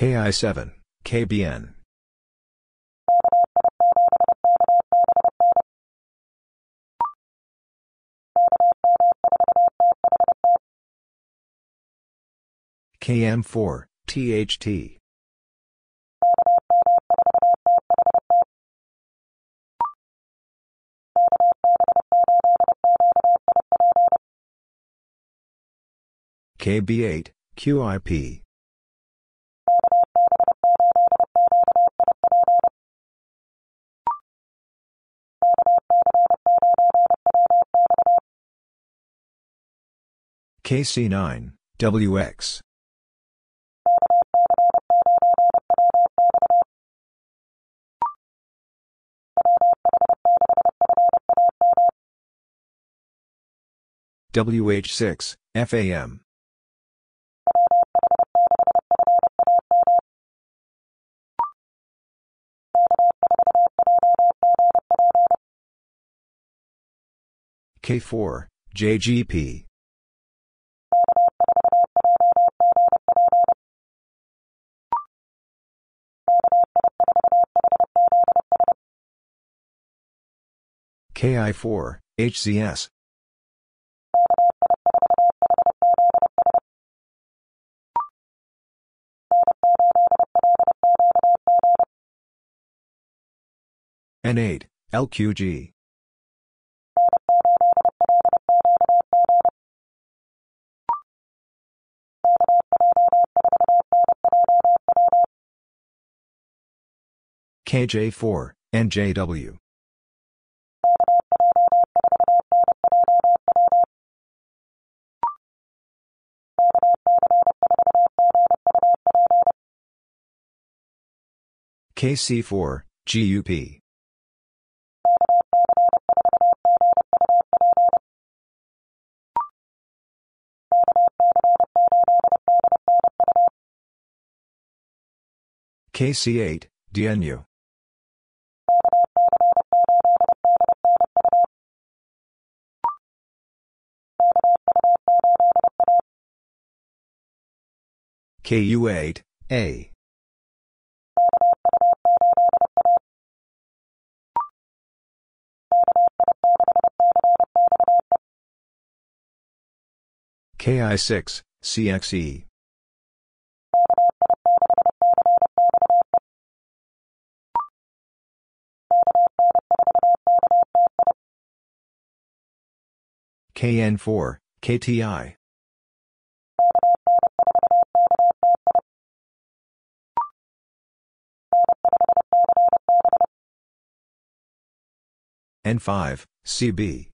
KI7, KBN. KM4, THT. KB8, QIP. KC9, WX. WH6, FAM. K4, JGP. KI4, HCS. N8, LQG. KJ4, NJW. KC4, GUP. KC8, DNU. KU8, A. KI6, CXE. KN4, KTI. N5, CB.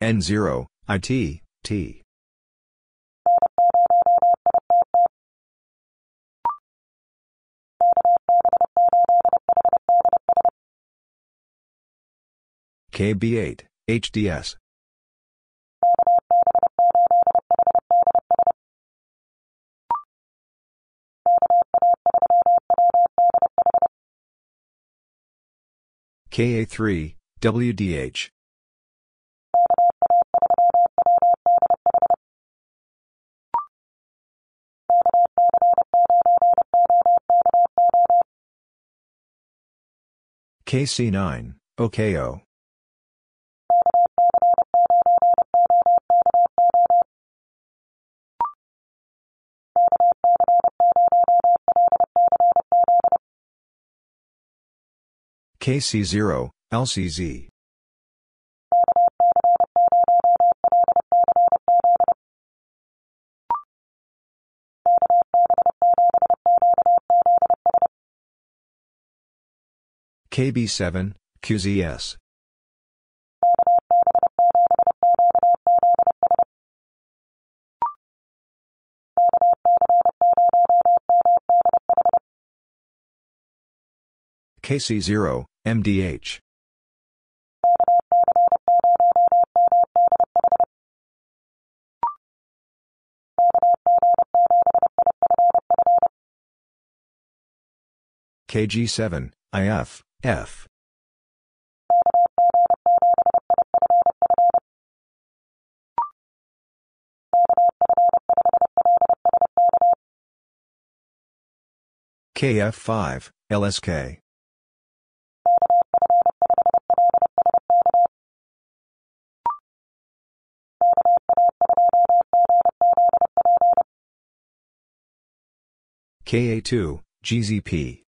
N0, IT, T. KB8, HDS. KA3, WDH. KC9, OKO. KC0, LCZ. KB7, QZS. KC0, MDH. KG7, IF, F KF5, LSK. KA2, GZP.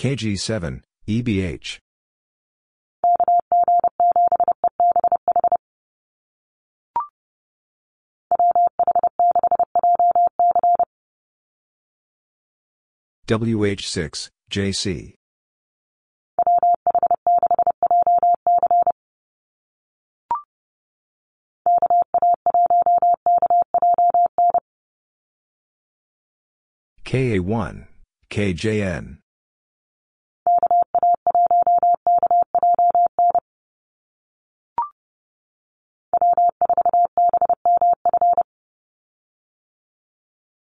KG7, EBH. WH6, JC. KA1, KJN.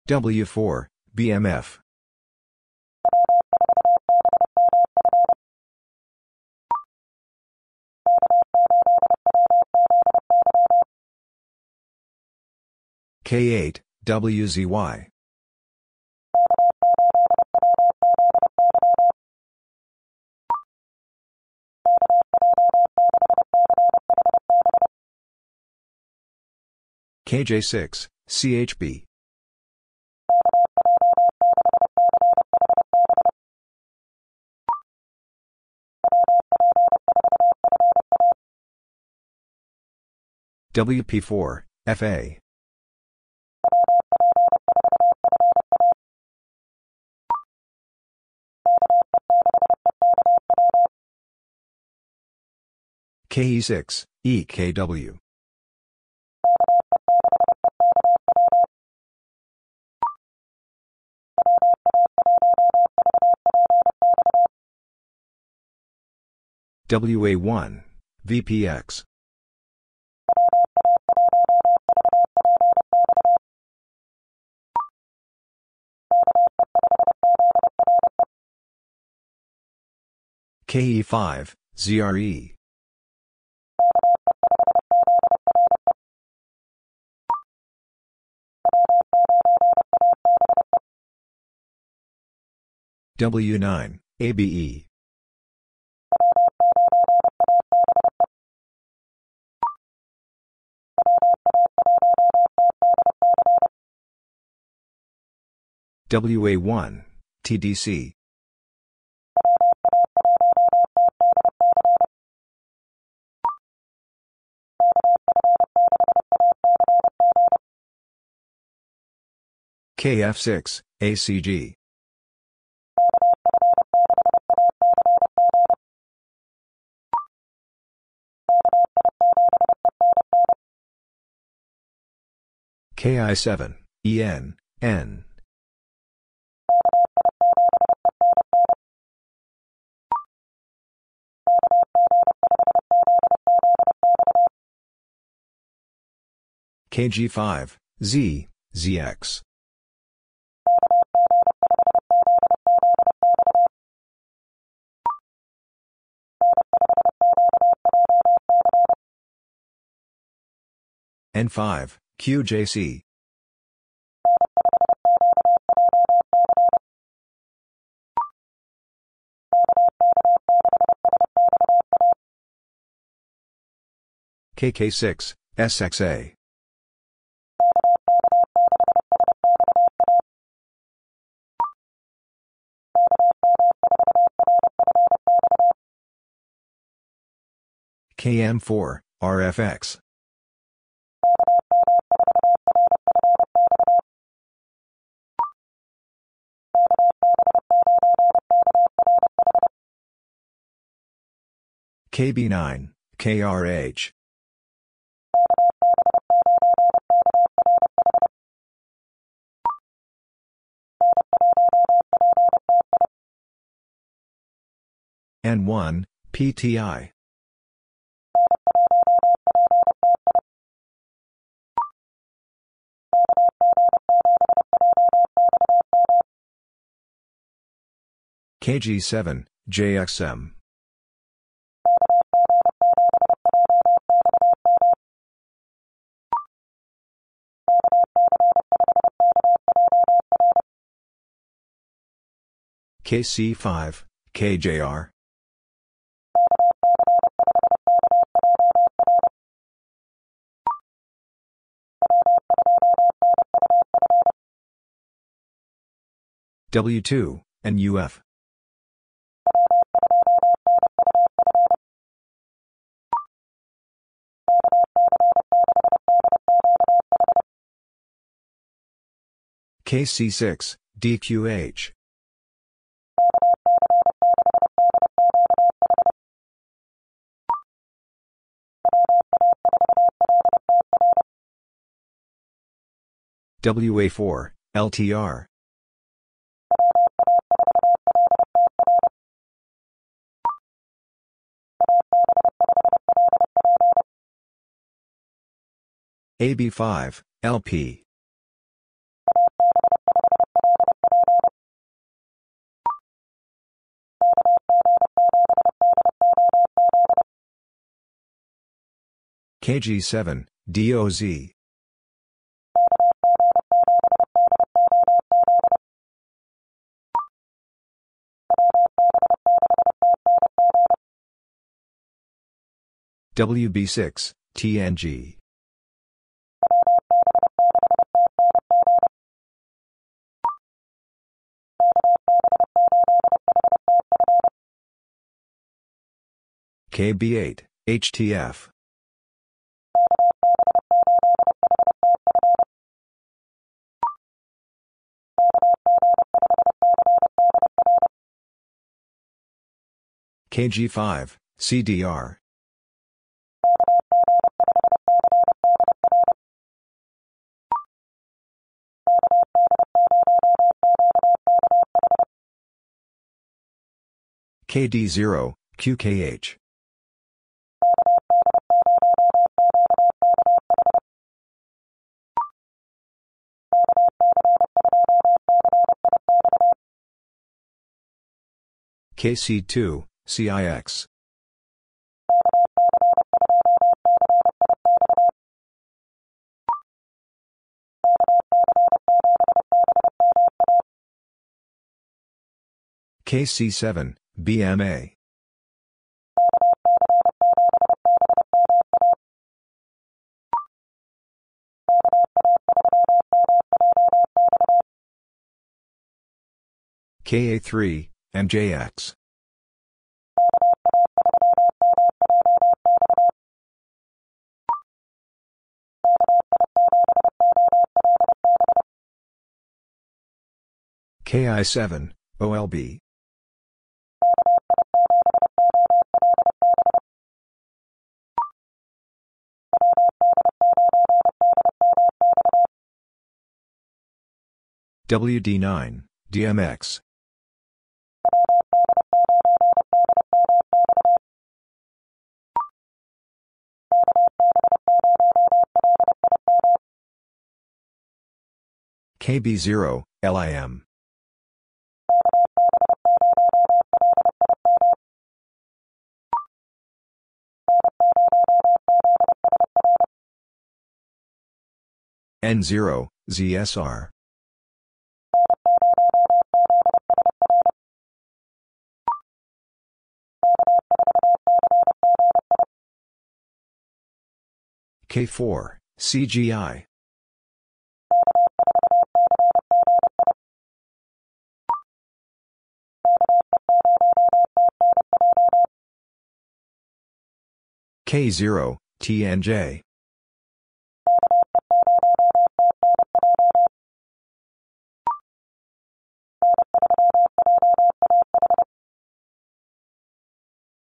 W4, BMF. K8, WZY. KJ6, CHB. WP4, FA. KE6, EKW. WA1, VPX. KE5, ZRE. W9, ABE. WA1, TDC. KF6, ACG. KI7, EN, N. KG5, Z, ZX. N5, QJC. KK6, SXA. KM4, RFX. KB9, KRH. N1, PTI. KG7, JXM. KC5, KJR. W2, and UF. KC6, DQH. WA4, LTR. AB5, LP. KG7, DOZ. WB6, TNG. KB8, HTF. KG5, CDR. KD0, QKH. KC2, CIX. KC7, BMA. KA3, MJX. KI7, OLB. WD9, DMX. KB0, LIM. N0, ZSR. K4, CGI. K0, TNJ.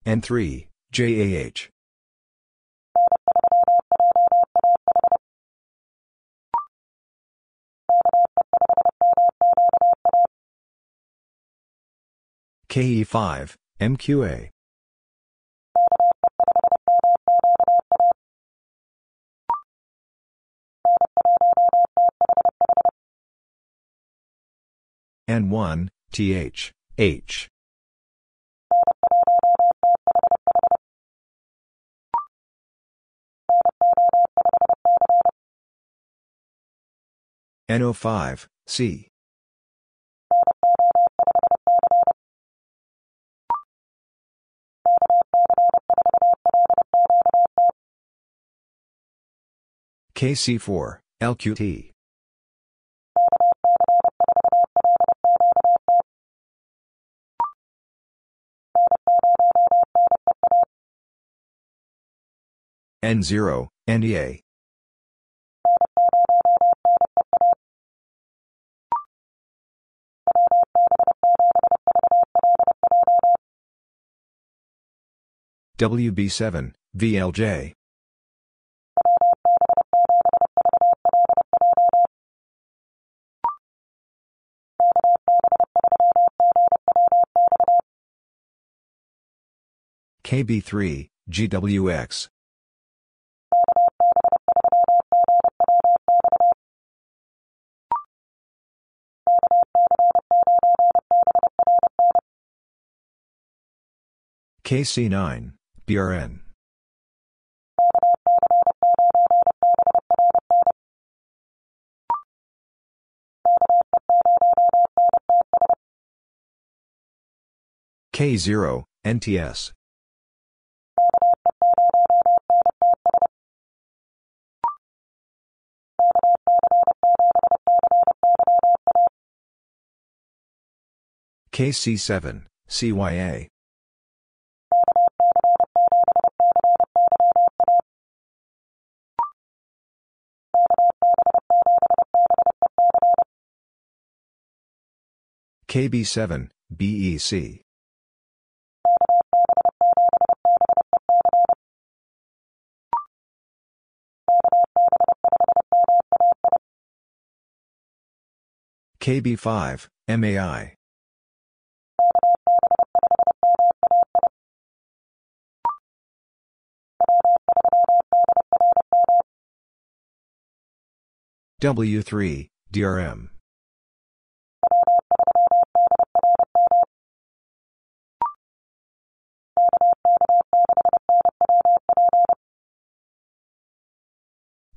N3, JAH. KE5, MQA. N1, TH, H. N05, C. KC4, LQT. N0, NEA. WB7, VLJ. KB3, GWX. KC9, BRN. K0, NTS. KC7, CYA. KB7, BEC. KB5, MAI. W3, DRM.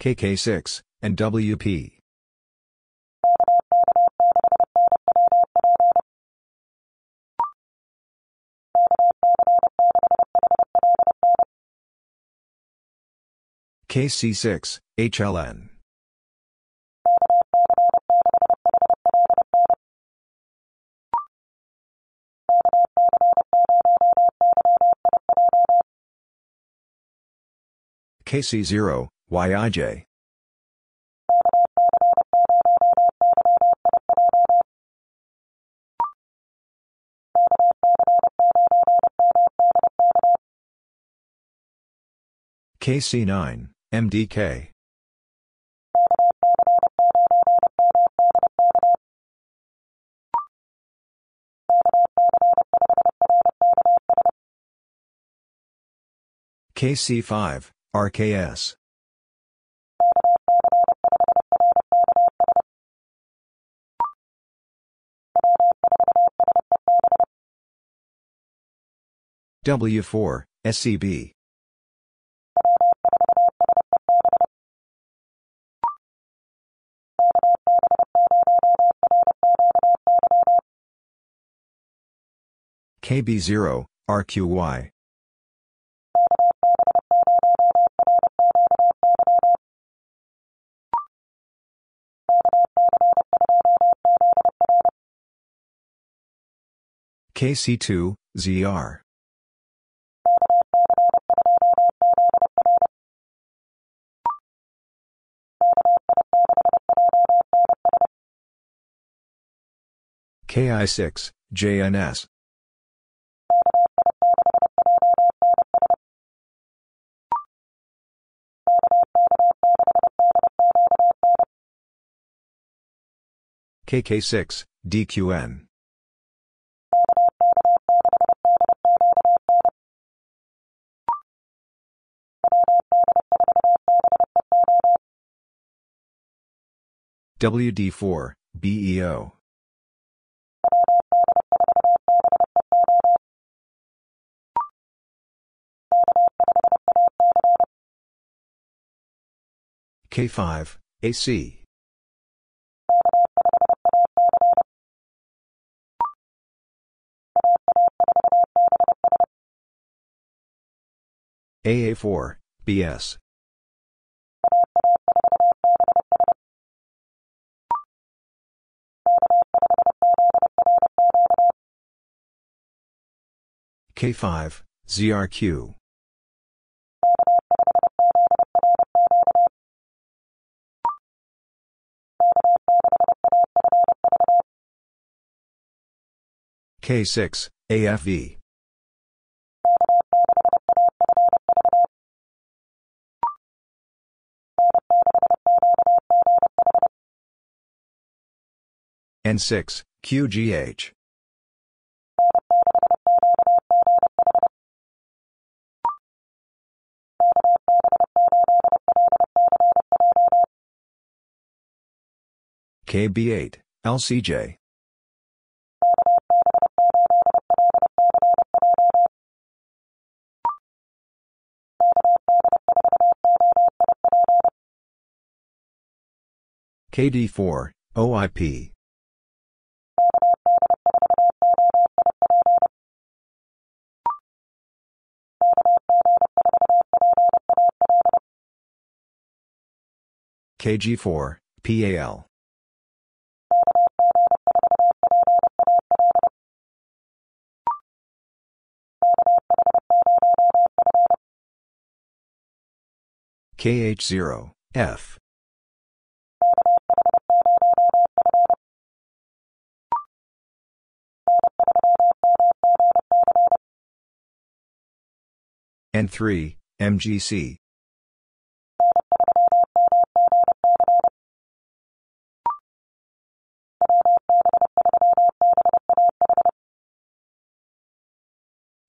KK6, and WP. KC6, HLN. KC0, YIJ. KC9, MDK. KC5, RKS. W4, SCB. KB0, RQY. KC2, ZR. KI6, JNS. KK6, DQN. WD4, BEO. K5, AC. AA4, BS. K5, ZRQ. K6, AFV. N6, QGH. KB8, LCJ. KD4, OIP. KG4, PAL. KH0, F. N3, MGC.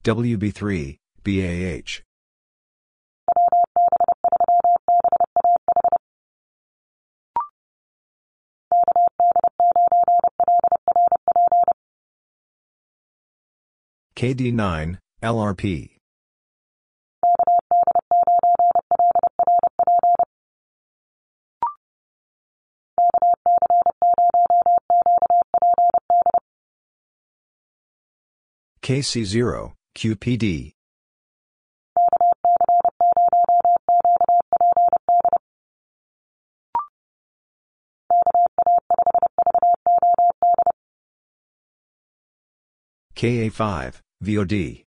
WB3, BAH. KD9, LRP. KC0, QPD. KA5, VOD.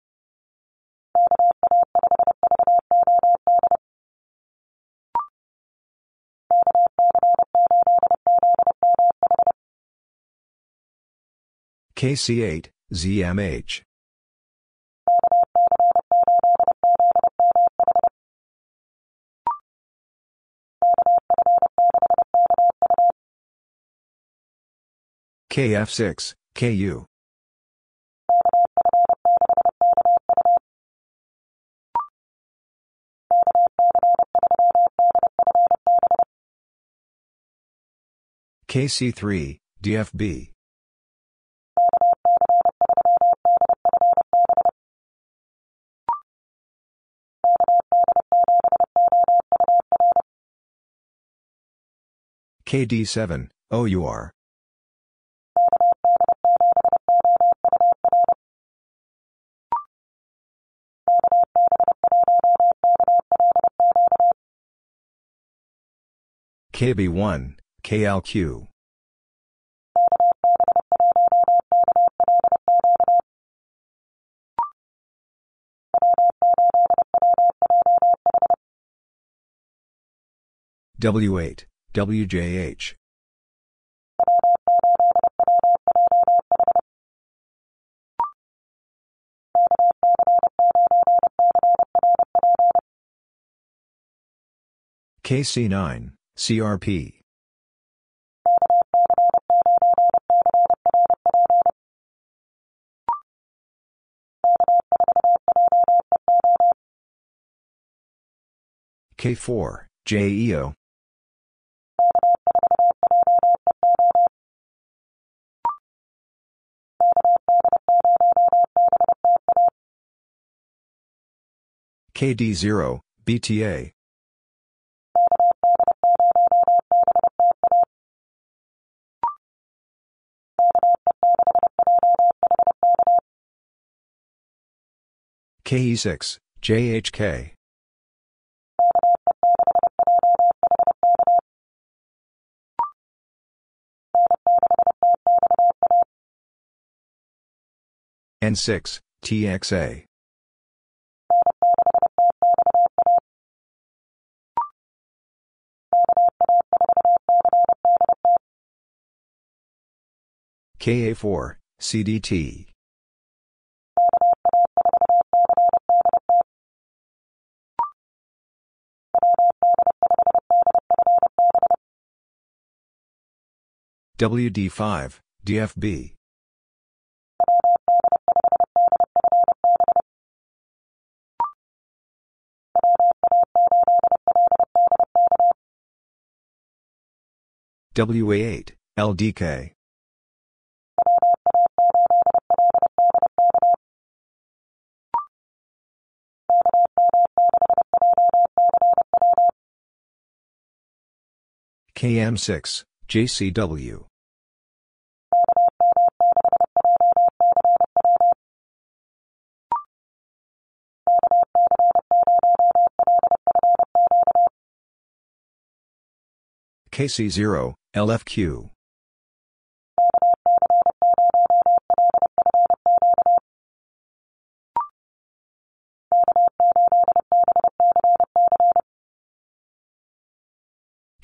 KC8, ZMH. KF6, KU. KC3, DFB. KD7, OUR. KB1, KLQ. W8, WJH. KC9, CRP. K4, JEO. KD0, BTA. KE6, JHK. N6, TXA. KA4, CDT. WD5, DFB. WA8, LDK. KM6, JCW. KC0, LFQ.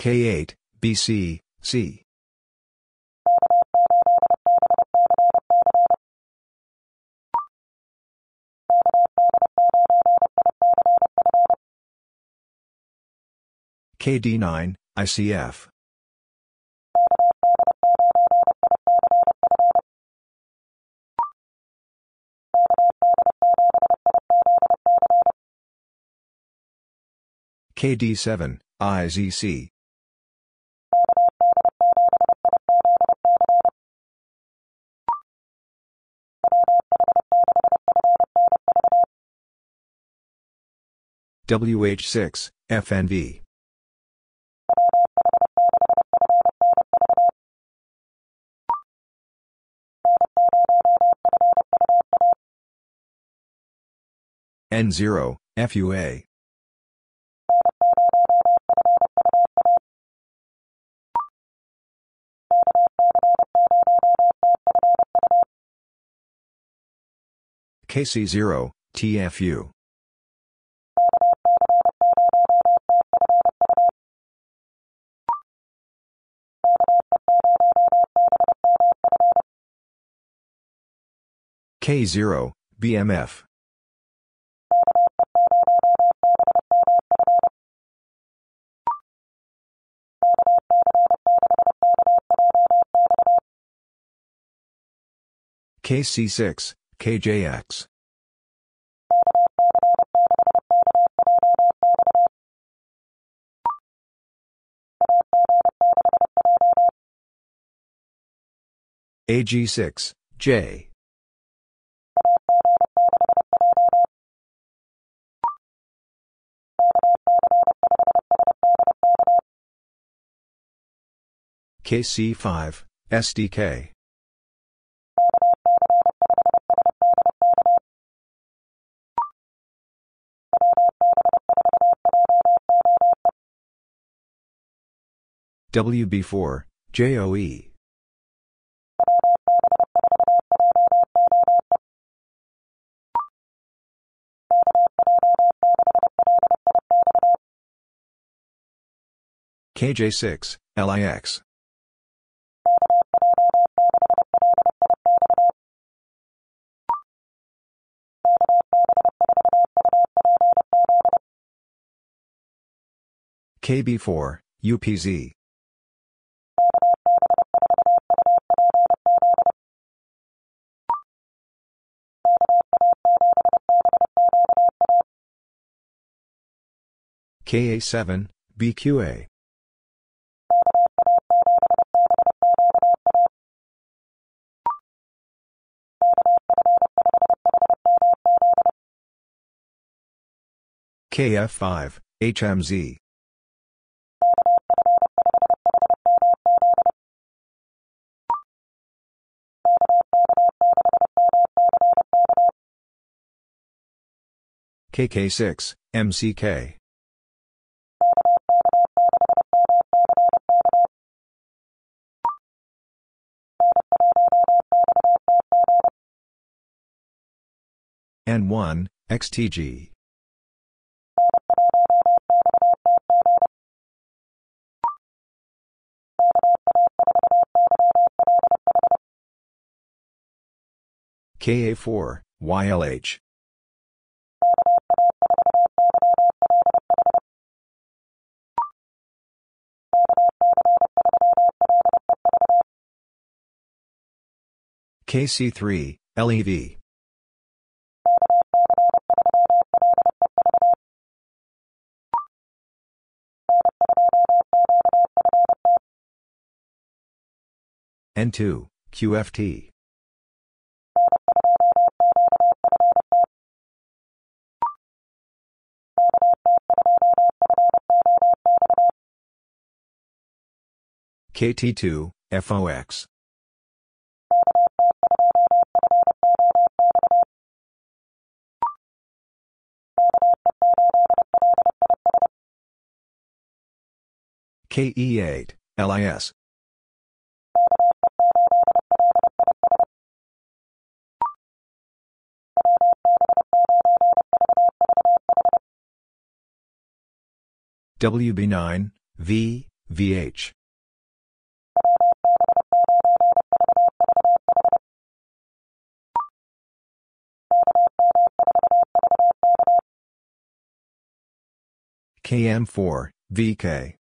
K8, BC, C. KD9, ICF. KD7, IZC. WH6, FNV. N0, FUA. KC0, TFU. K0, BMF. KC6, KJX. AG6, J. KC5, SDK. WB4, JOE. KJ6, LIX. KB4, UPZ. KA7, BQA. KF5, HMZ. KK6, MCK. N1, XTG. KA4, YLH. KC3, LEV. N2, QFT. KT2, FOX. KE8, LIS. WB9, V, VH. KM4, VK.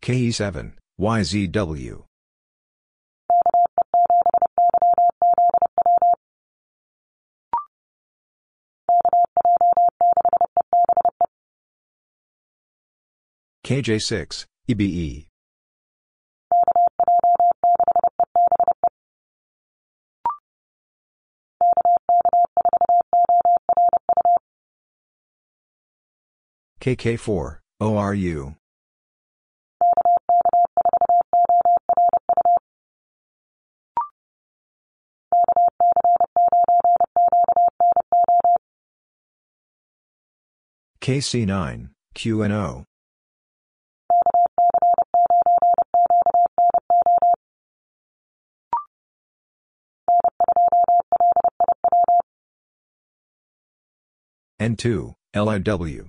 KE7, YZW. KJ6, EBE. KK4, ORU. KC9, QNO. N2, LIW.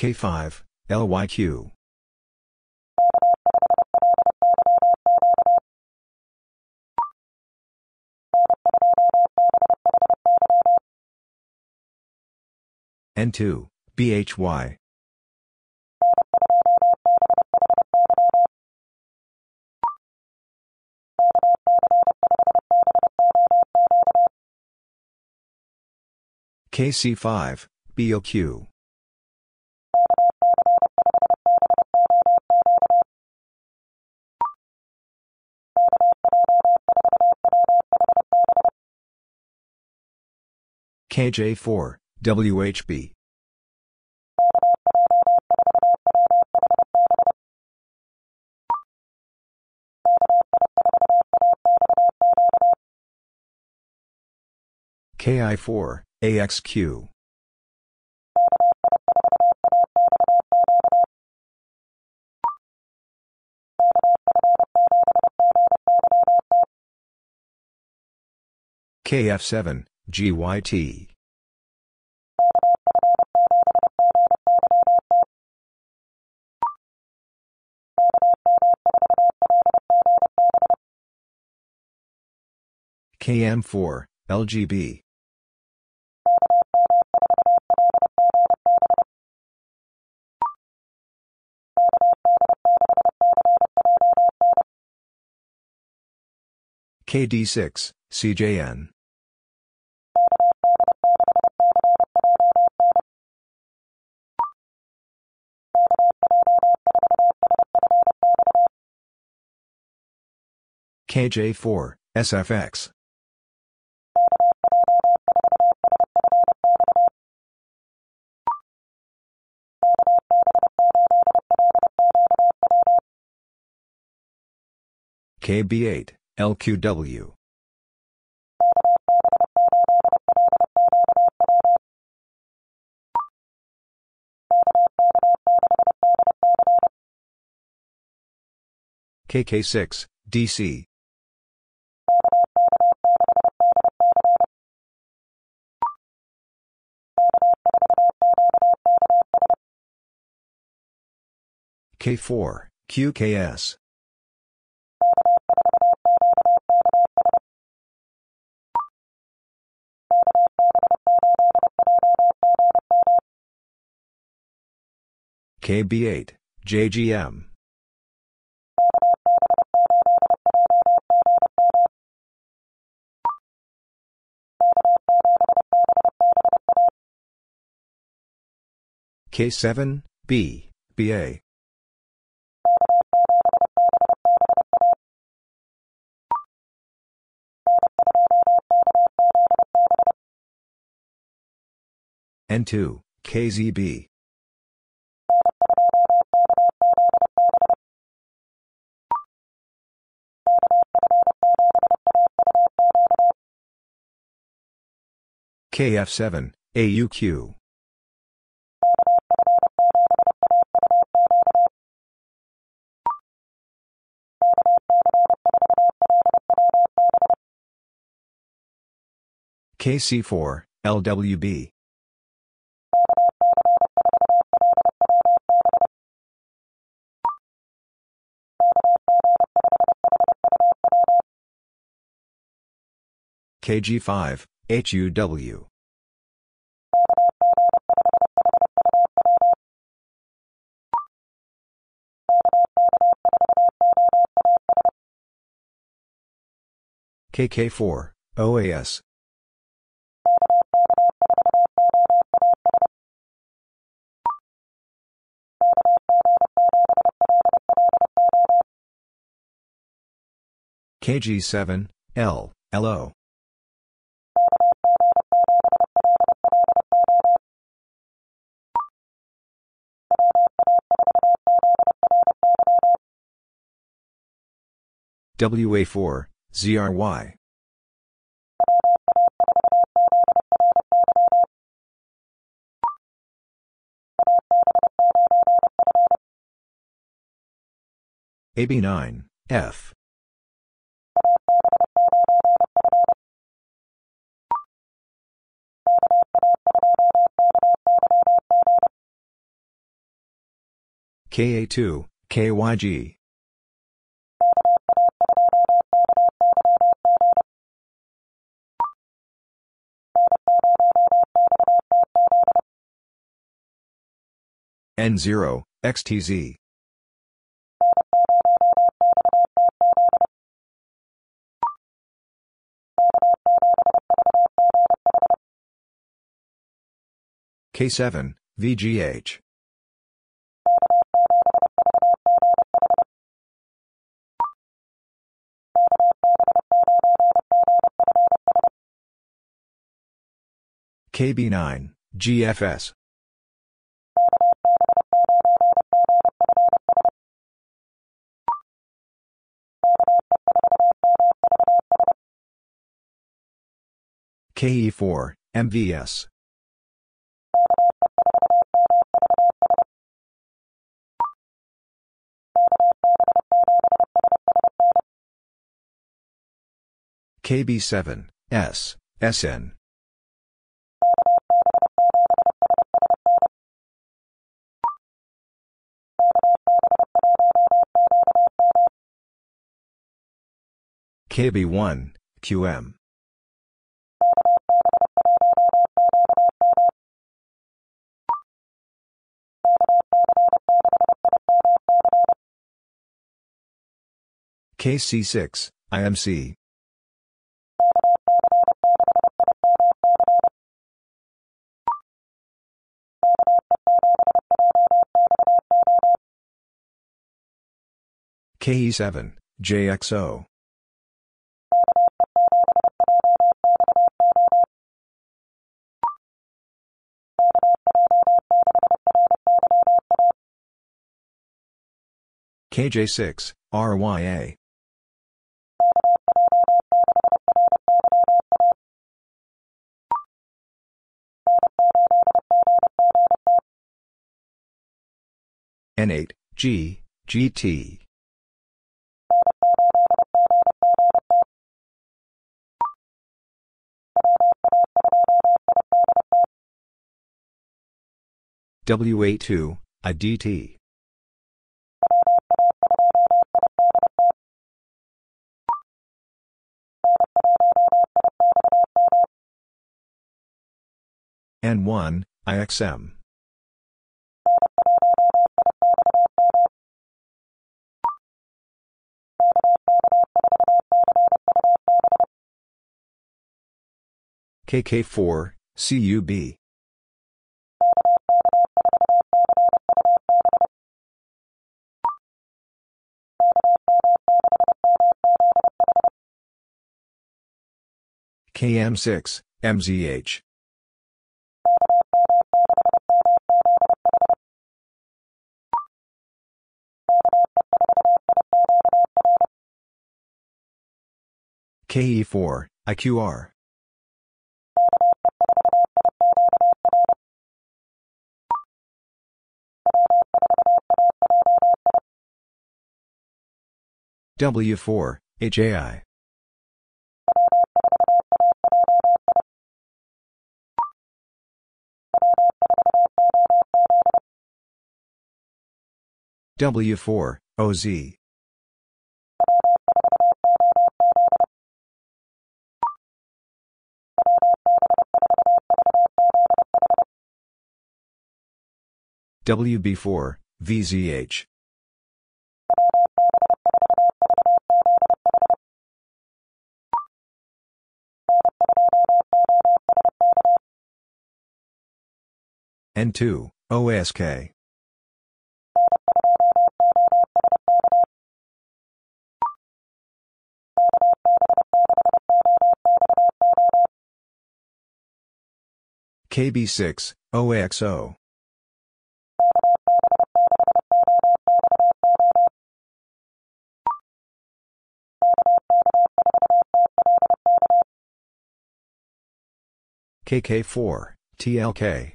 K5, LYQ. N2, BHY. KC5, BOQ. KJ4, WHB. KI4, AXQ. KF7, GYT. KM4, LGB. KD6, CJN. KJ4, SFX. KB8, LQW. KK6, DC. K4, QKS. KB8, JGM. K7, B, BA. N2, KZB. KF7, AUQ. KC4, LWB. KG5, HUW. KK4, OAS. KG7, L, LO. WA4, ZRY. AB9, F. KA2, KYG. N0, XTZ. K7, VGH. KB9, GFS. KE4, MVS. KB7, S, SN. KB1, QM. KC6, IMC. KE7, JXO. KJ6, RYA. N8, G, GT. WA2, IDT. N1, IXM. KK4, CUB. KM6, MZH. KE4, IQR. W4, HAI. W4, OZ. WB4, VZH. N2, OSK. KB6, OXO. KK4, TLK.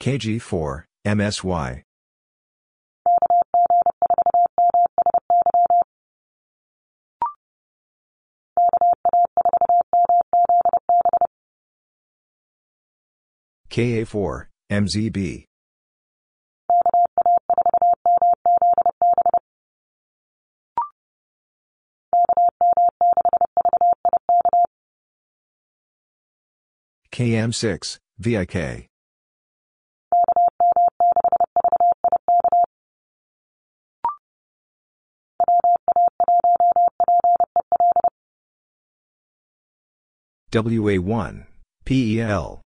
KG4, MSY. KA4, MZB. KM6, VIK. WA1, PEL.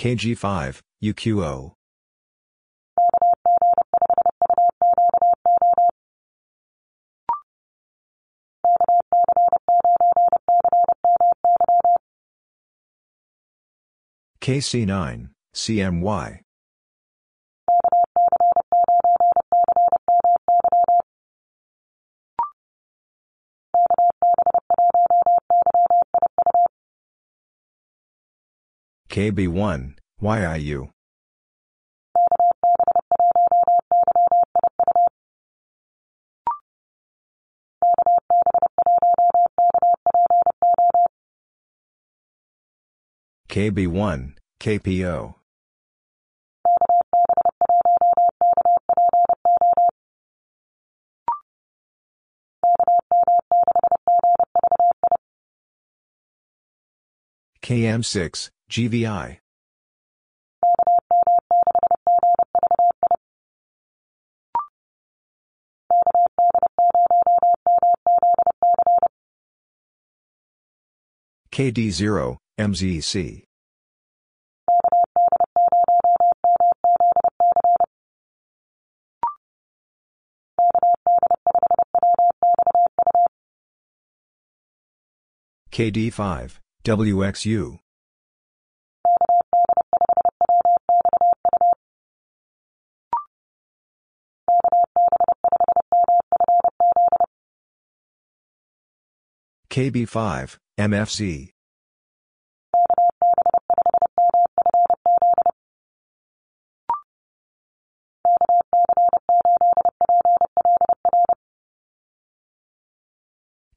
KG5, UQO. KC9, CMY. KB1, YIU. KB1, KPO. KM6, GVI. KD0, MZC. KD5, WXU. KB5, MFC.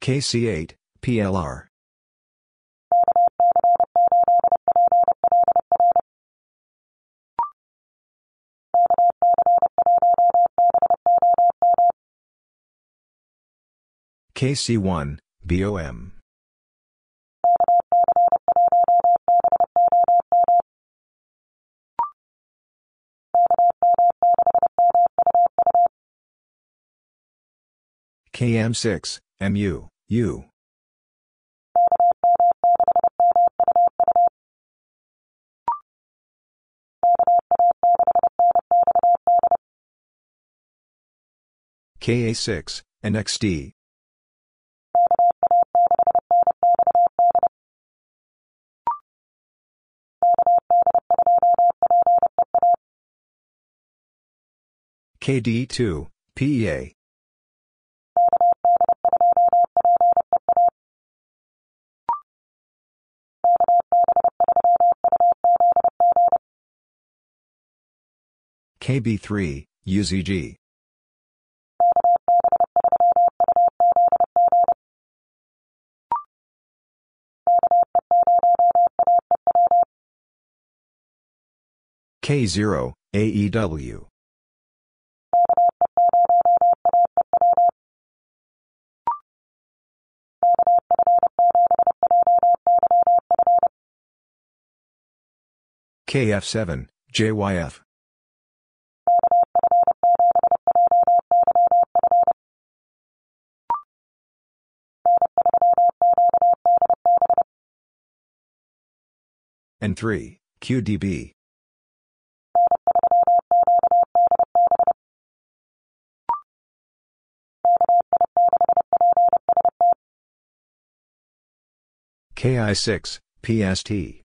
KC8, PLR. KC1, BOM. KM6, MU, U. KA6, NXD. KD2, PEA. KB3, UZG. K0, AEW. KF7, JYF. N3, QDB. KI6, PST.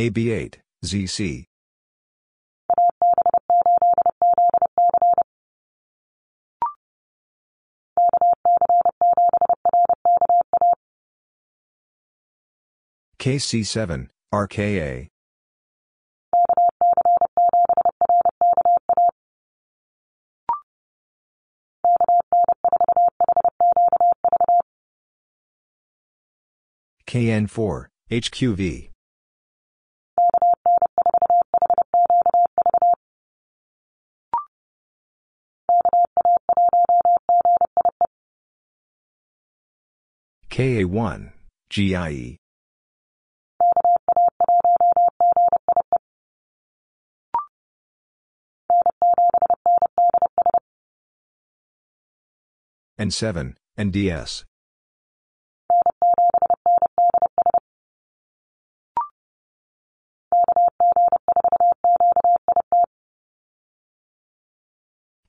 AB8, ZC. KC7, RKA. KN4, HQV. KA1, GIE. N7, and DS.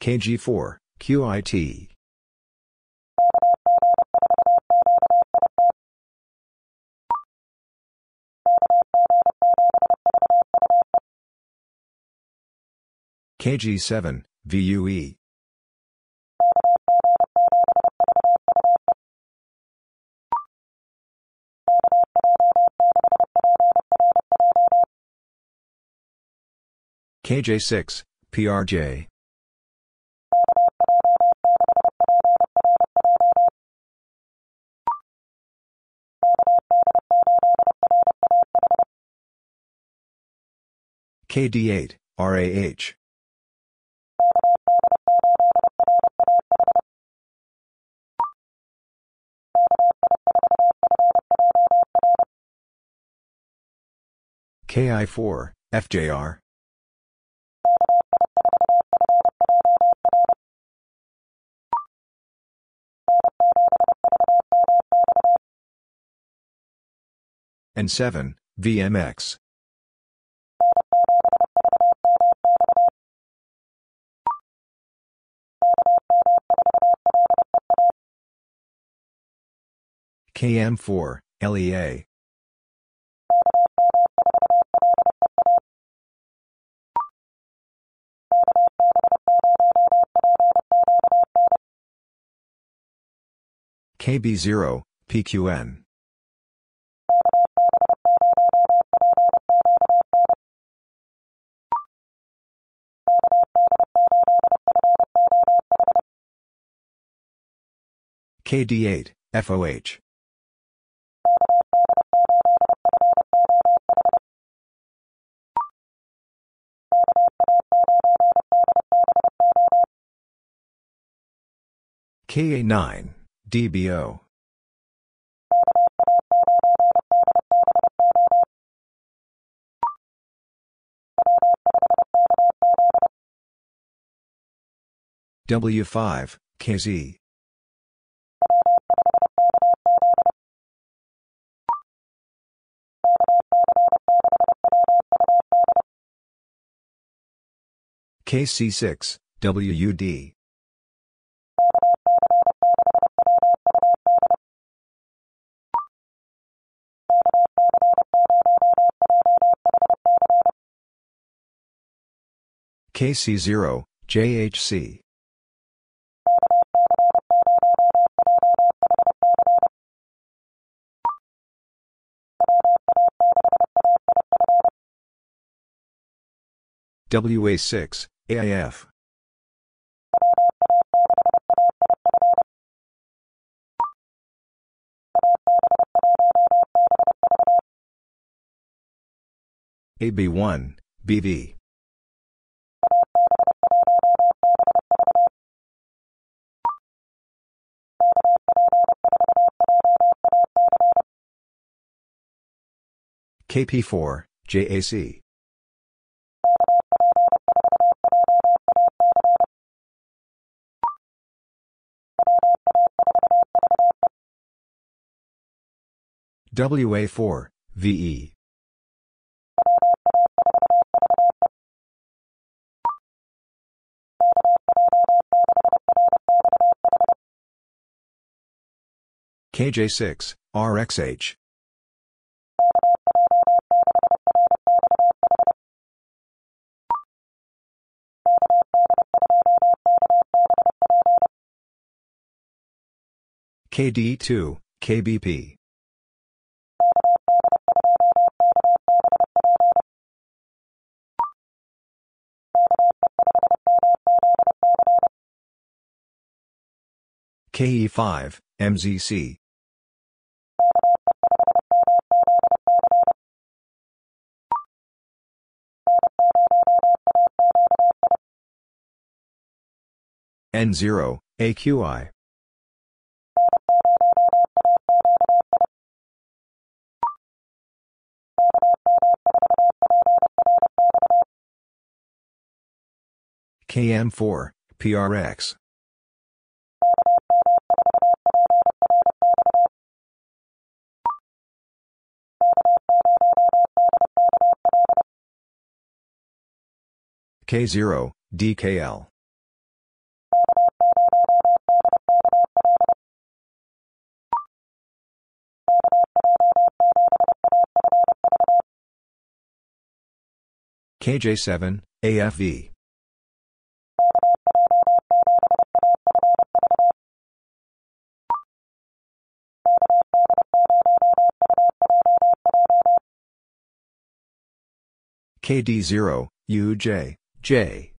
KG4, QIT. KG7, VUE. KJ6, PRJ. KD8, RAH. KI4, FJR. N7, VMX. KM4, LEA. KB0, PQN. KD8, FOH. KA9, DBO. W5, KZ. KC6, WUD. KC0, JHC. WA6, AIF. AB1, BV. KP4, JAC. WA4, VE. KJ6, RXH. KD2, KBP. KE5, MZC. N0, AQI. KM4, PRX. K0, DKL. KJ7, AFV. KD0, UJ, J.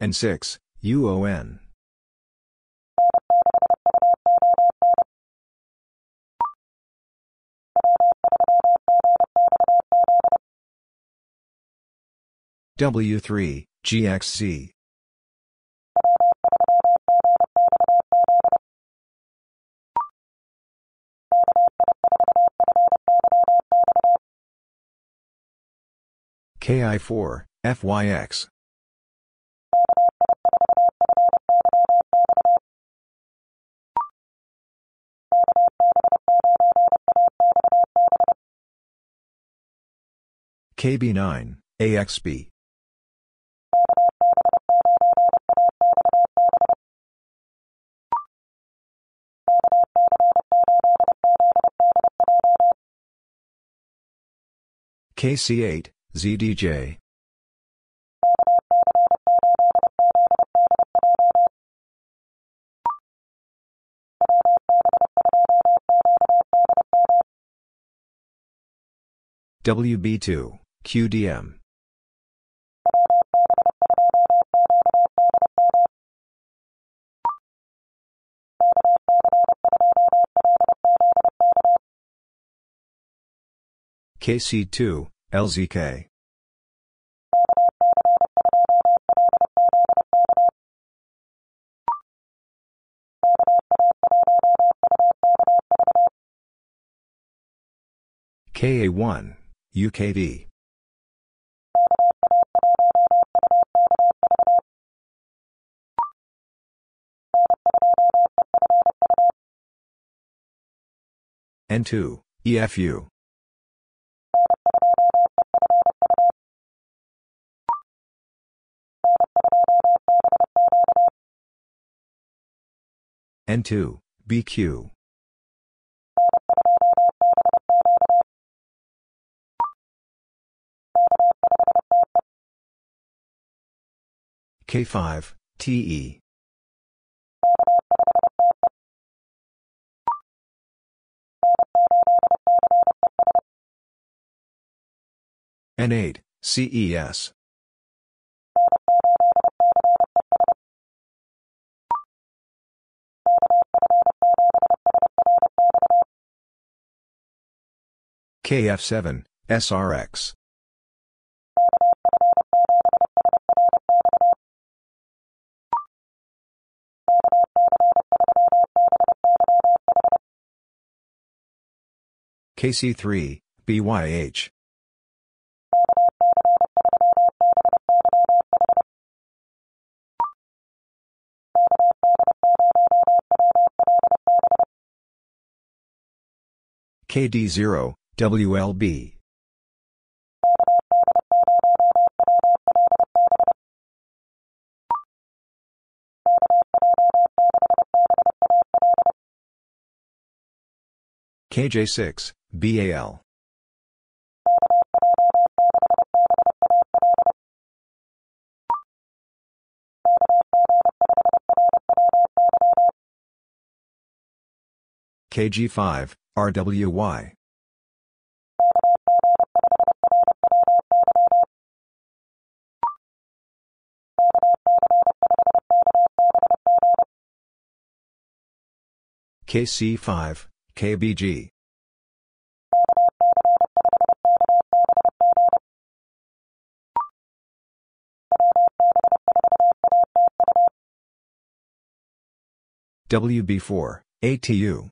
N6, UON. W3, GXC. KI4, FYX. KB9, AXB. KC8, ZDJ. WB2, QDM. KC2, LZK. KA1, UKV. N2, EFU. N2, BQ. K5, TE. N8, CES. KF7, SRX. KC3, BYH. KD0, WLB. KJ6, BAL. KG5, RWY. KC5, KBG. WB4, ATU.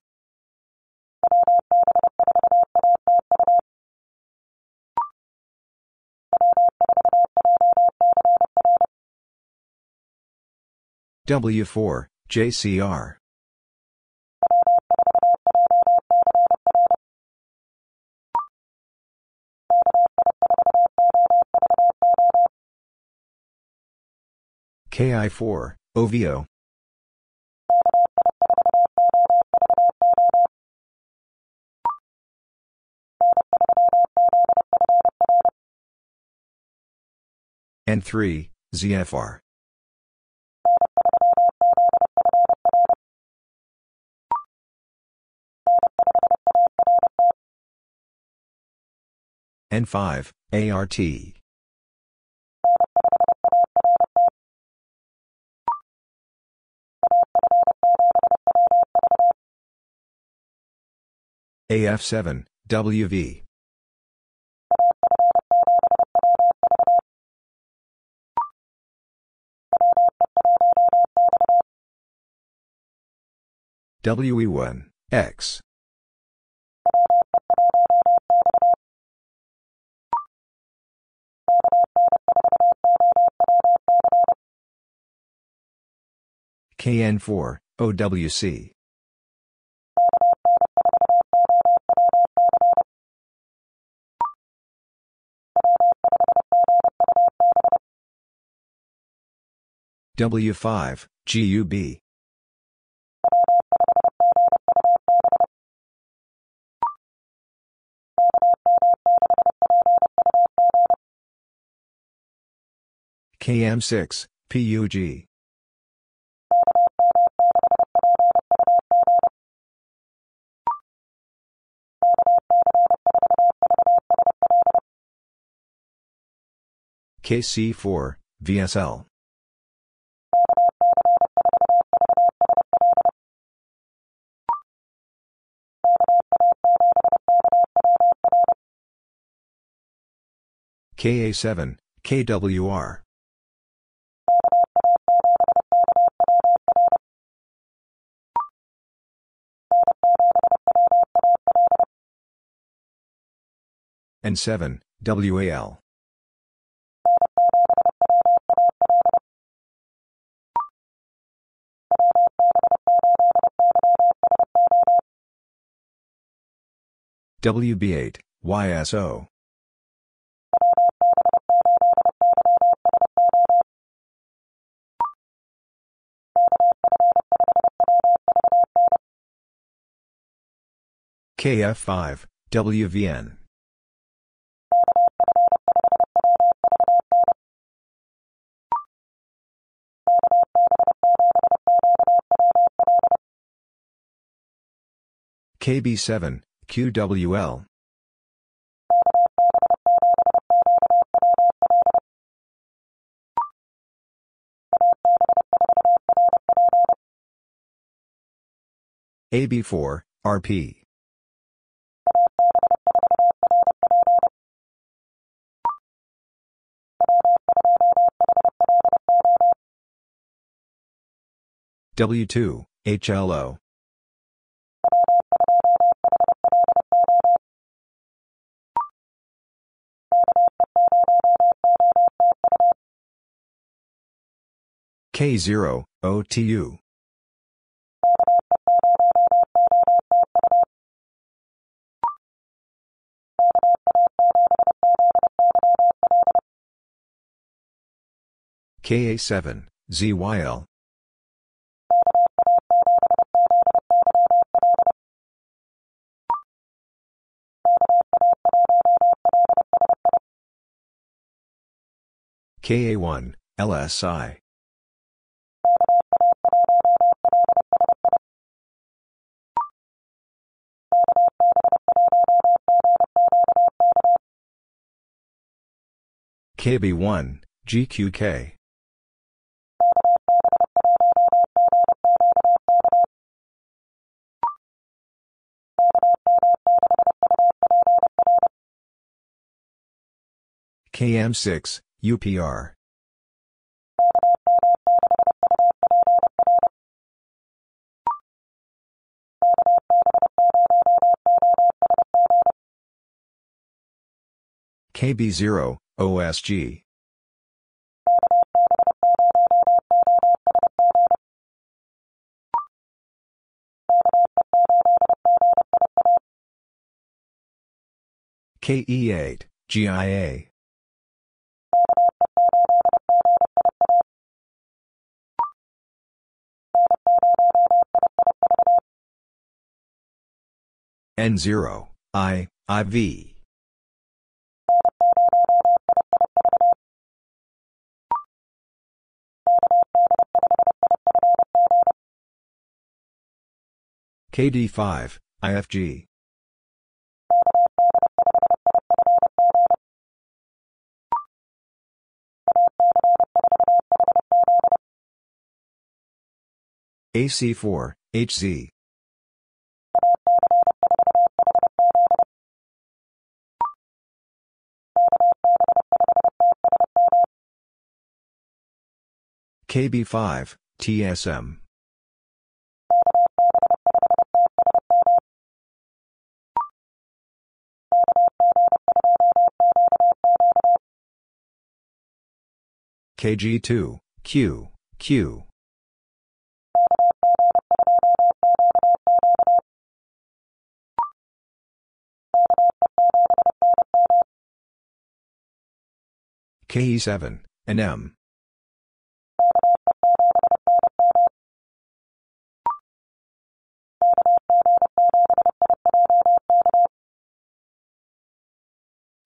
W4, JCR. KI4, OVO. N3, ZFR. N5, ART. AF7, WV. WE1, X. KN4, OWC. W5, GUB. KM6, PUG. KC4, VSL. KA7, KWR. N7, WAL. WB8, YSO. KF5, WVN. KB7, QWL. AB4, RP. W2, HLO. K0, OTU. KA7, ZYL. KA1, LSI. KB1, GQK. KM6, UPR. KB0, OSG. KE8, GIA. N0, I, IV. KD5, IFG. AC4, HZ. KB5, TSM. KG2, Q, Q. KE7, and M.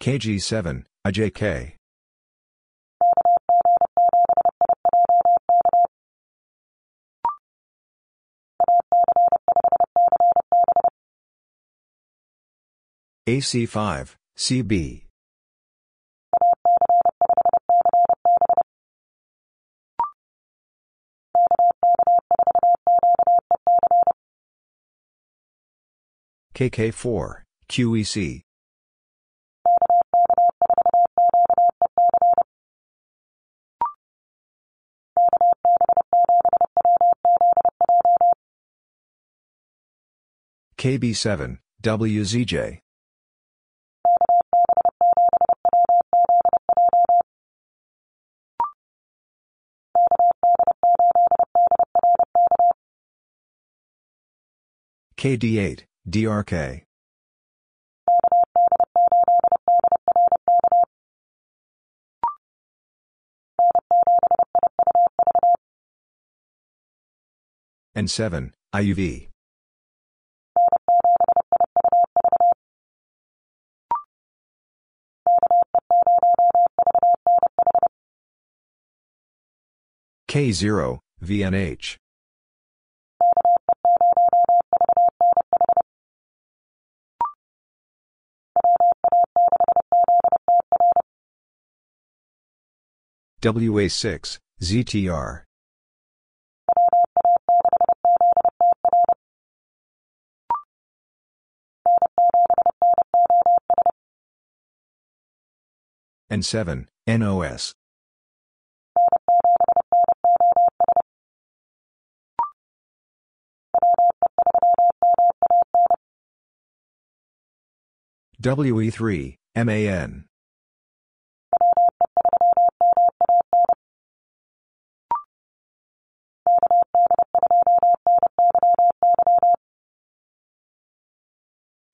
KG7, IJK. AC5, CB. KK4, QEC. KB7, WZJ. KD8, DRK. N7, IUV. K0, VNH. WA6, ZTR. N7, NOS. WE3, MAN.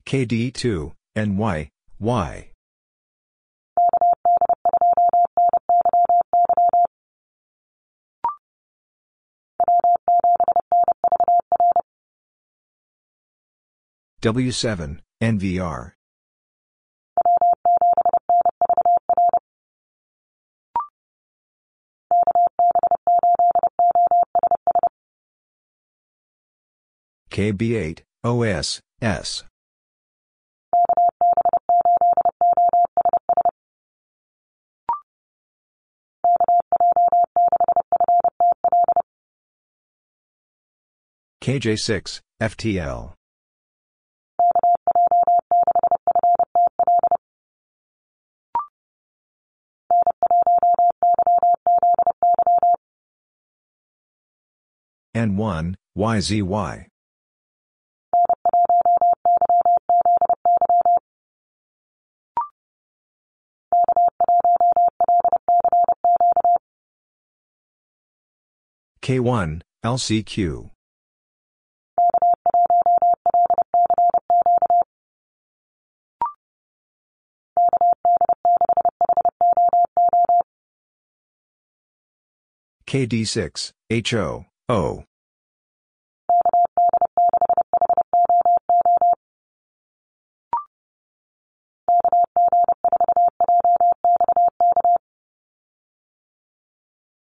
KD2, NY, Y. W7, NVR. KB8, OS, S. KJ6, FTL. N1, YZY. K1, LCQ. KD6, HO, O.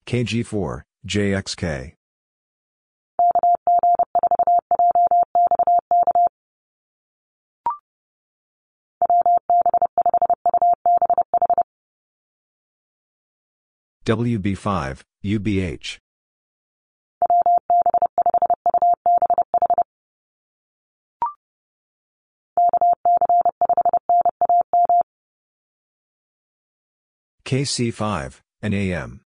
KG4, JXK. WB5, UBH. KC5, and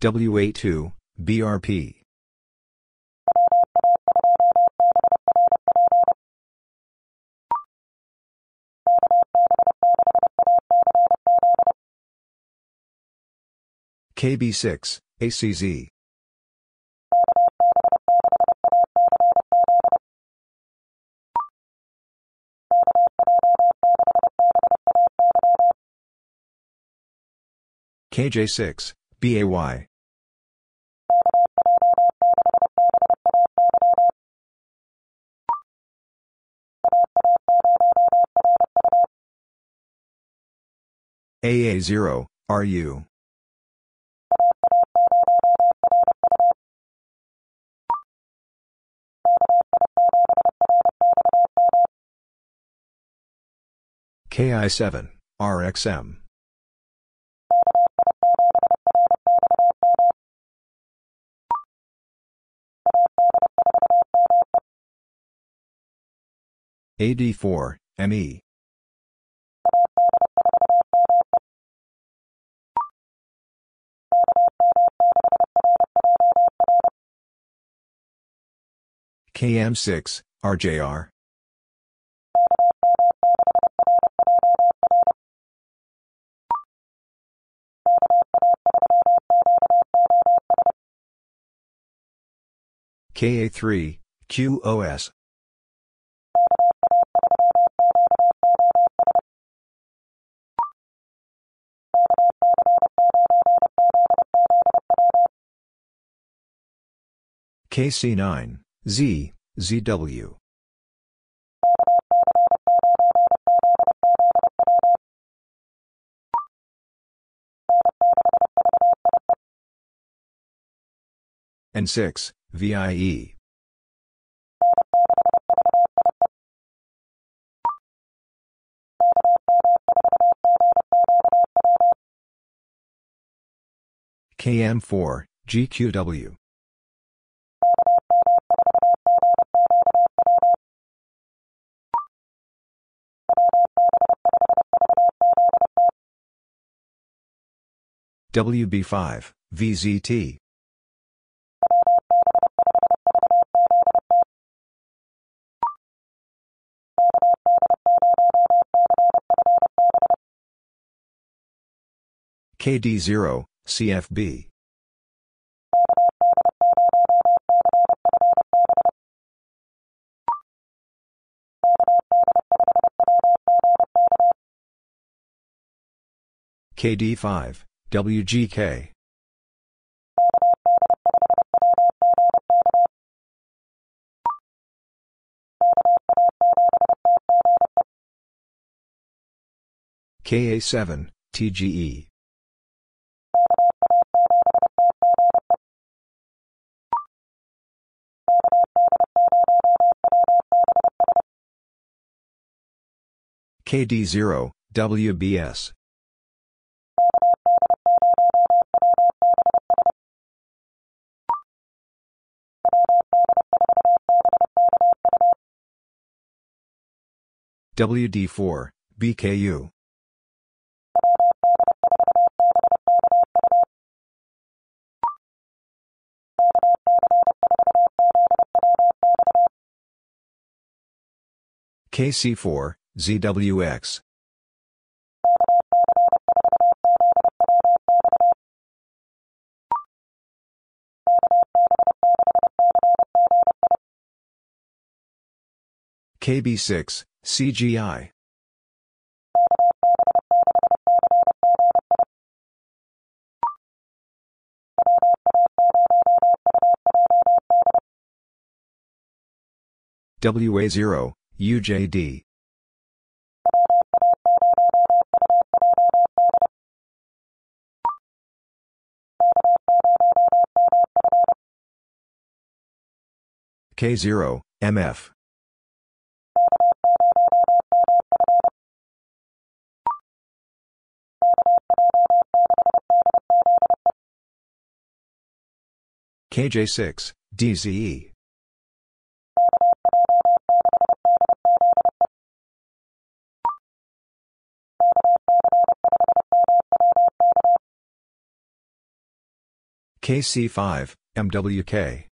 WA2, BRP. KB6, ACZ. KJ6, BAY. AA0, RU. KI7, RXM. AD4, ME. KM6, RJR. KA3, QOS. KC9, Z, ZW. N6, VIE. KM4, GQW. WB5, VZT. KD0, CFB. KD5, WGK. KA7, TGE. KD0, WBS. WD4, BKU. KC4, ZWX. KB6, CGI. WA0, UJD. K0, MF. KJ6, DZE. KC5, MWK.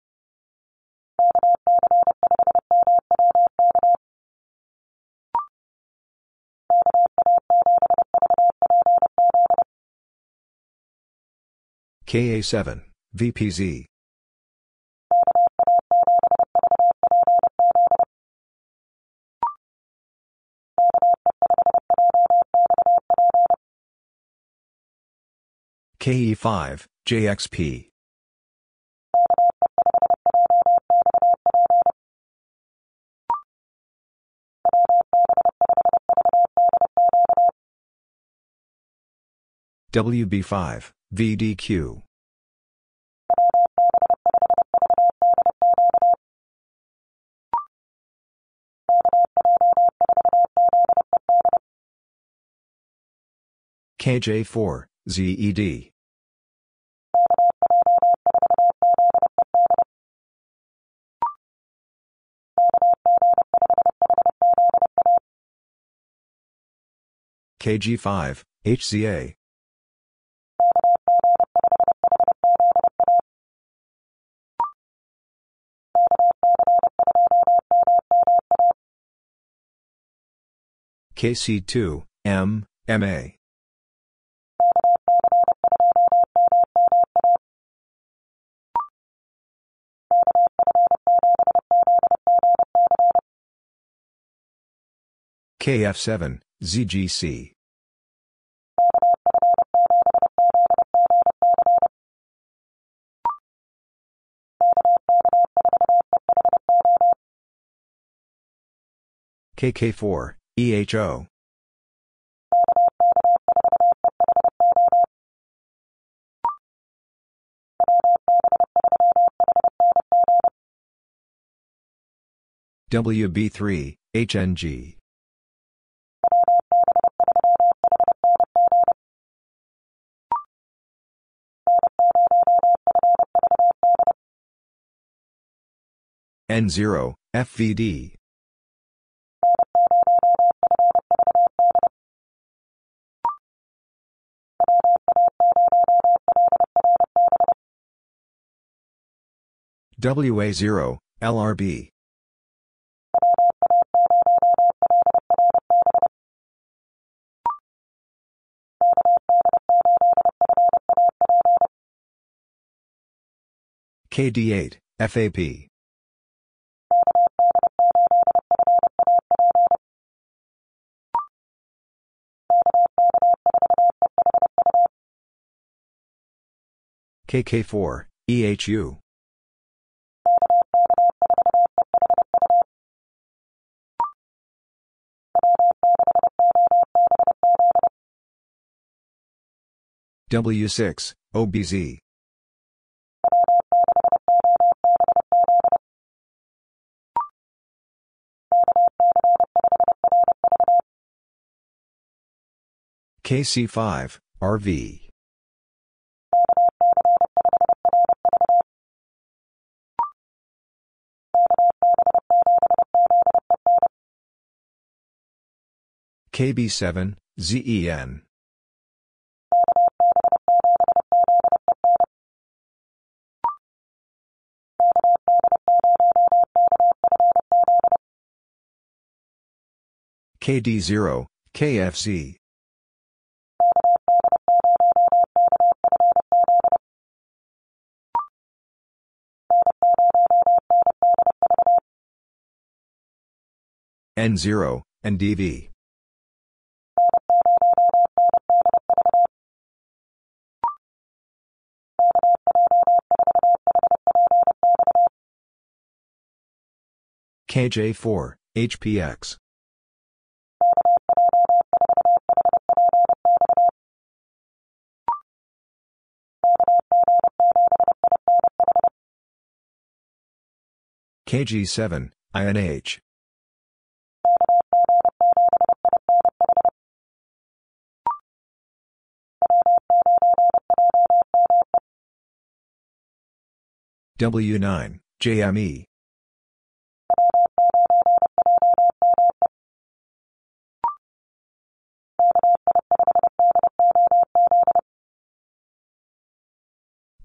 KA7, VPZ. KE5, JXP. WB5, VDQ. KJ4, ZED. KG5, HCA. KC2, M, MA. KF7, ZGC. KK4, EHO. WB3, HNG. N0, FVD. WA0, LRB. KD8, FAP. KK4, EHU. W6, OBZ. KC5, RV. KB7, ZEN. KD0, KFZ. N0, and DV. KJ4, HPX. KG7, INH. W9, JME.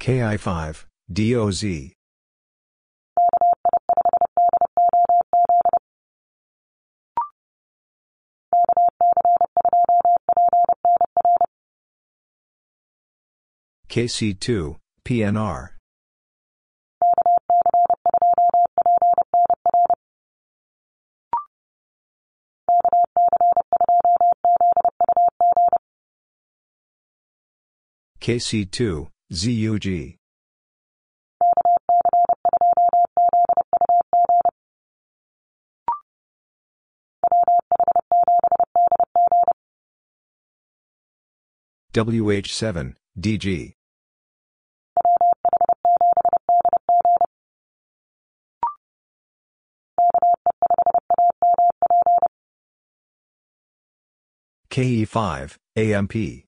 KI5, DOZ. KC2, PNR. KC2, ZUG. WH7, DG. KE5, AMP.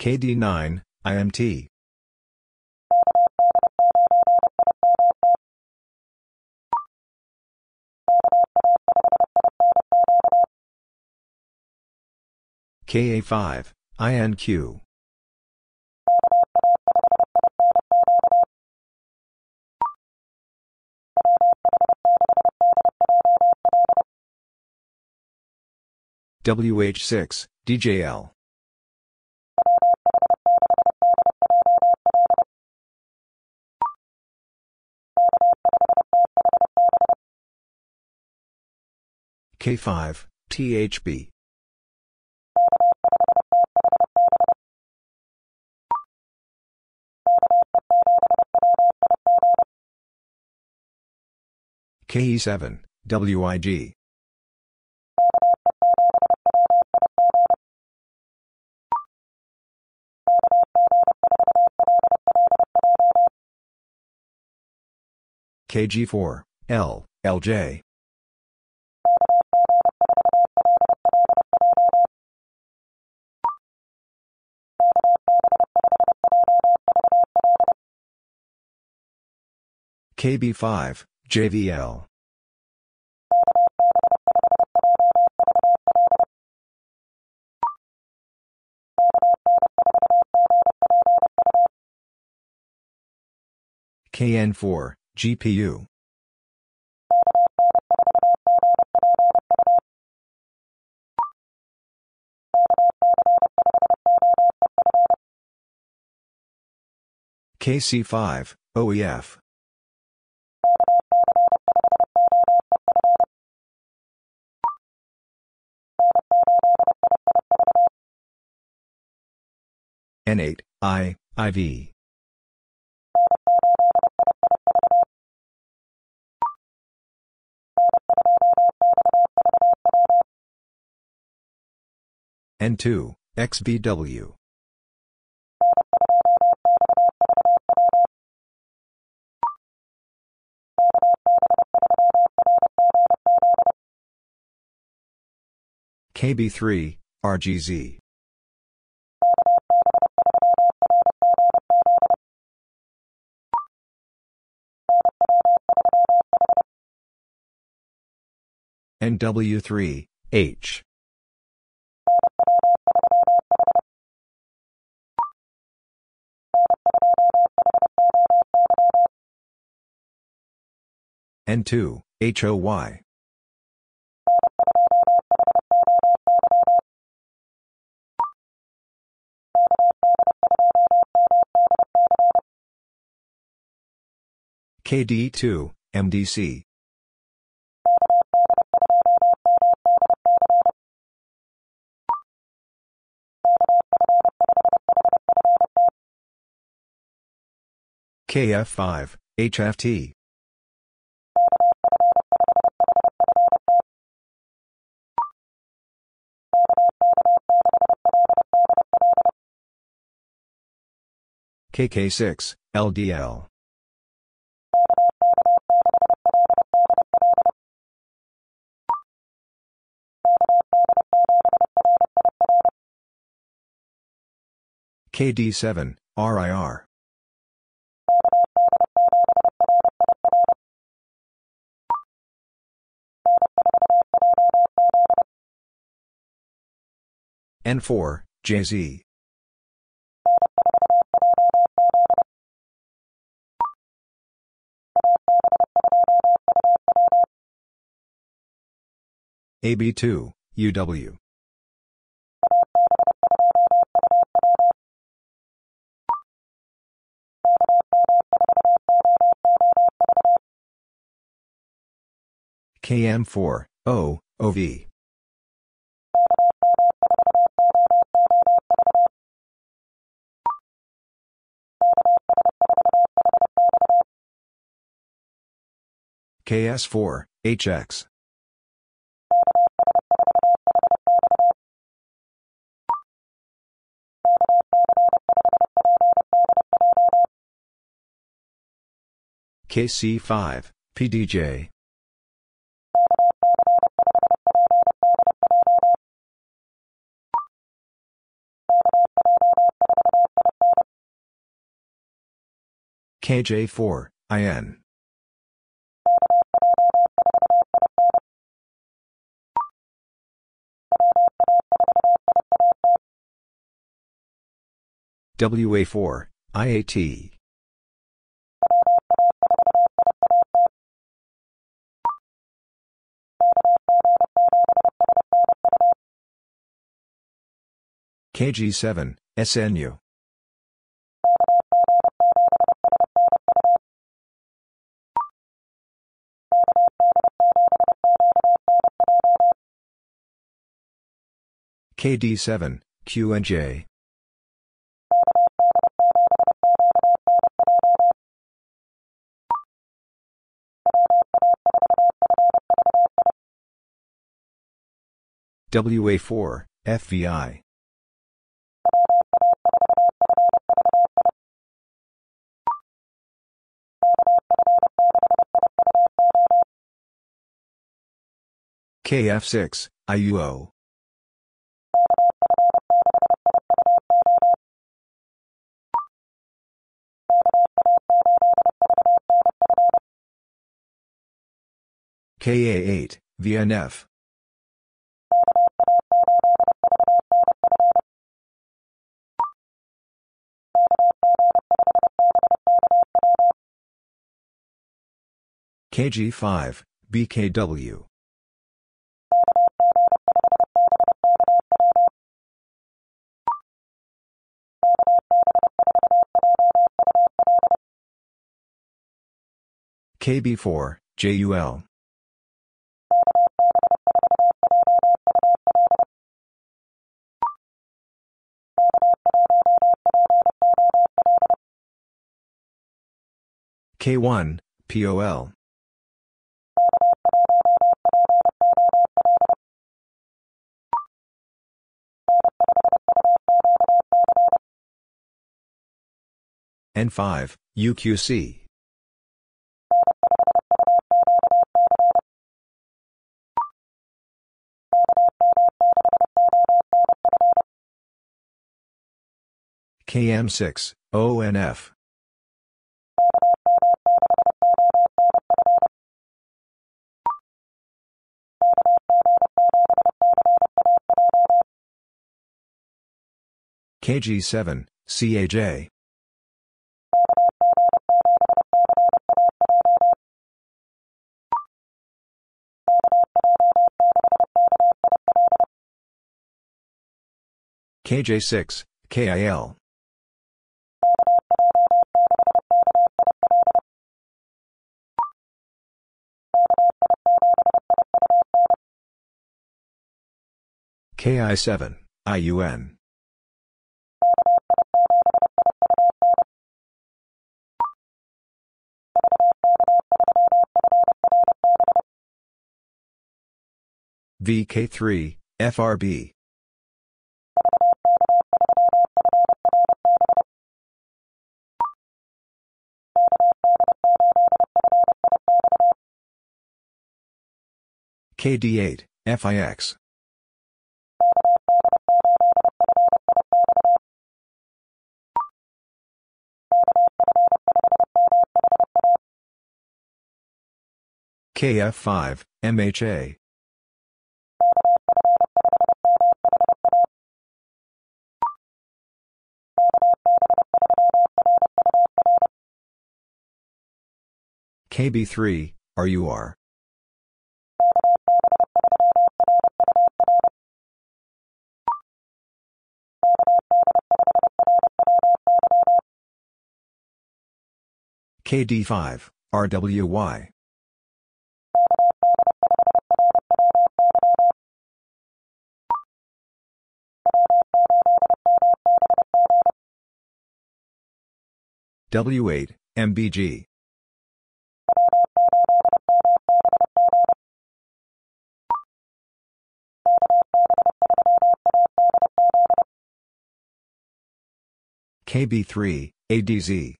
KD9, IMT. KA5, INQ. WH6, DJL. K5, THB. KE7, WIG. KG4, L, LJ. KB5, JVL. KN4, GPU. KC5, OEF. N8, I, IV. N2, XVW. KB3, RGZ. NW3, H. N2, HOY. KD2, MDC. KF5, HFT. KK6, LDL. KD7, RIR. N4, JZ. AB2, UW. KM4, O, OV. KS4, HX. KC5, PDJ. KJ4, IN. WA4, IAT. KG7, SNU. KD7, QNJ. WA4, FVI. KF6, IUO. KA8, VNF. KG5, BKW. KB4, JUL. K1, POL. N5, UQC. KM6, ONF. KG7, CAJ. KJ6, KIL. KI7, IUN. VK3, FRB. KD8, FIX. KF5, MHA. KB3, RUR. KD5, RWY. W8, MBG. KB3, ADZ.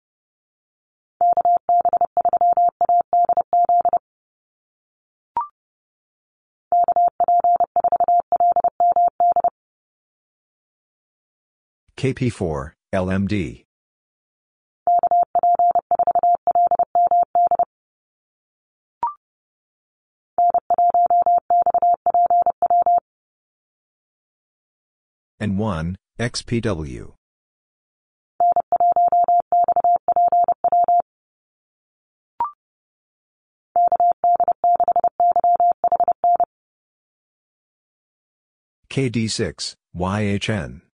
KP4, LMD. N1, XPW. KD6, YHN.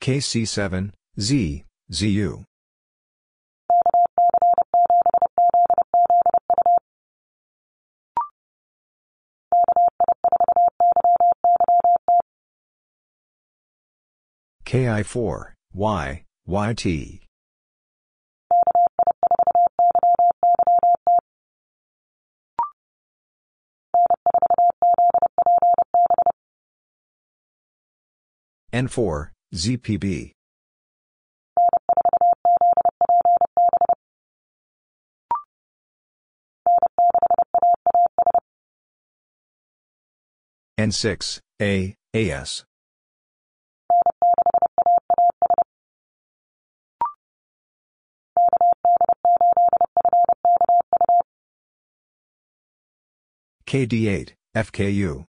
KC7, Z, ZU. KI4, Y, YT. N4, ZPB. N6, A, AS. KD8, FKU.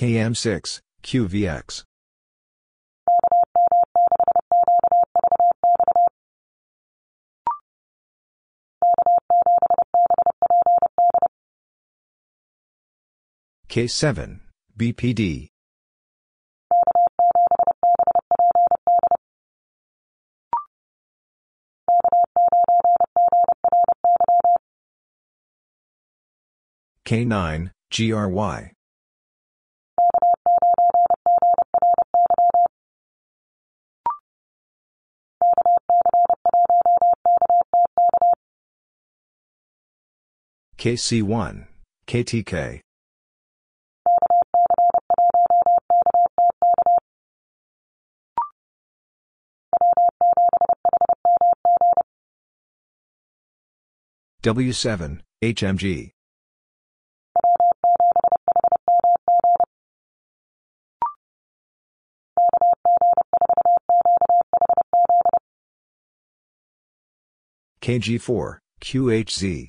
KM6, QVX. K7, BPD. K9, GRY. KC1, KTK. W7, HMG. KG4, QHZ.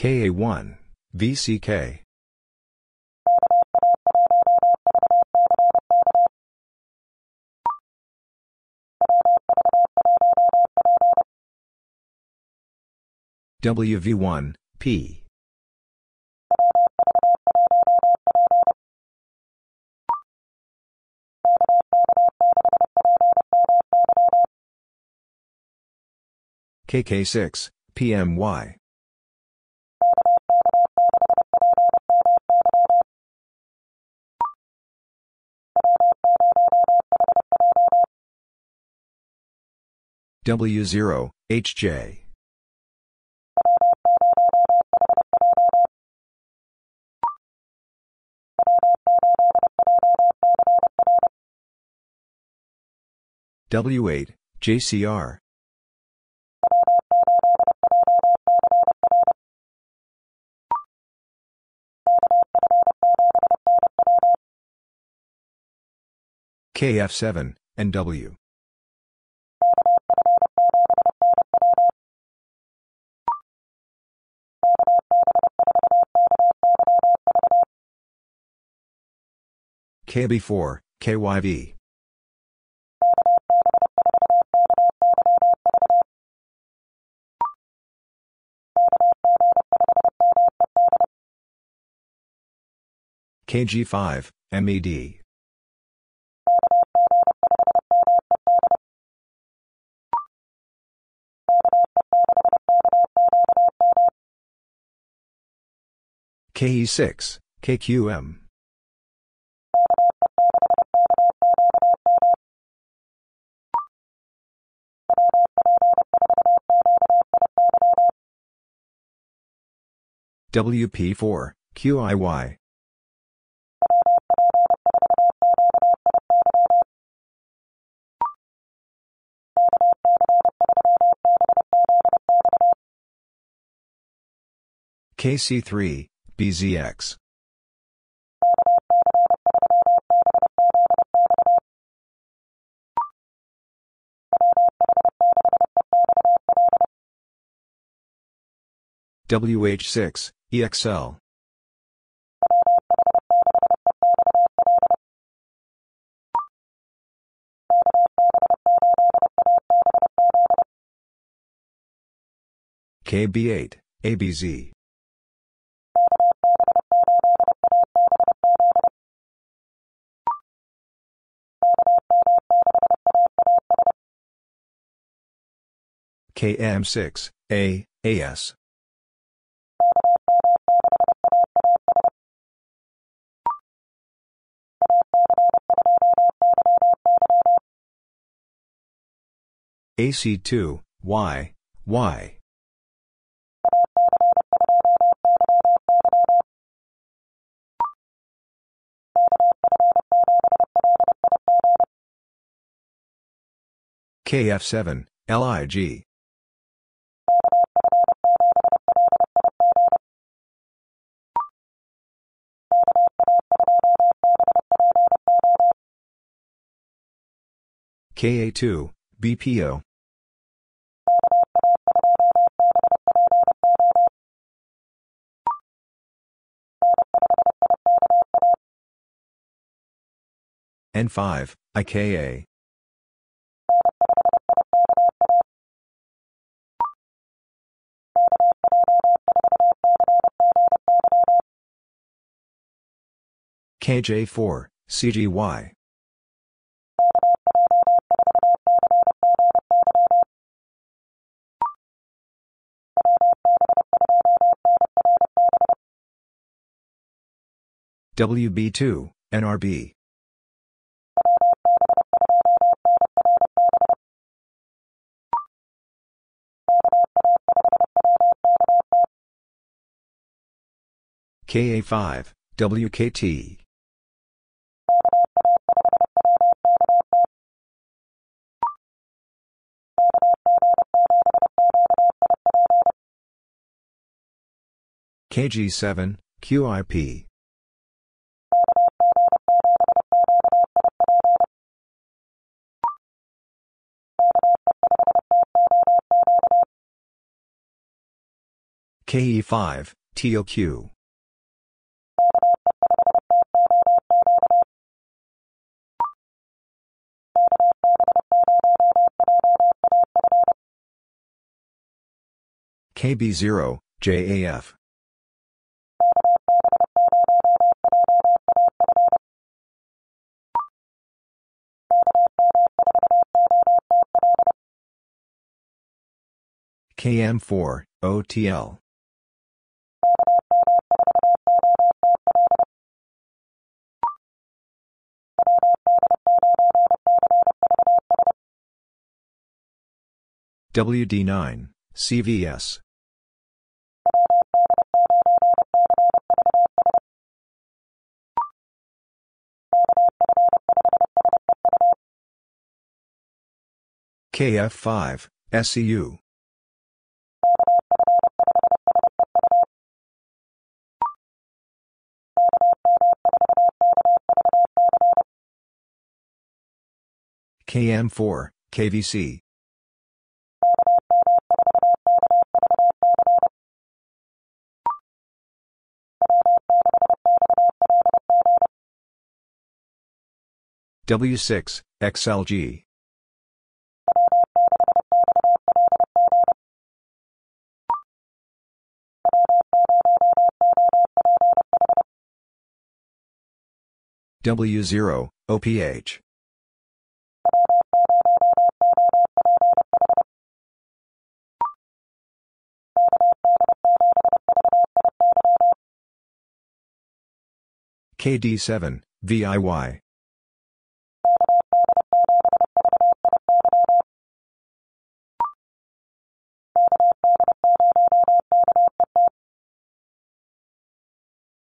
KA1, VCK. WV1, P. KK6, PMY. W0, HJ. W8, JCR. KF7, NW. KB4, KYV. KG5, MED. KE6, KQM. WP4, QIY. KC3, BZX. WH6, EXL. KB8, ABZ. KM6, A, AS. AC2, Y, Y. KF7, LIG. KA2, BPO. N5, IKA. KJ4, CGY. WB2, NRB. KA5, WKT. KG7, QIP. KE5, TOQ. KB0, JAF. KM4, OTL. WD9, CVS. KF5, SCU. KM4, KVC. W6, XLG. W0, OPH. KD7, VIY.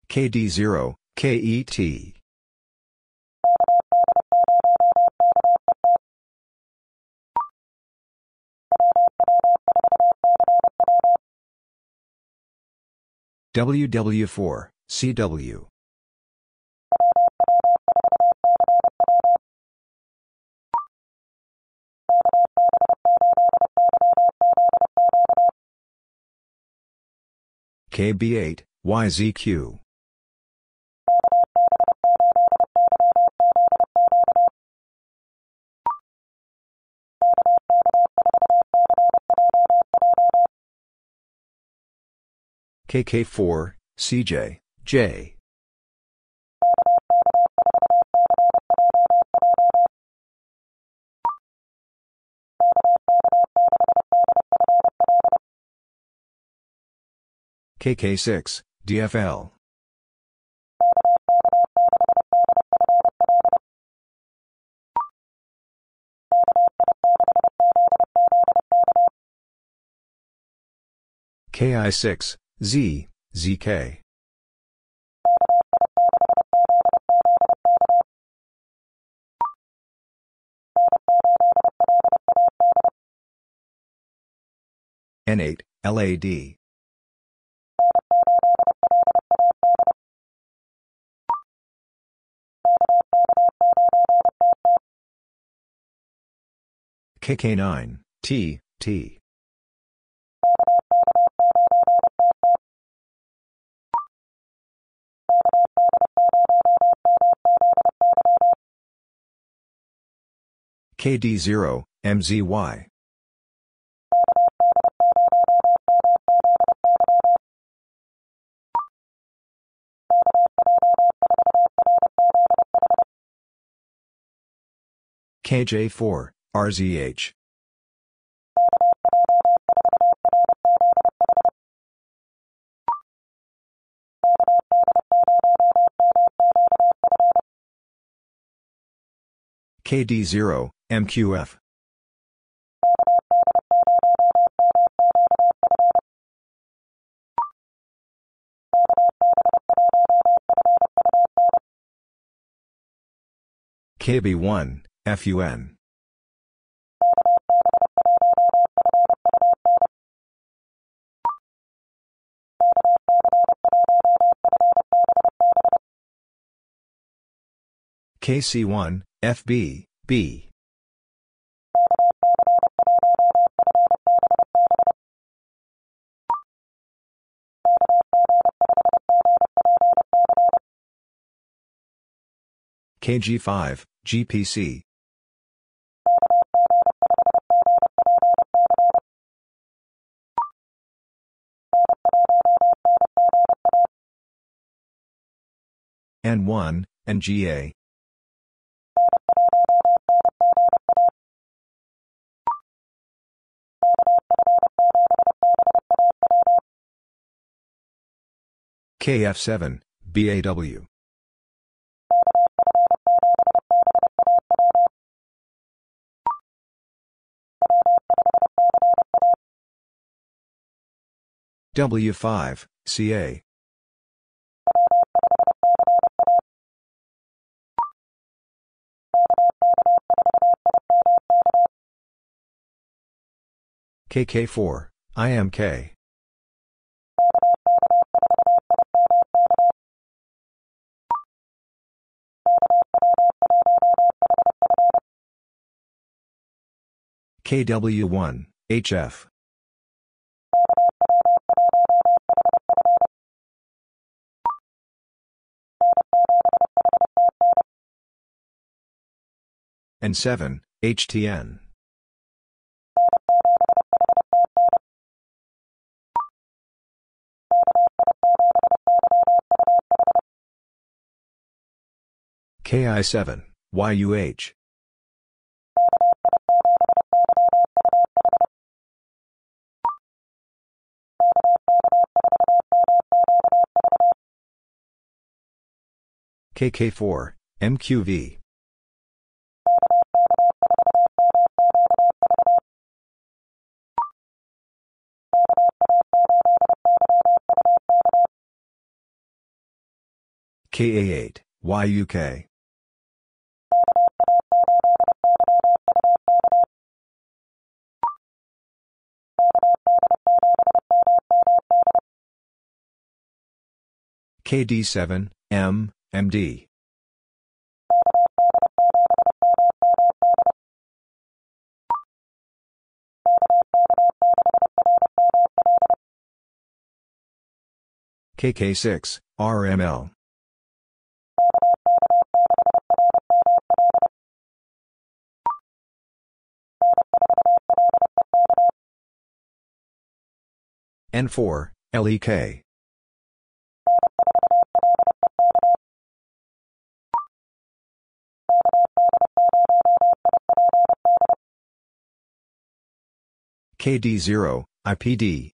KD0, KET. WW4, CW. KB8, YZQ. KK4, CJ, J. KK6, DFL. KI6, Z, ZK. N8, LAD. KK9, T, T. KD0, MZY. KJ4, RZH. KD0, MQF. KB1, FUN. KC1, FB, B. KG5, GPC. N1, NGA. KF7, BAW. W5, CA. KK4, IMK. KW1, HF. N7, HTN. KI7, YUH. KK4, MQV. KA8, YUK. KD7, M, MD. KK6, RML. N4, LEK. KD0, IPD.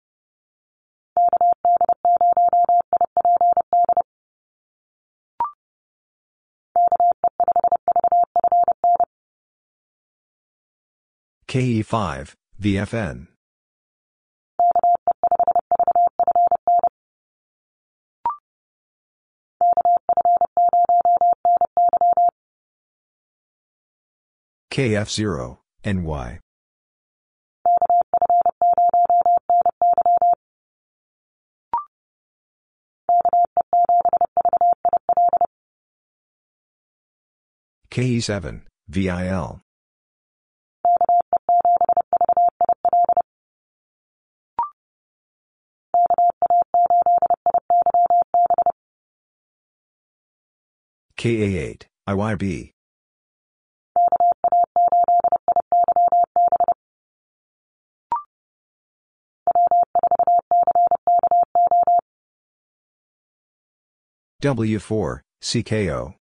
KE5, VFN. KF0, NY. KE7, VIL. KA8, IYB. W4, CKO.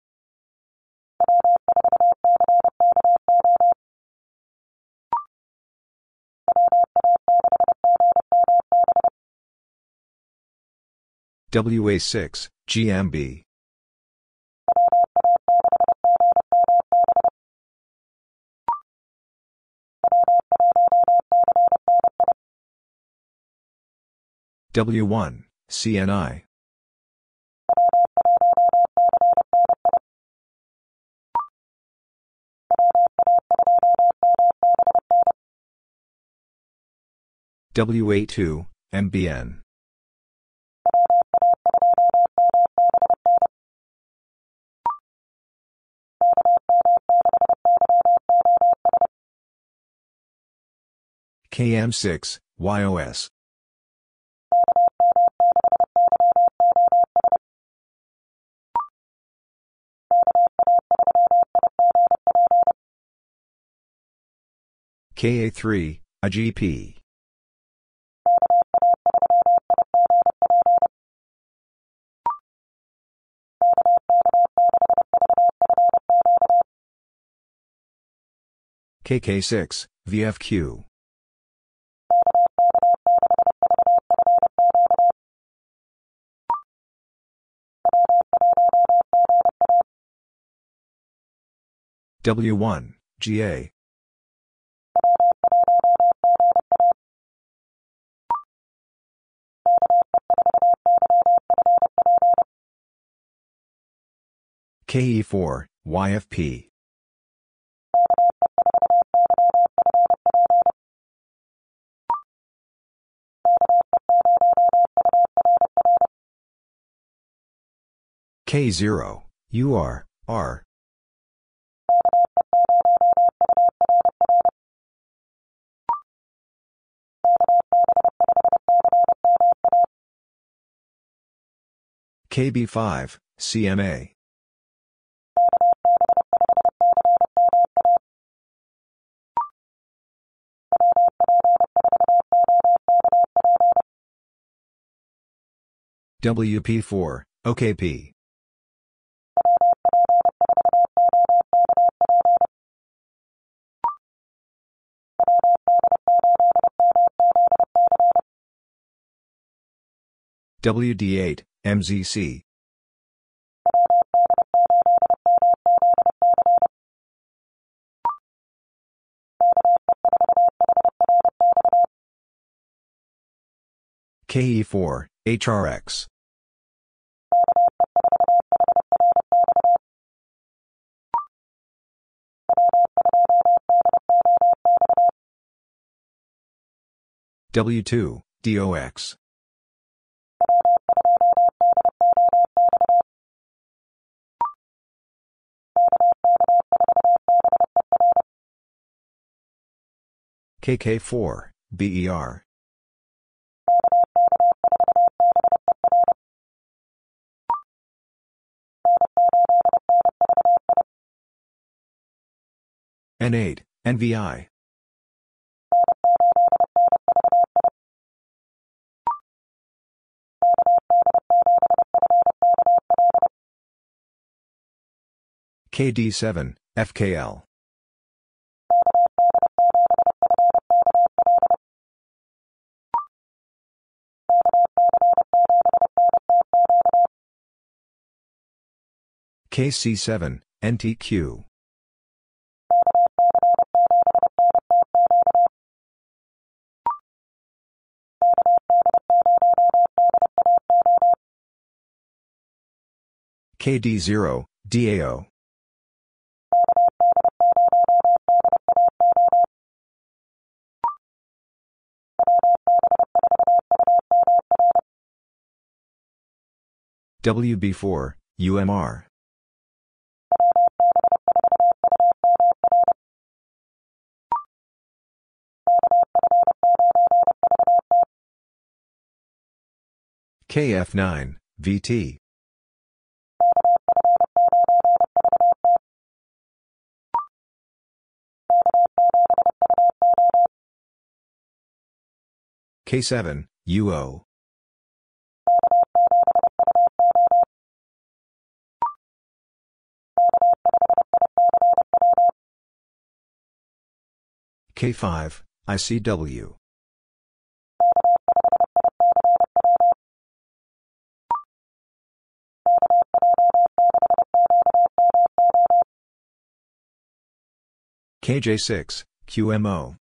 WA6, GMB. W1, CNI. WA2, MBN. KM6, YOS. KA3, IGP. KK6, VFQ. W1, GA. KE4, YFP. K0, UR, R. KB5, CMA. WP4, OKP. WD8, MZC. KE4, HRX. W2, DOX. KK4, BER. N8, NVI. KD7, FKL. KC7, NTQ. KD0, DAO. WB4, UMR. KF9, VT. K7, UO. K5, ICW. KJ6, QMO.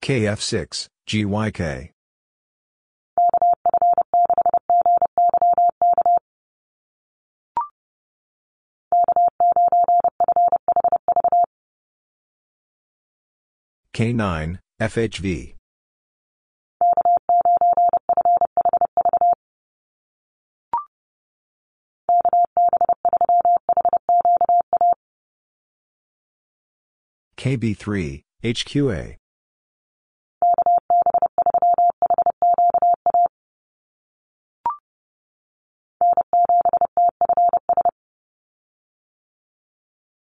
KF6, GYK. K9, FHV. KB3, HQA.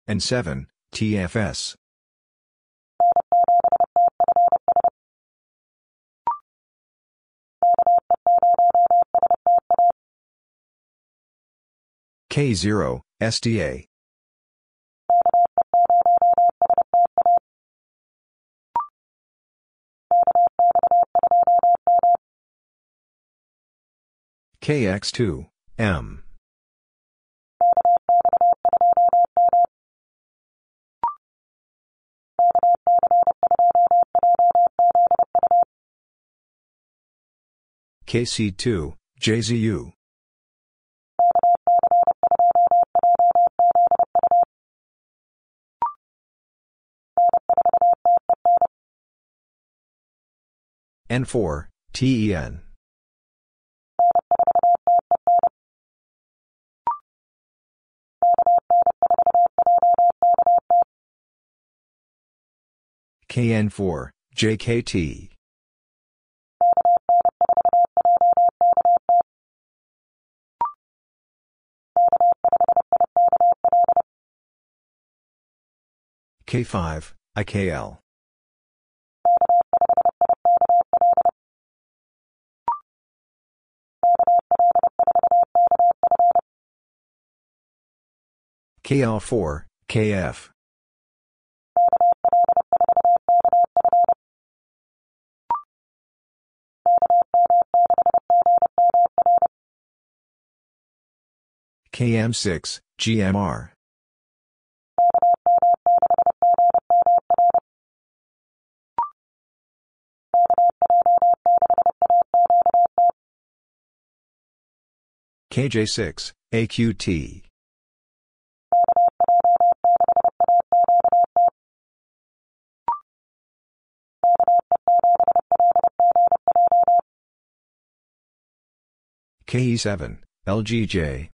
N7, TFS. K0, SDA. KX2, M. KC2, JZU. N4, TEN. KN4, JKT. K5, IKL. KL4, KF. KM6, GMR. KJ6, AQT. KE7, LGJ.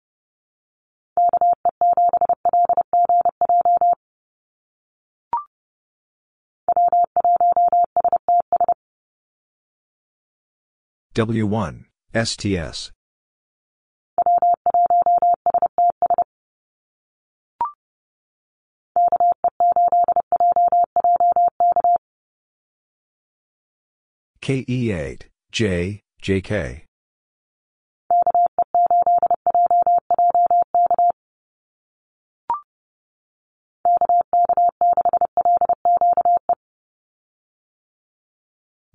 W1, STS. KE8, J, JK.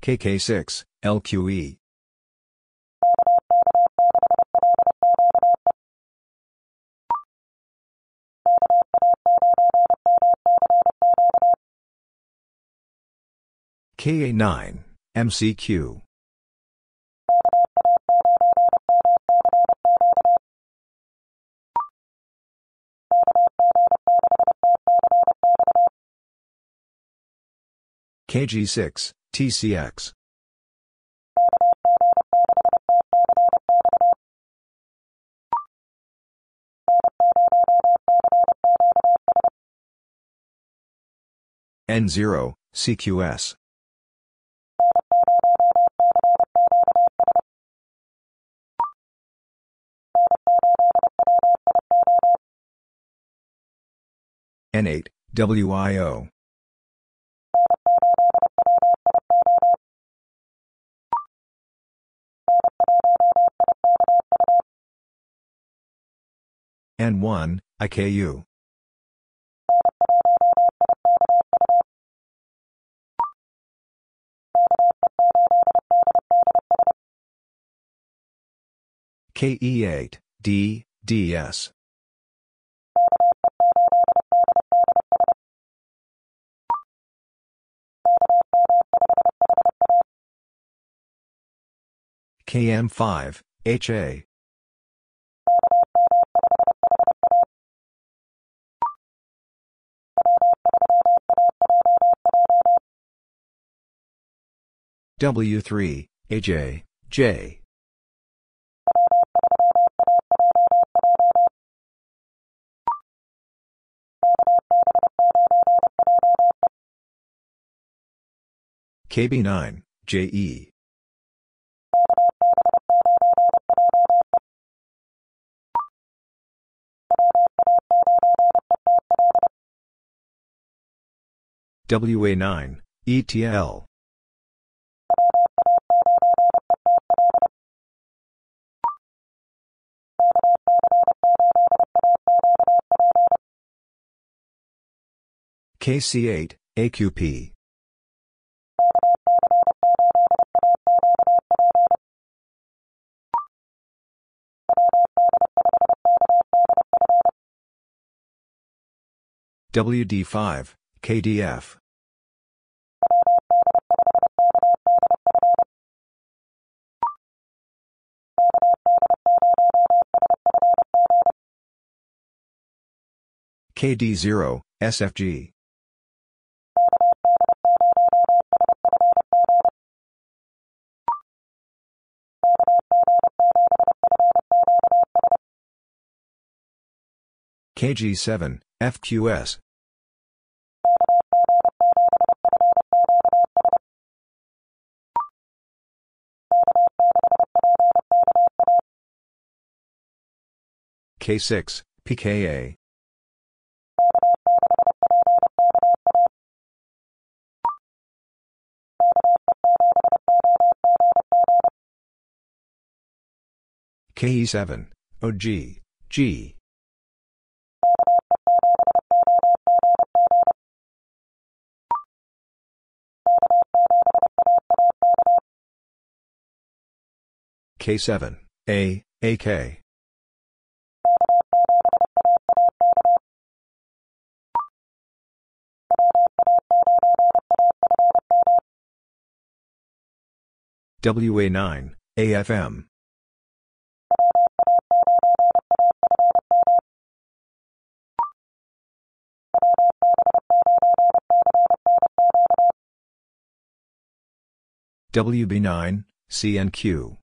KK6, LQE. KA9, MCQ. KG6, TCX. N0, CQS. N8, WIO. N1, IKU. KE8, D, DS. KM5, HA. W3, AJ, J. KB9, JE. WA9, ETL. KC8, AQP. WD5, KDF. KD0, SFG. KG7, FQS. K6, PKA. KE7, OG, G. K7, A, AK. WA9, AFM. WB9, CNQ.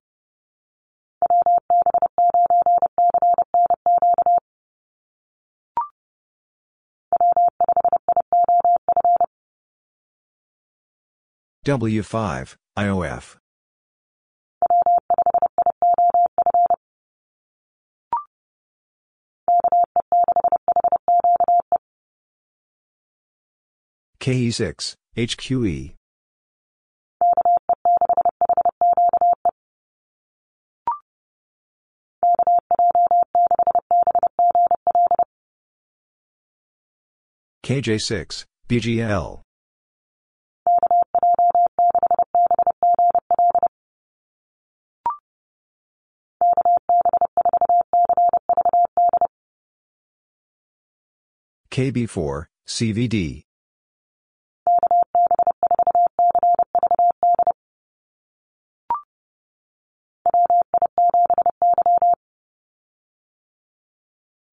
W5, IOF. KE6, HQE. KJ6, BGL. KB4, CVD.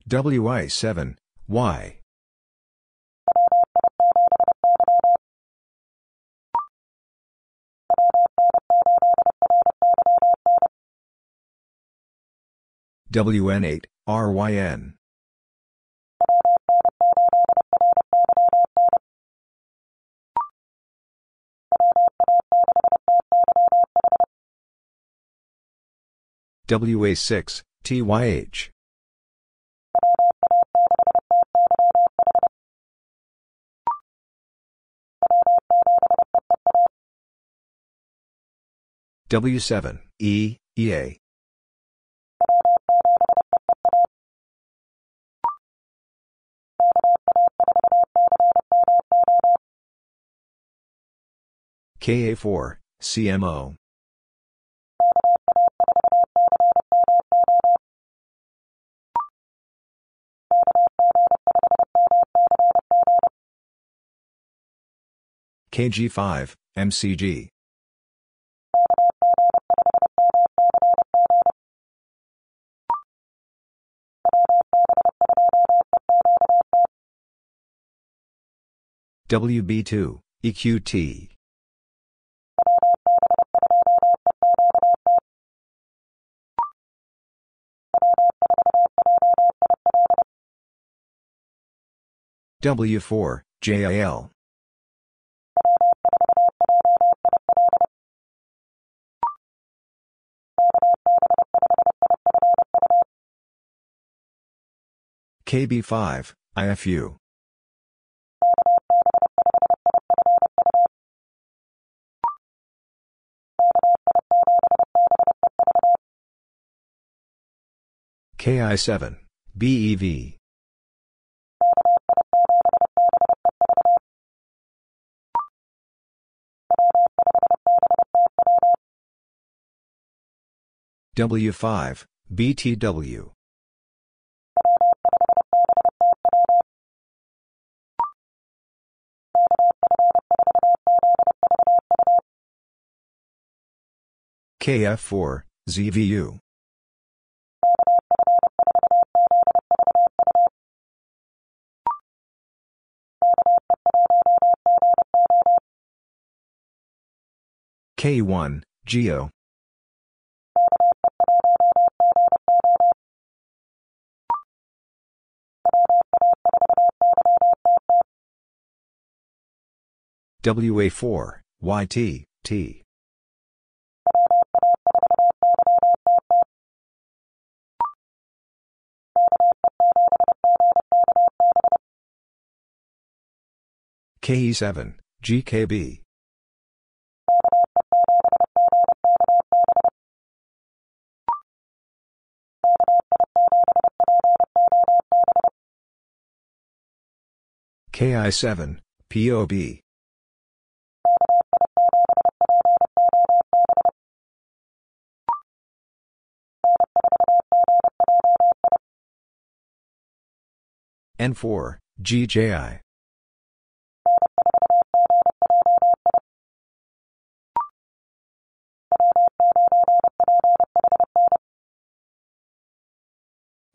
WI7, Y. WN8, RYN. WA6, TYH. W7, E, EA. KA4, CMO. KG5, MCG. WB2, EQT. W4, JIL. KB5, IFU. KI7, BEV. W5, BTW. KF4, ZVU. K1, Geo. WA4, YT, T. KE7, GKB. KI7, POB. N4, GJI.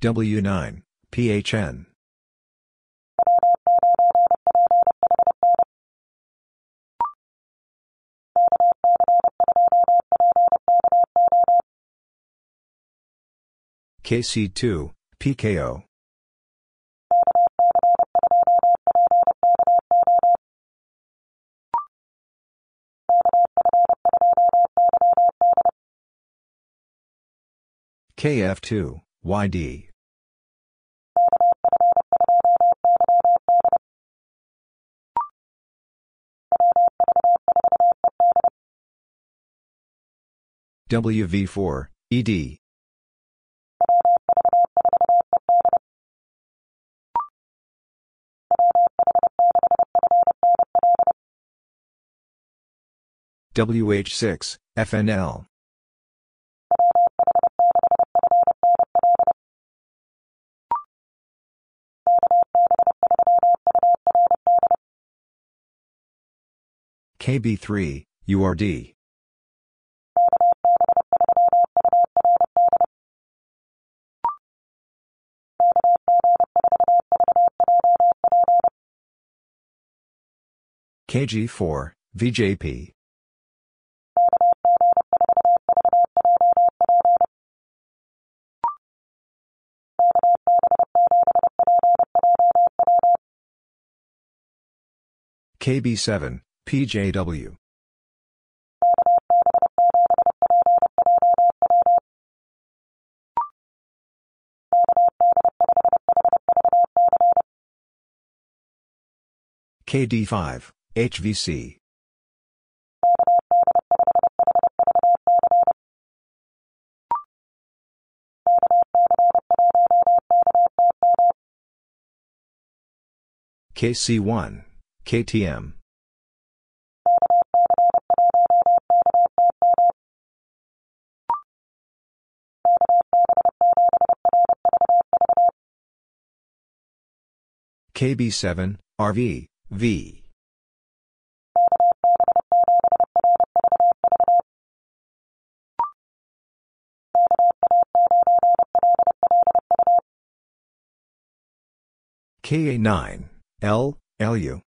W9, PHN. KC2, PKO. KF2, YD. WV4, ED. WH6, FNL. KB3, URD. KG4, VJP. KB7, PJW. KD5, HVC. KC1, KTM. KB7, RV, V. KA9, L, LU.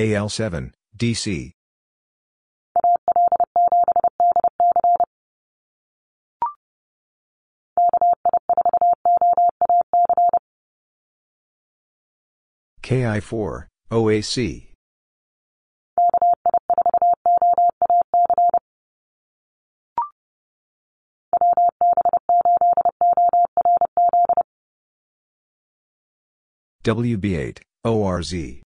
AL7, DC. KI4, OAC. WB8, ORZ.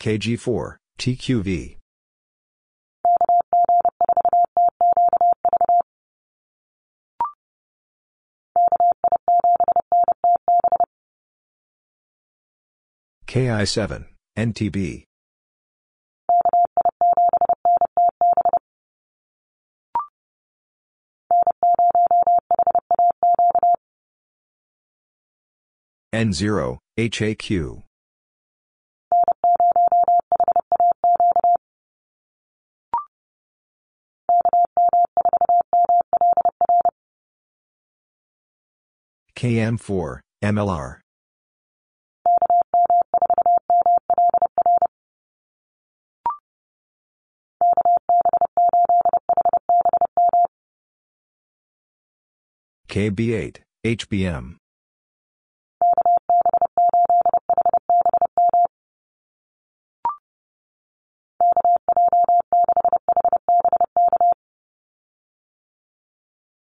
KG4, TQV. KI7, NTB. N0, HAQ. KM4, MLR. KB8, HBM.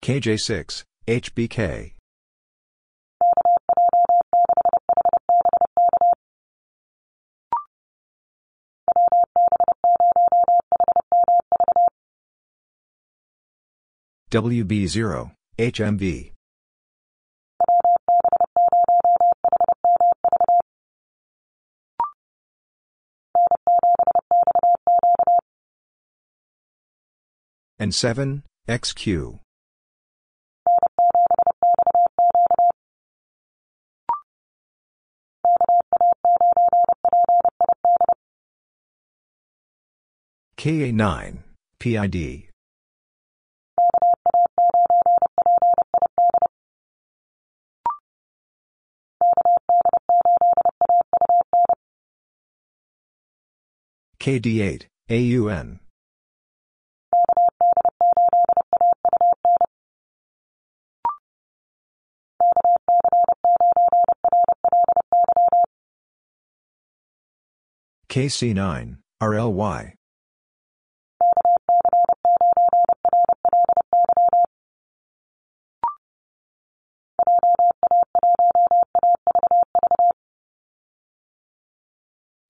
KJ6, HBK. WB0, HMV. N7, XQ. KA9, PID. KD8, AUN. KC9, RLY.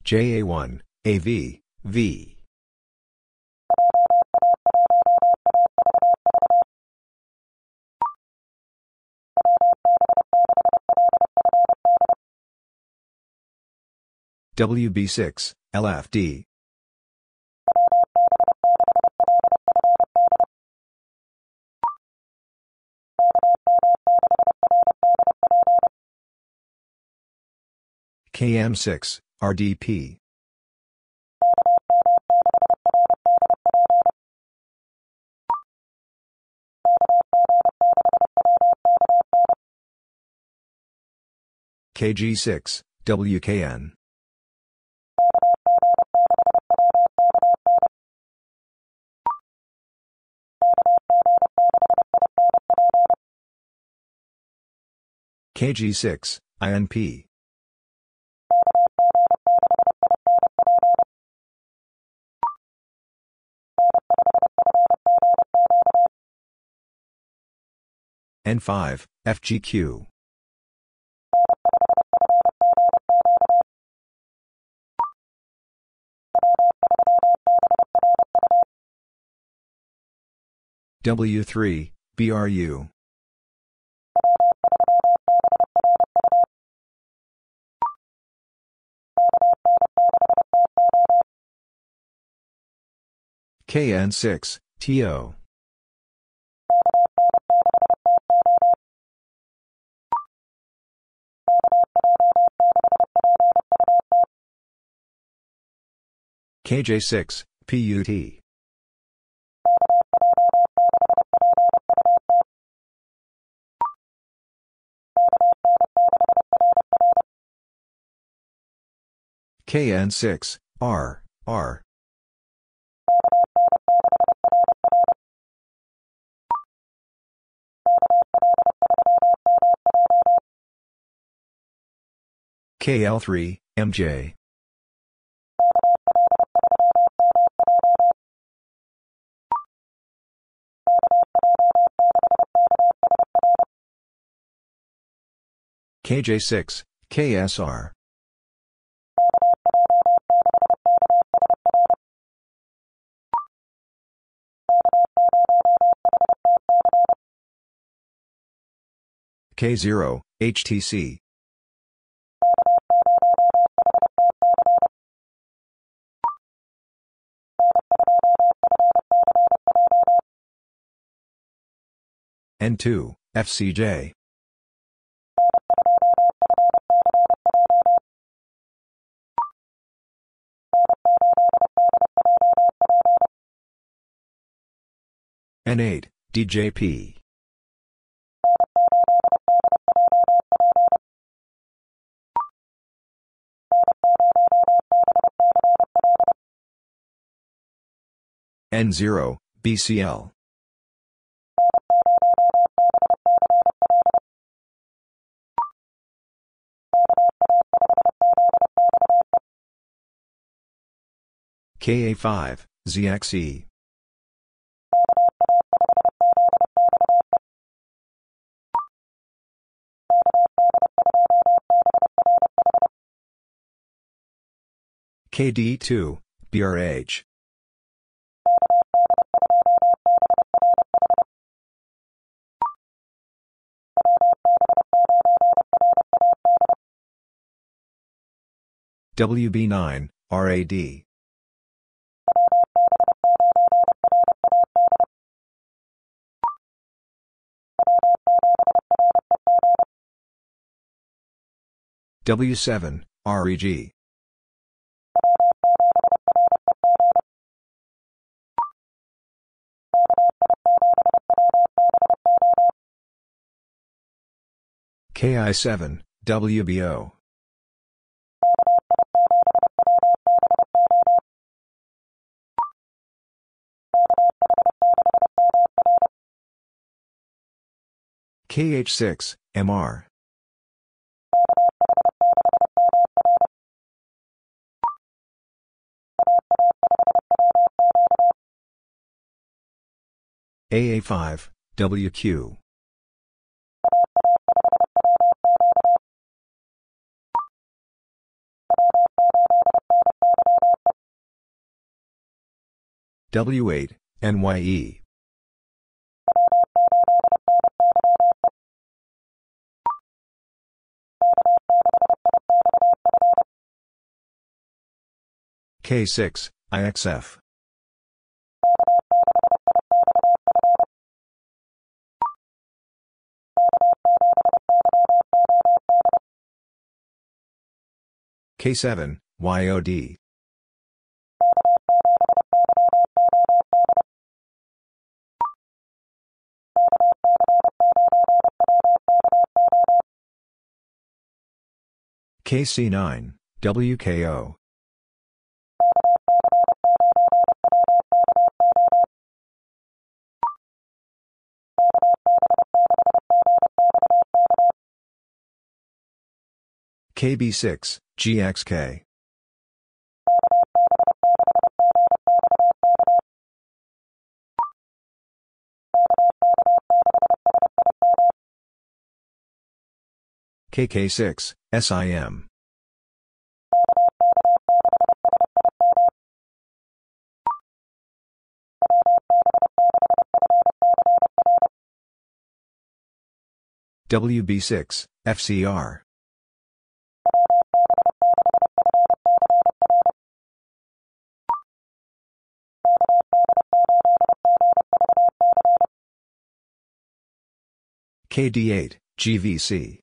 JA1, AV, V. WB6, LFD. KM6, RDP. KG6, WKN. KG6, INP. N5, FGQ. W3, BRU. KN6, TO. KJ6, PUT. KN6, R, R. KL3, MJ. KJ6, KSR. K0, HTC. N2, FCJ. N8, DJP. N0, BCL. KA5, ZXE. KD2, BRH. WB9, RAD. W7, REG. KI7, WBO. KH6, MR. AA5, WQ. W8, NYE. K6, IXF. K7, YOD. KC9, WKO. KB6, GXK. KK6, SIM. WB6, FCR. KD8, GVC.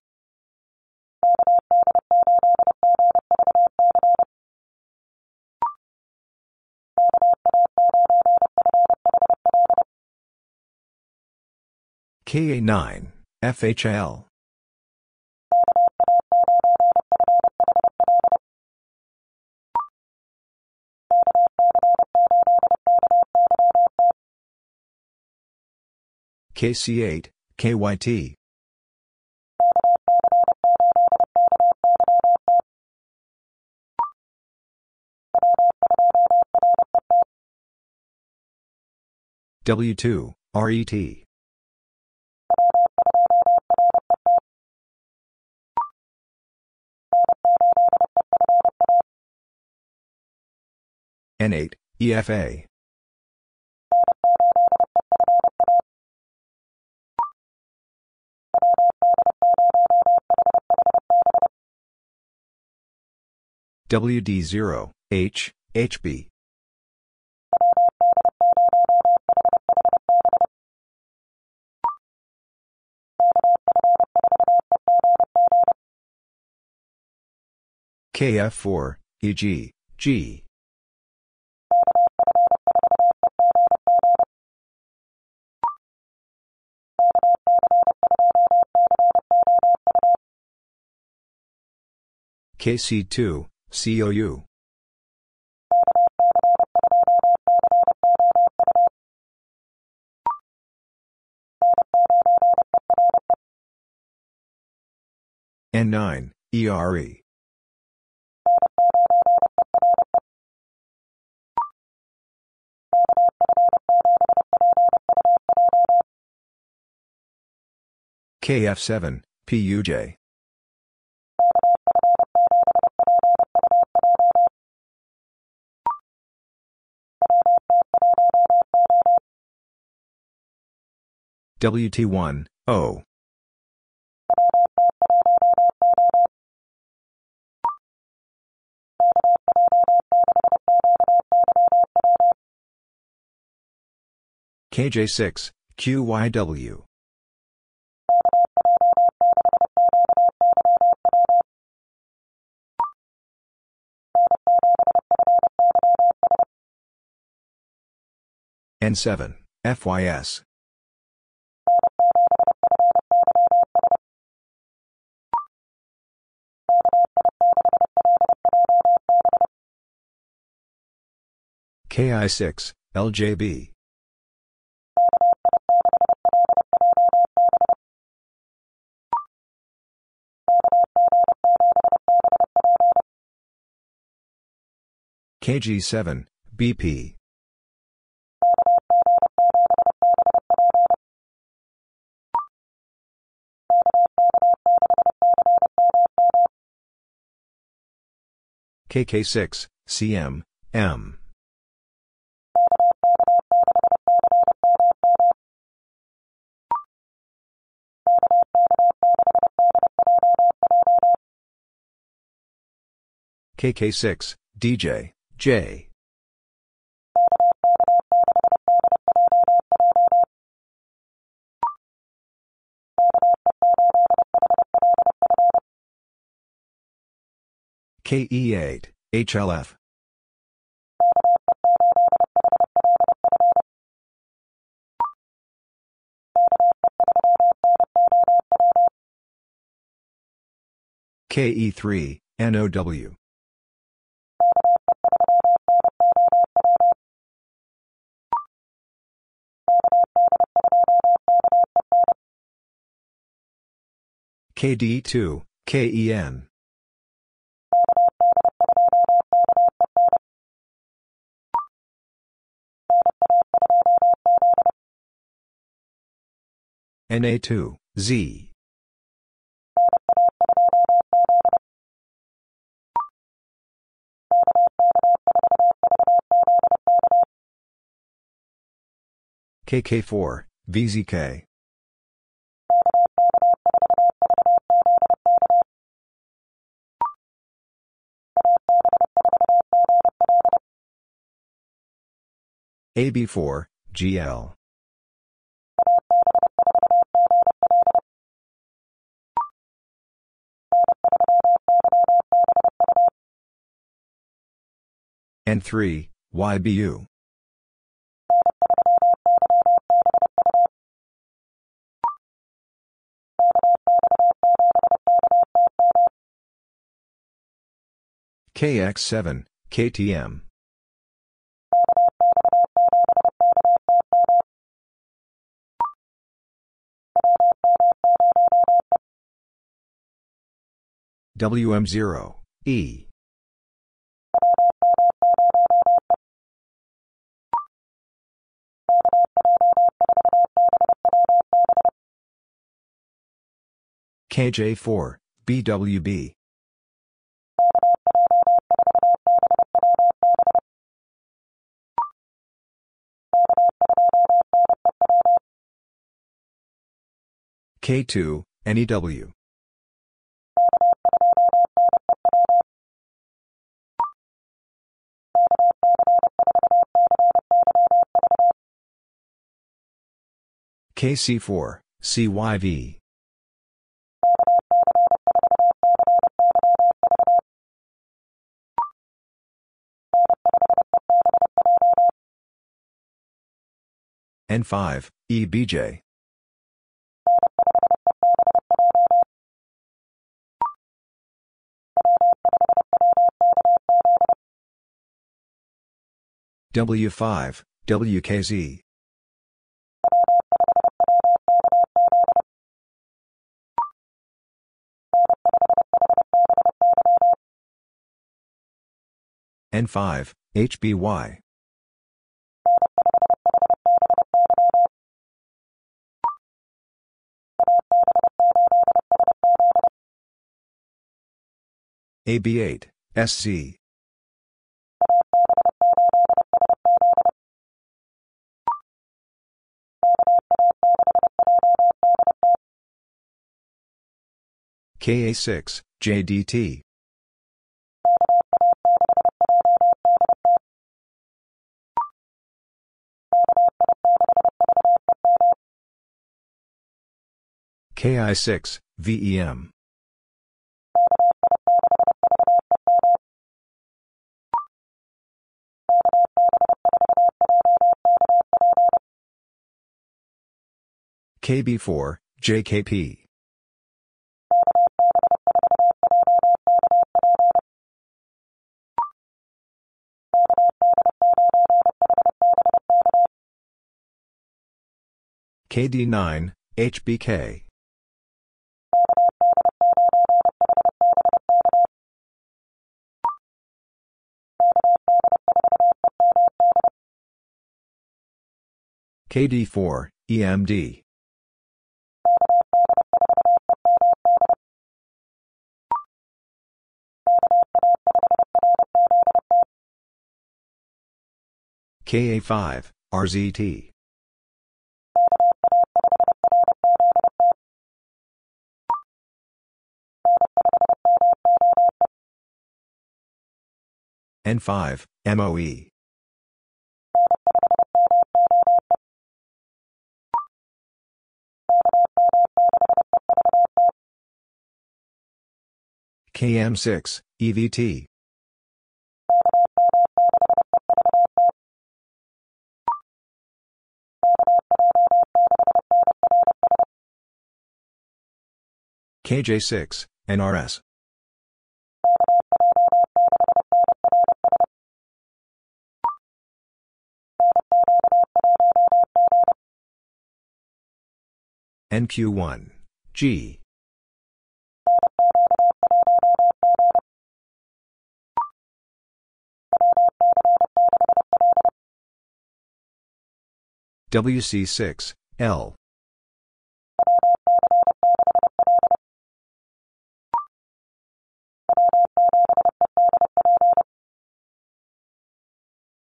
KA9, FHL. KC8, KYT. W2, RET. N8, EFA. WD0, H, HB. KF4, EG, G. KC2, COU. N9, ERE. KF7, PUJ. WT1, O. KJ6, QYW. N7, FYS. KI6, LJB. KG7, BP. KK6, CM, M. KK6, DJ, J. KE8, HLF. KE3, NOW. KD2, KEN. NA2, Z. KK4, VZK. AB4, GL. N3, YBU. KX7, KTM. WM0, E. KJ4, BWB. K2, NEW. KC4, CYV. N5, EBJ. W5, WKZ. N5, HBY. AB8, SC. KA6, JDT. KI6, VEM. KB4, JKP. KD9, HBK. KD4, EMD. KA5, RZT. N5, MOE. KM6, EVT. KJ6, NRS. NQ1, G. WC6, L.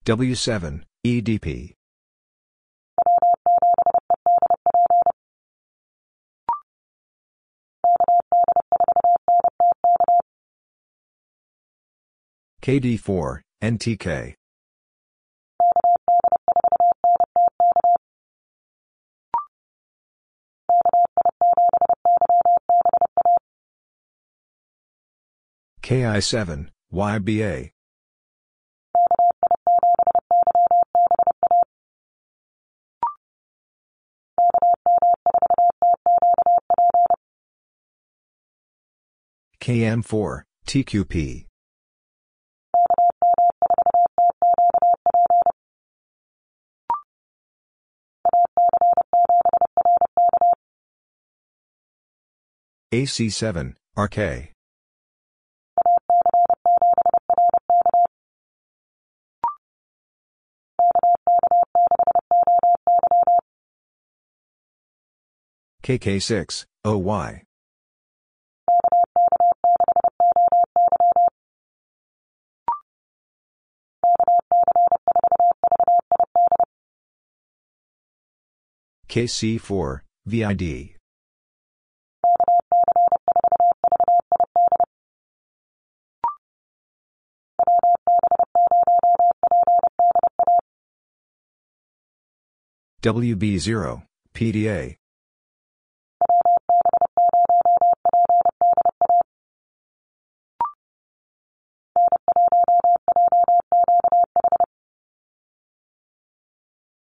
W7, EDP. KD4, NTK. KI7, YBA. KM4, TQP. AC7, RK. KK6, OY. KC4, VID. WB0, PDA.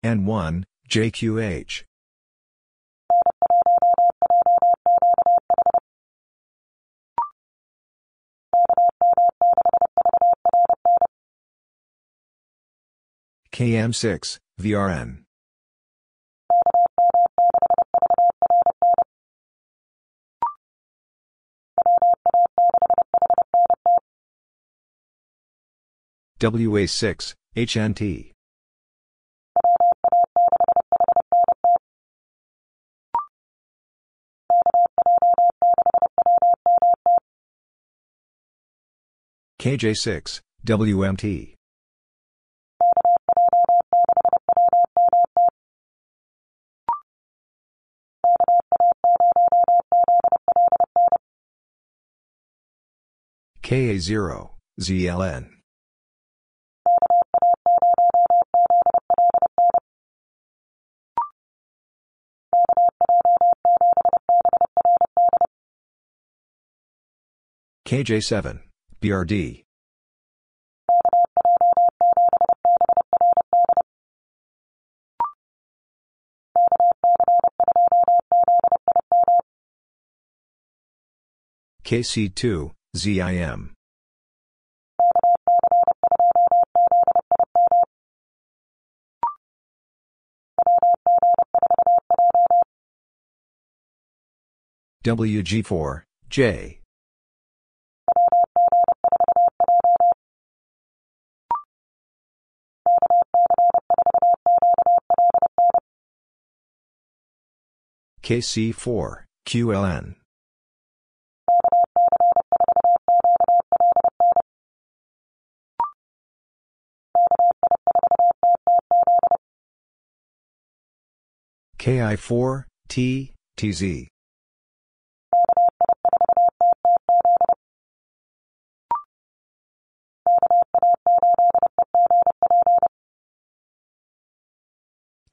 N1, JQH. KM6, VRN. WA6, HNT. KJ6, WMT. KA0, ZLN. KJ7, BRD. KC2, ZIM. WG4, J. KC4, QLN. KI4, T, TZ.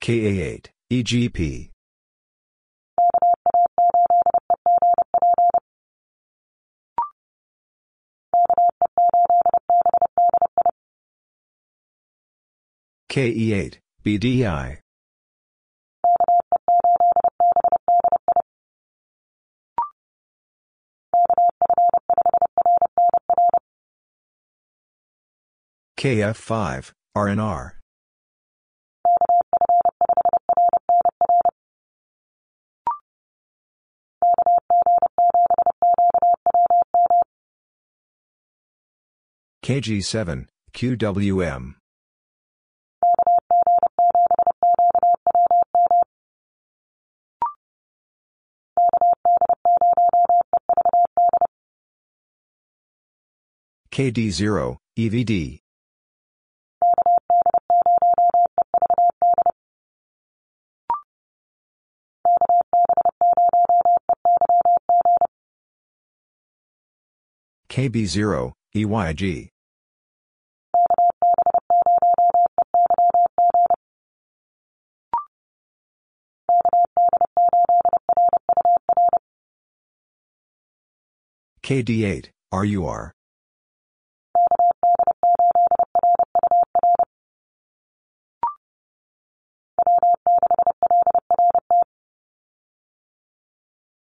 KA8, EGP. KE8, BDI. KF5, RNR. KG7, QWM. KD0, EVD. KB0, EYG. KD8, RUR.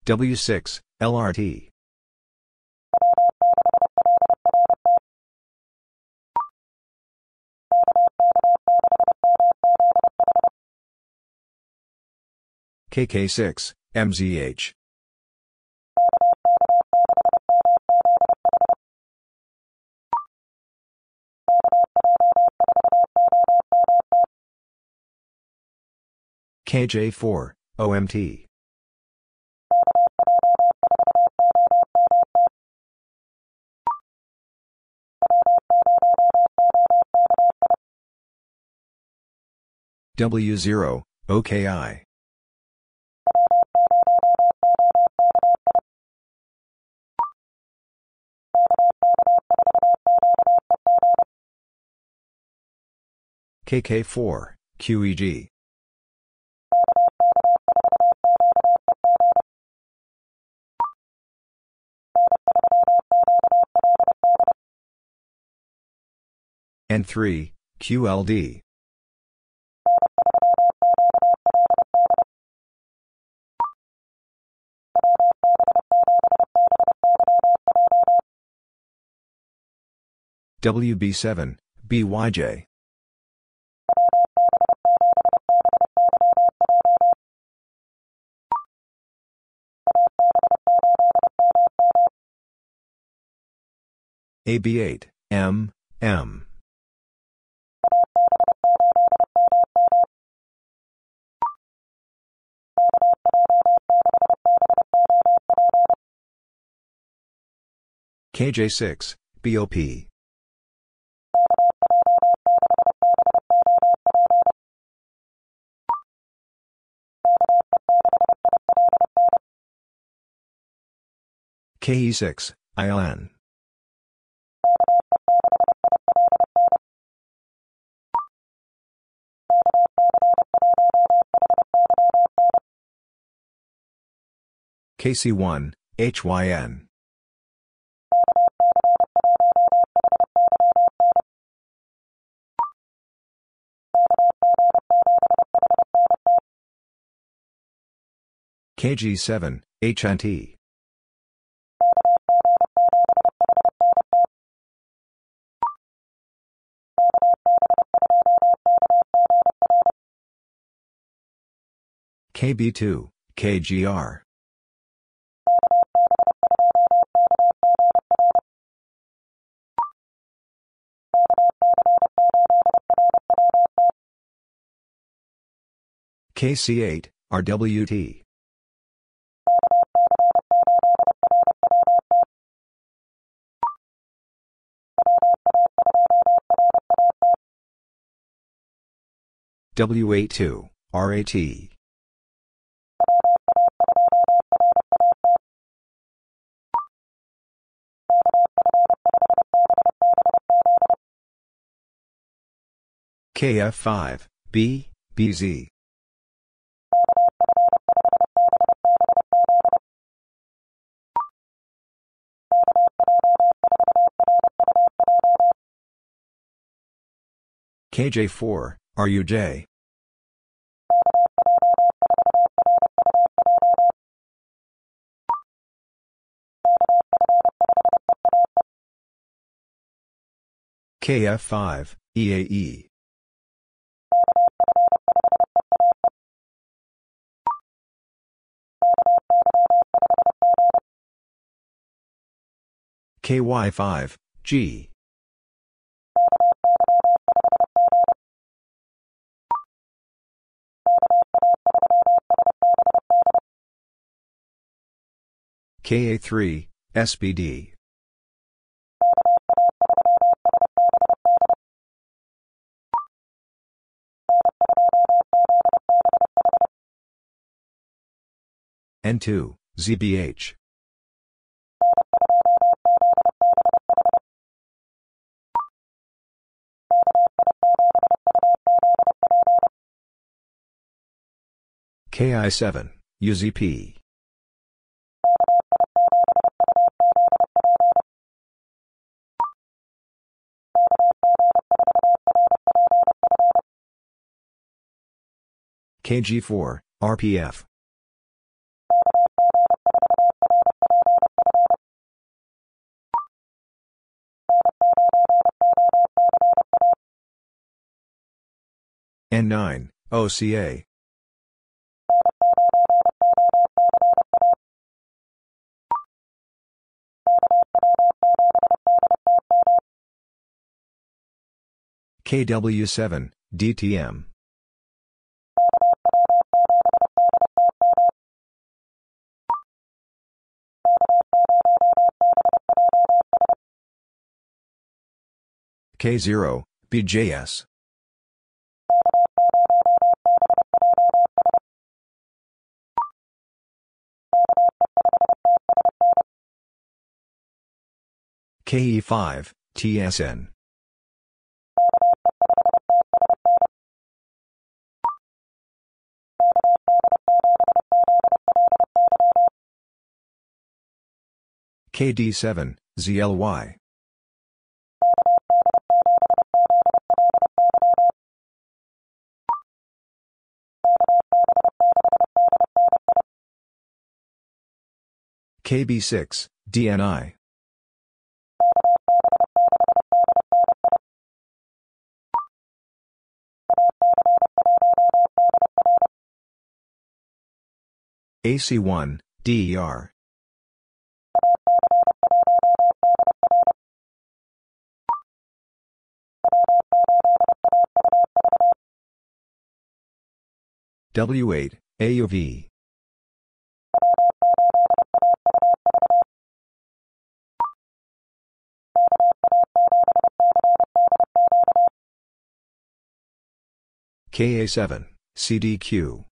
W6, LRT. KK6, MZH. KJ4, OMT. W0, OKI. KK4, QEG. N3, QLD. WB7, BYJ. AB8, M, M. KJ6, BOP. KE6, ILN. KC1, HYN. KG7, HNT. KB2, KGR. KC8, RWT. W82, RAT. KF5, B, BZ. KJ4, RUJ. KF5, EAE. KY5, G. KA3, SBD. N2, ZBH. KI7, UZP. KG4, RPF. N9, OCA. KW7, DTM. K0, BJS. KE5, TSN. KD7, ZLY. KB6, DNI. AC1, DER. W8, AUV. KA7, CDQ.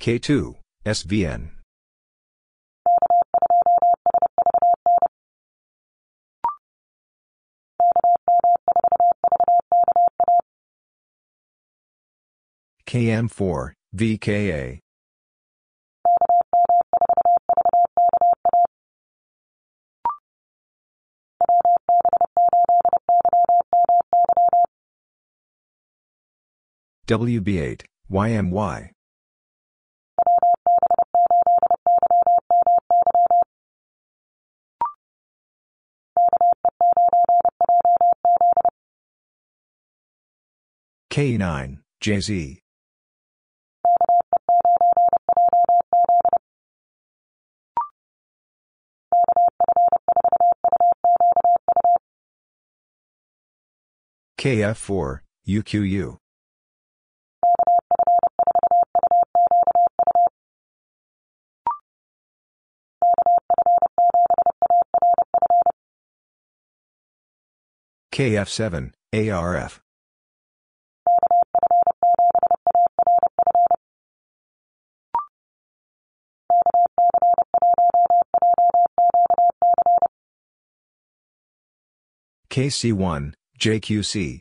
K2, SVN. KM4, VKA. WB8, YMY. K9, JZ. KF4, UQU. KF7, ARF. KC1, JQC.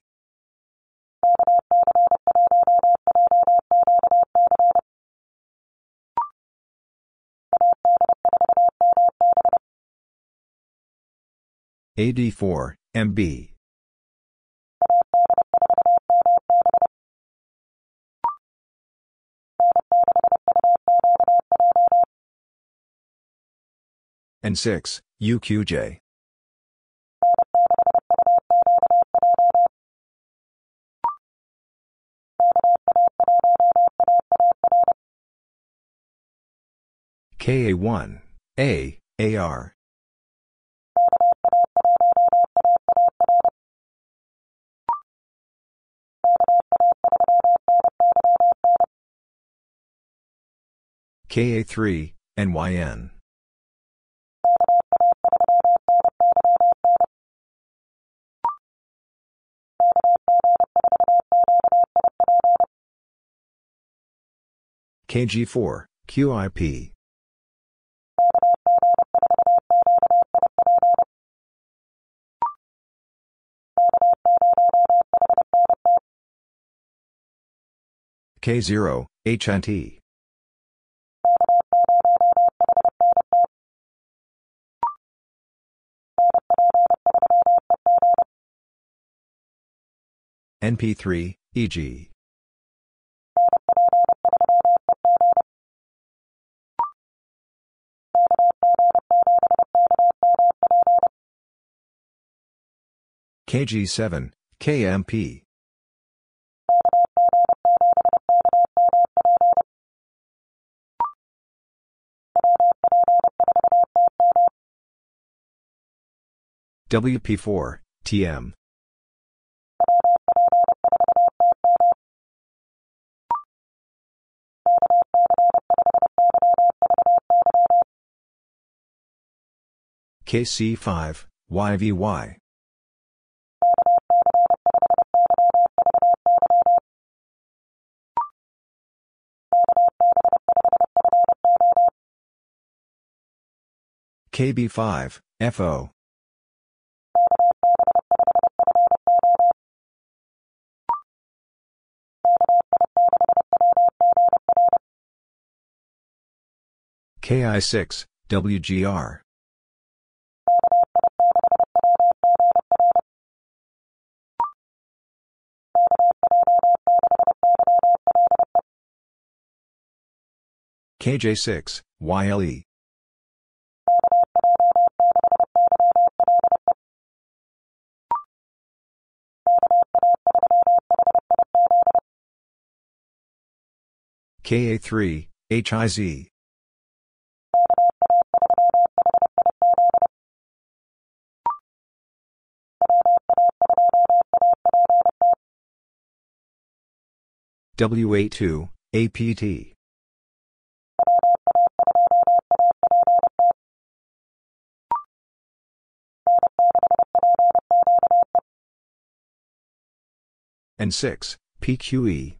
AD4, MB. N6, UQJ. KA1, A, AR. KA3, NYN. KG4, QIP. K0, HNT. NP3, EG. KG7, KMP. WP4, TM. KC5, YVY. KB5, FO. KI6, WGR. KJ6, YLE. KA3, HIZ. WA2, APT. N6, PQE.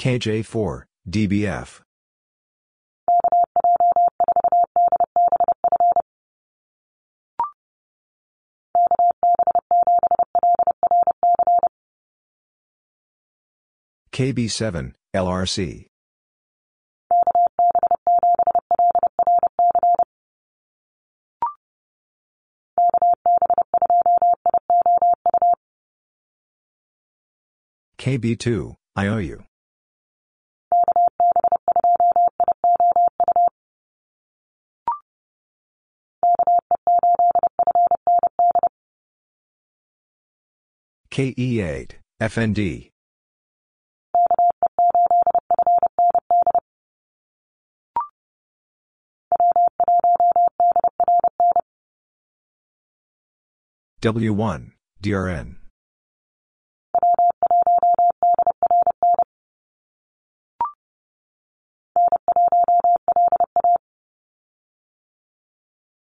KJ4, DBF. KB7, LRC. KB2, IOU. KE8, FND. W1, DRN.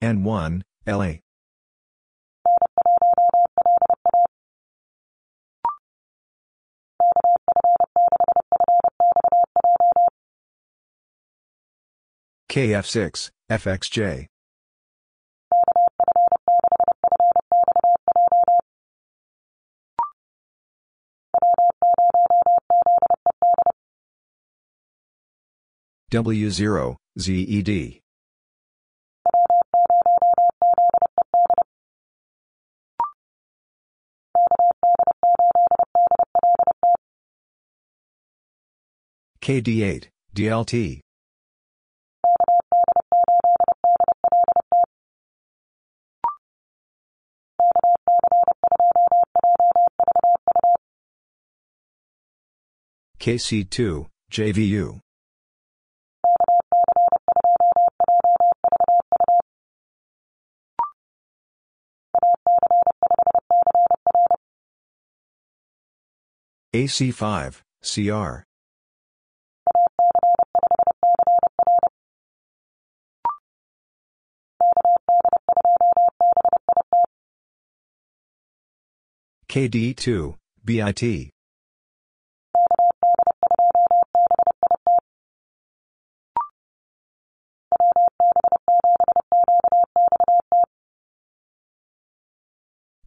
N1, LA. KF6, FXJ. W0, ZED. KD8, DLT. KC2, JVU. AC5, CR. KD2, BIT.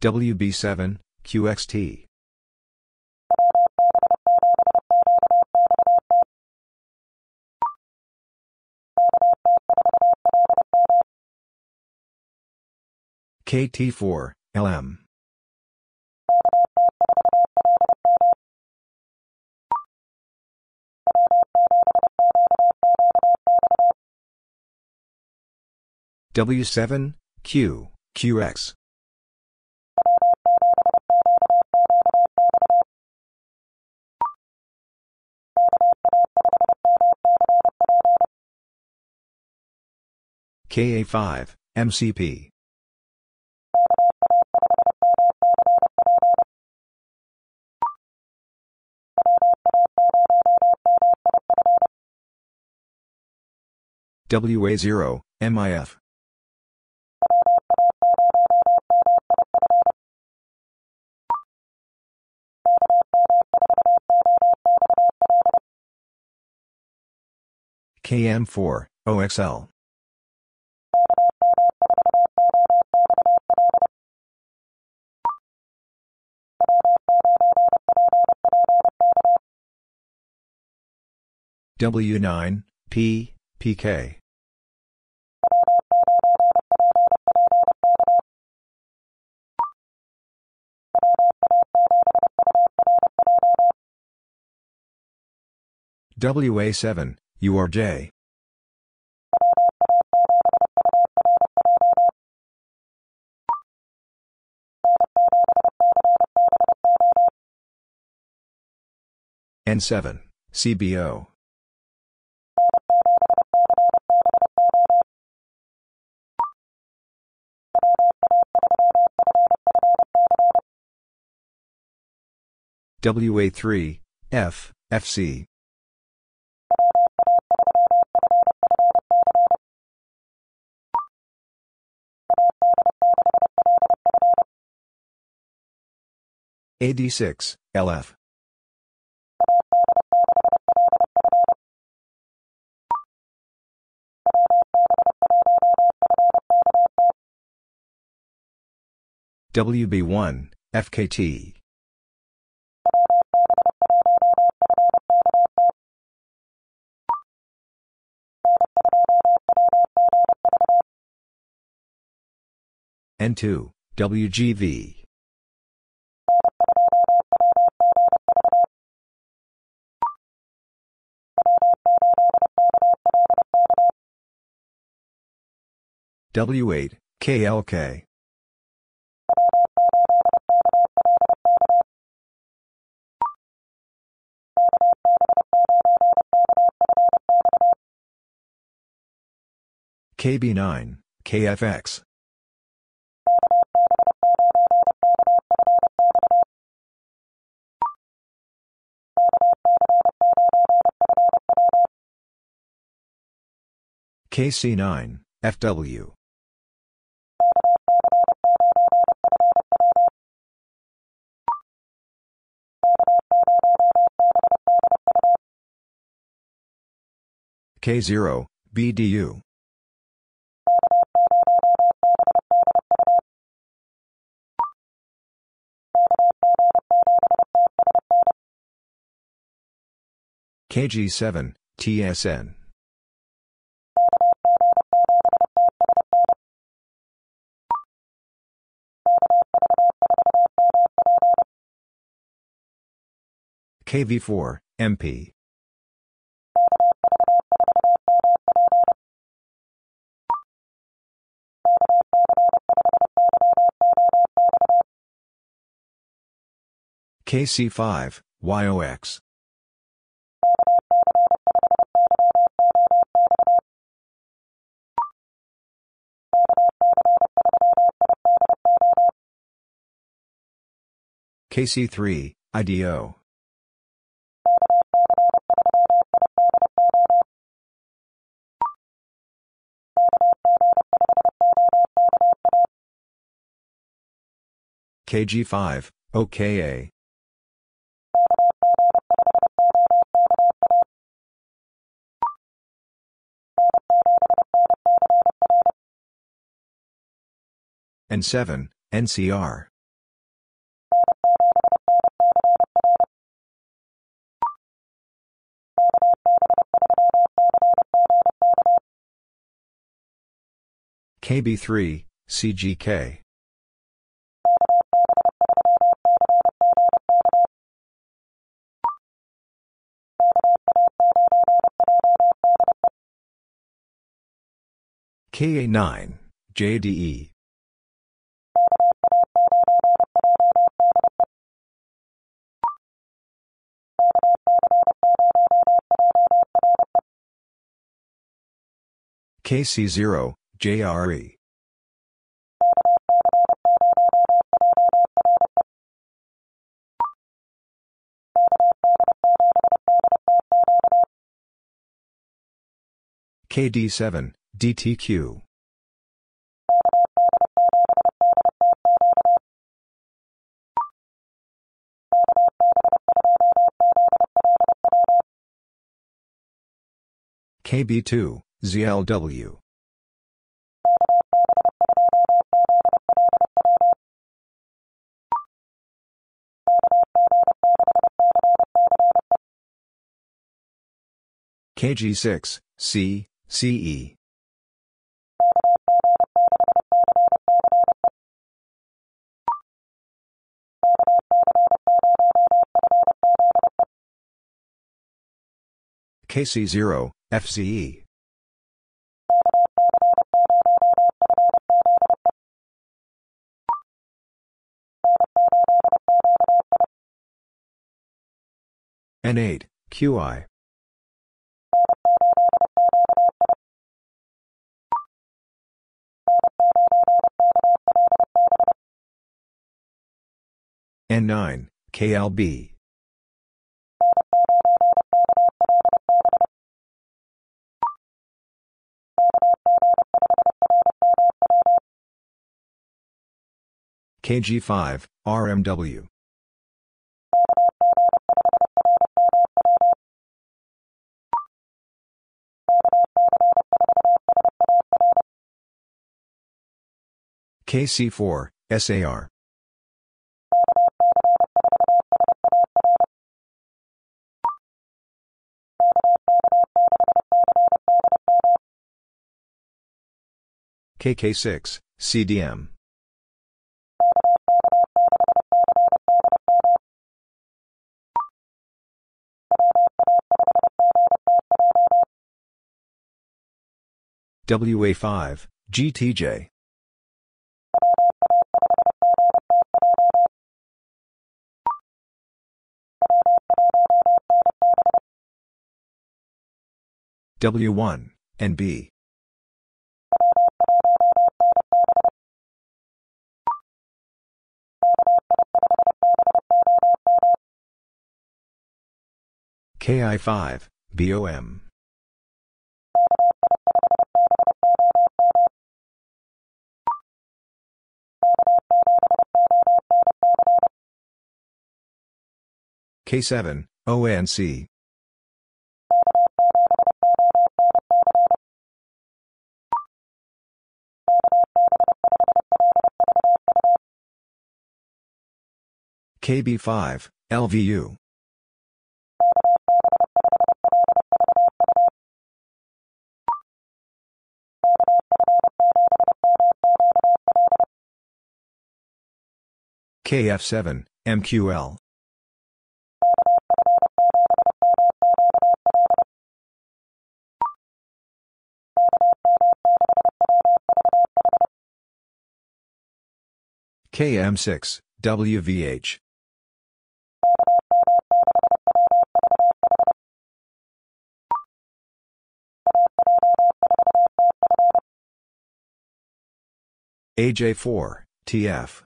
WB7, QXT. KT4, LM. W7, Q, QX. KA5, MCP. WA0, MIF. KM4, OXL. W9, P, PK. WA7, URJ. N7, CBO. WA3, F, FC. AD6, LF. WB1, FKT. N2, WGV. W8, KLK. KB9, KFX. KC9, FW. K0, BDU. KG7, TSN. KV4, MP. KC5, YOX. KC3, IDO. KG5, OKA. N7, NCR. KB3, CGK. KA9, JDE. KC0, JRE. KD7, DTQ. KB2, ZLW. KG6, C, CE. KC0, FCE. N8, QI. N9, KLB. KG5, RMW. KC4, SAR. KK6, CDM. WA5, GTJ. W1, NB. KI5, BOM. K7, ONC. KB5, LVU. KF7, MQL. KM6, WVH. AJ4, TF.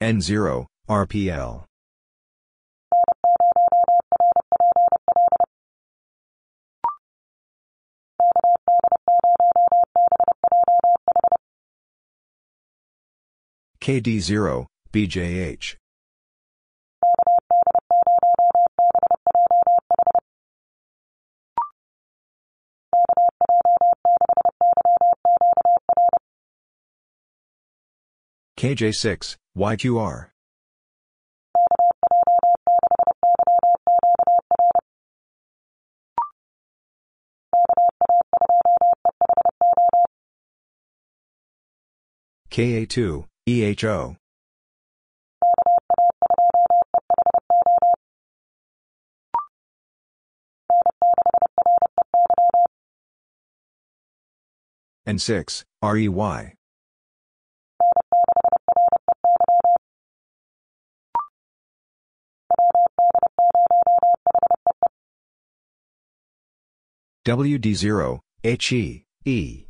N0, RPL. KD0, BJH. KJ6, YQR. KA2, EHO. N6, REY. WD0, HE, E.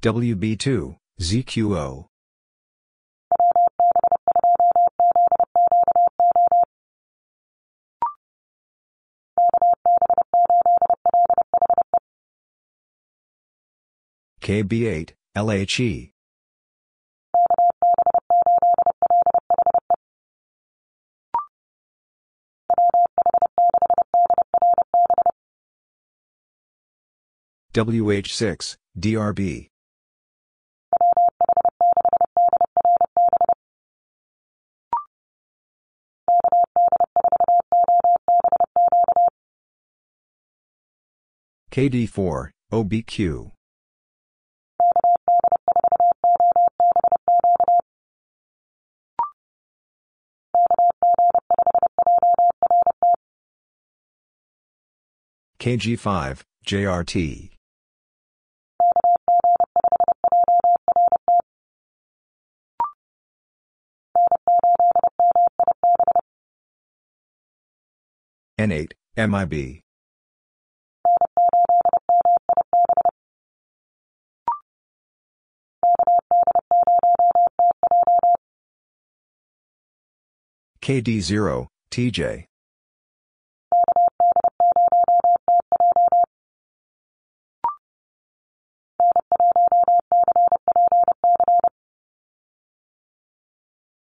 WB2, ZQO. KB8, LHE. WH6, DRB. KD4, OBQ. KG5, JRT. N8, MIB. KD0, TJ.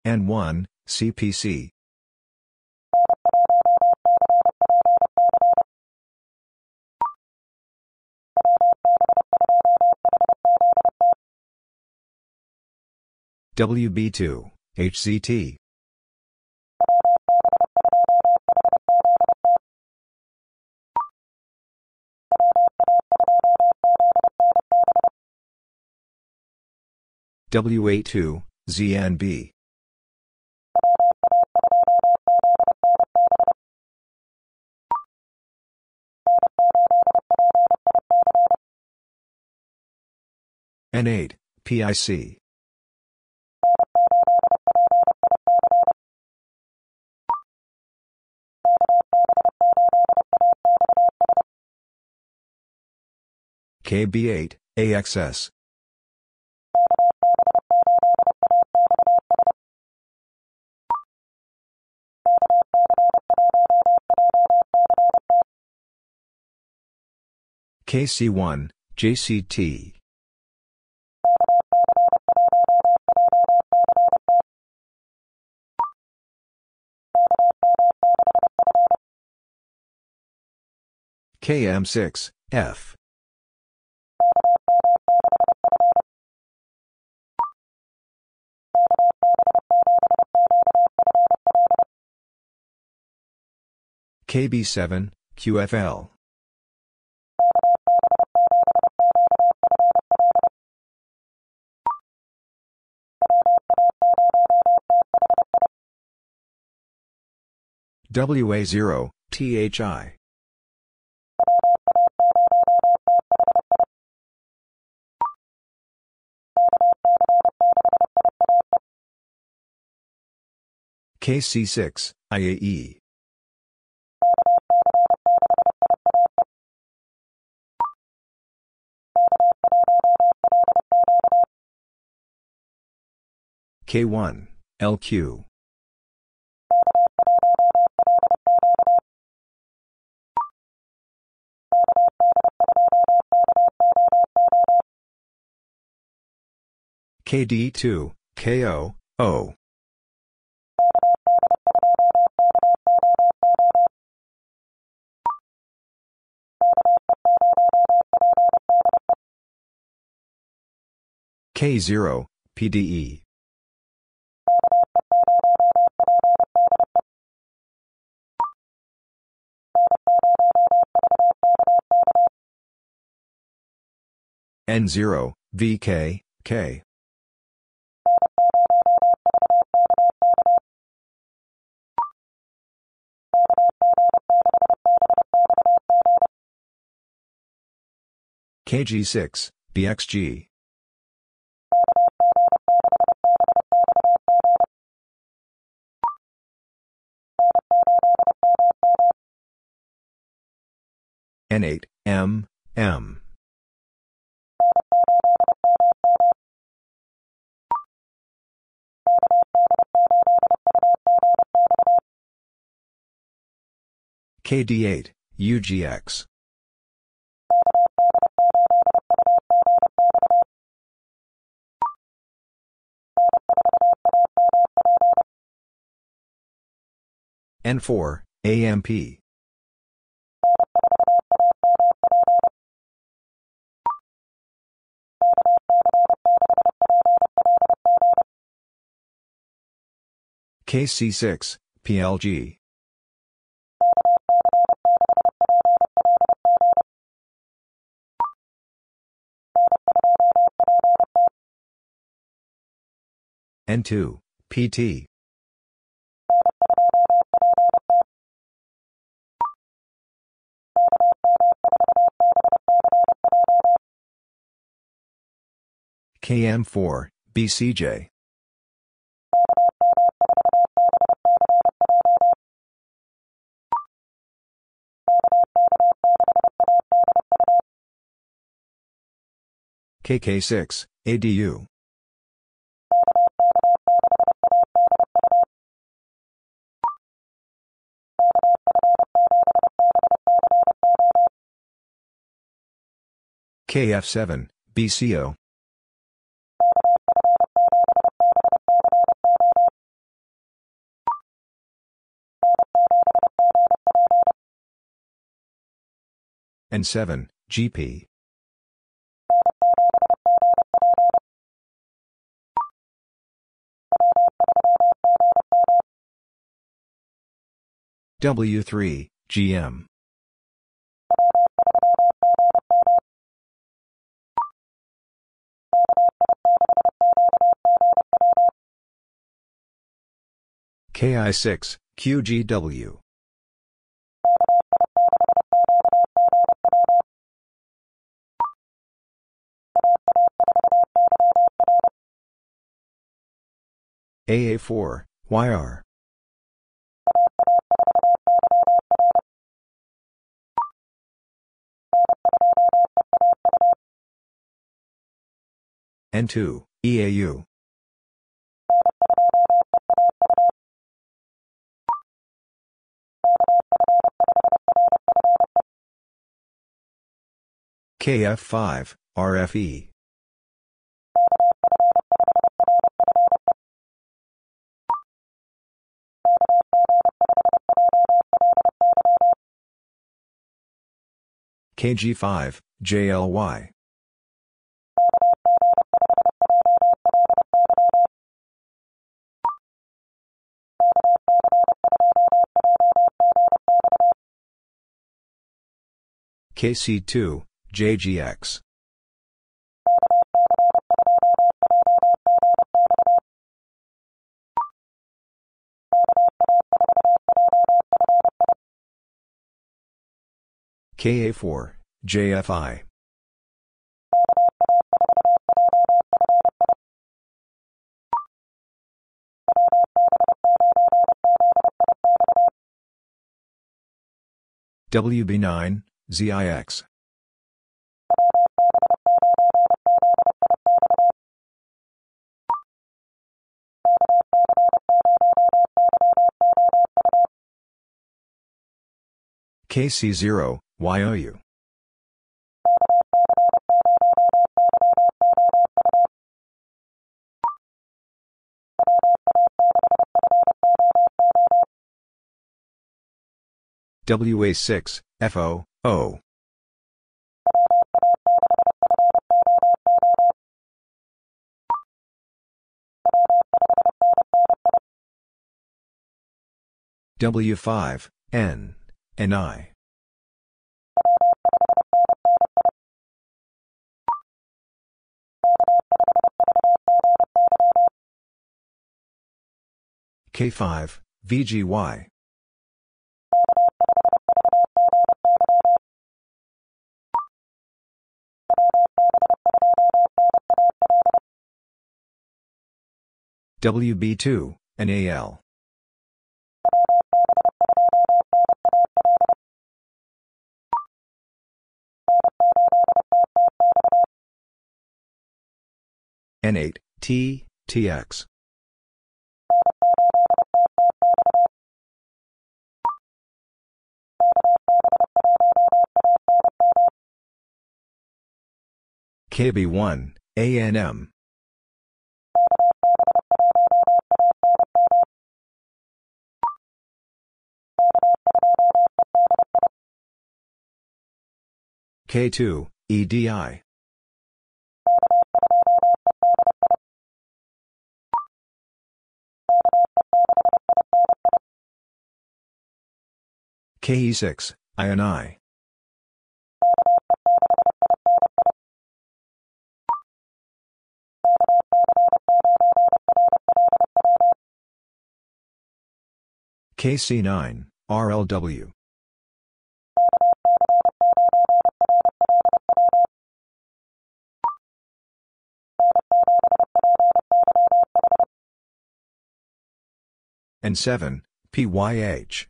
N1, CPC. WB2, HCT. WA2, ZNB. N8, PIC. KB8, AXS. KC1, JCT. KM6, F. KB7, QFL. WA0, THI. KC6, IAE. K1, LQ. KD2, KO, O. K0, PDE. N0, VK, K. KG6, BXG. N8, M, M. KD8, UGX. N4, AMP. KC6, PLG. N2, PT. KM4, BCJ. KK6, ADU. KF7, BCO. N7, GP. W3, GM. KI6, QGW. AA4, YR. N2, EAU. KF5, RFE. KG5, JLY. KC2, JGX. KA4, JFI. WB9, ZIX. KC0, YOU. WA6, FO, O. W5, N, NI. K5, VGY. WB2, NAL. N8, T, TX. KB1, ANM. K2, EDI. KE6, INI. KC9, RLW. N7, PYH.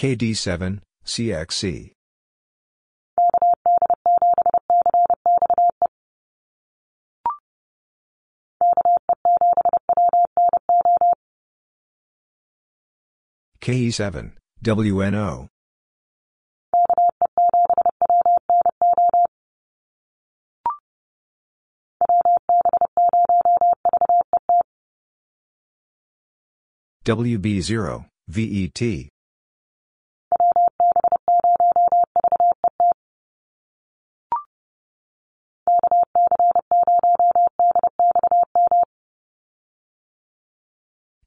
KD7, CXC. KE7, WNO. WB0, VET.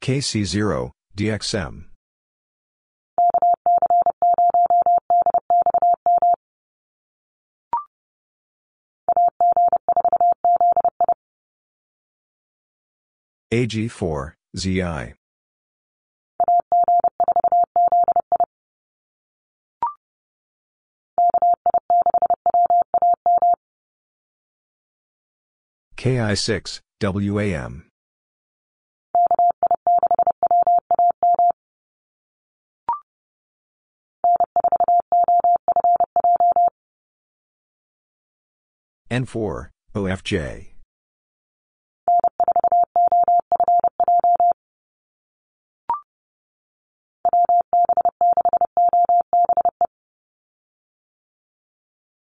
KC0, DXM. AG4, ZI. KI6, WAM. N4, OFJ.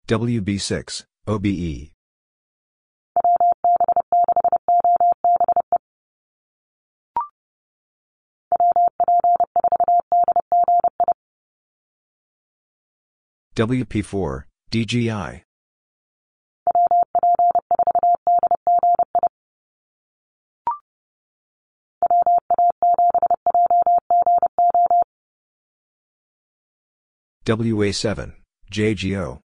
WB6, OBE. WP4, DGI. WA7, JGO.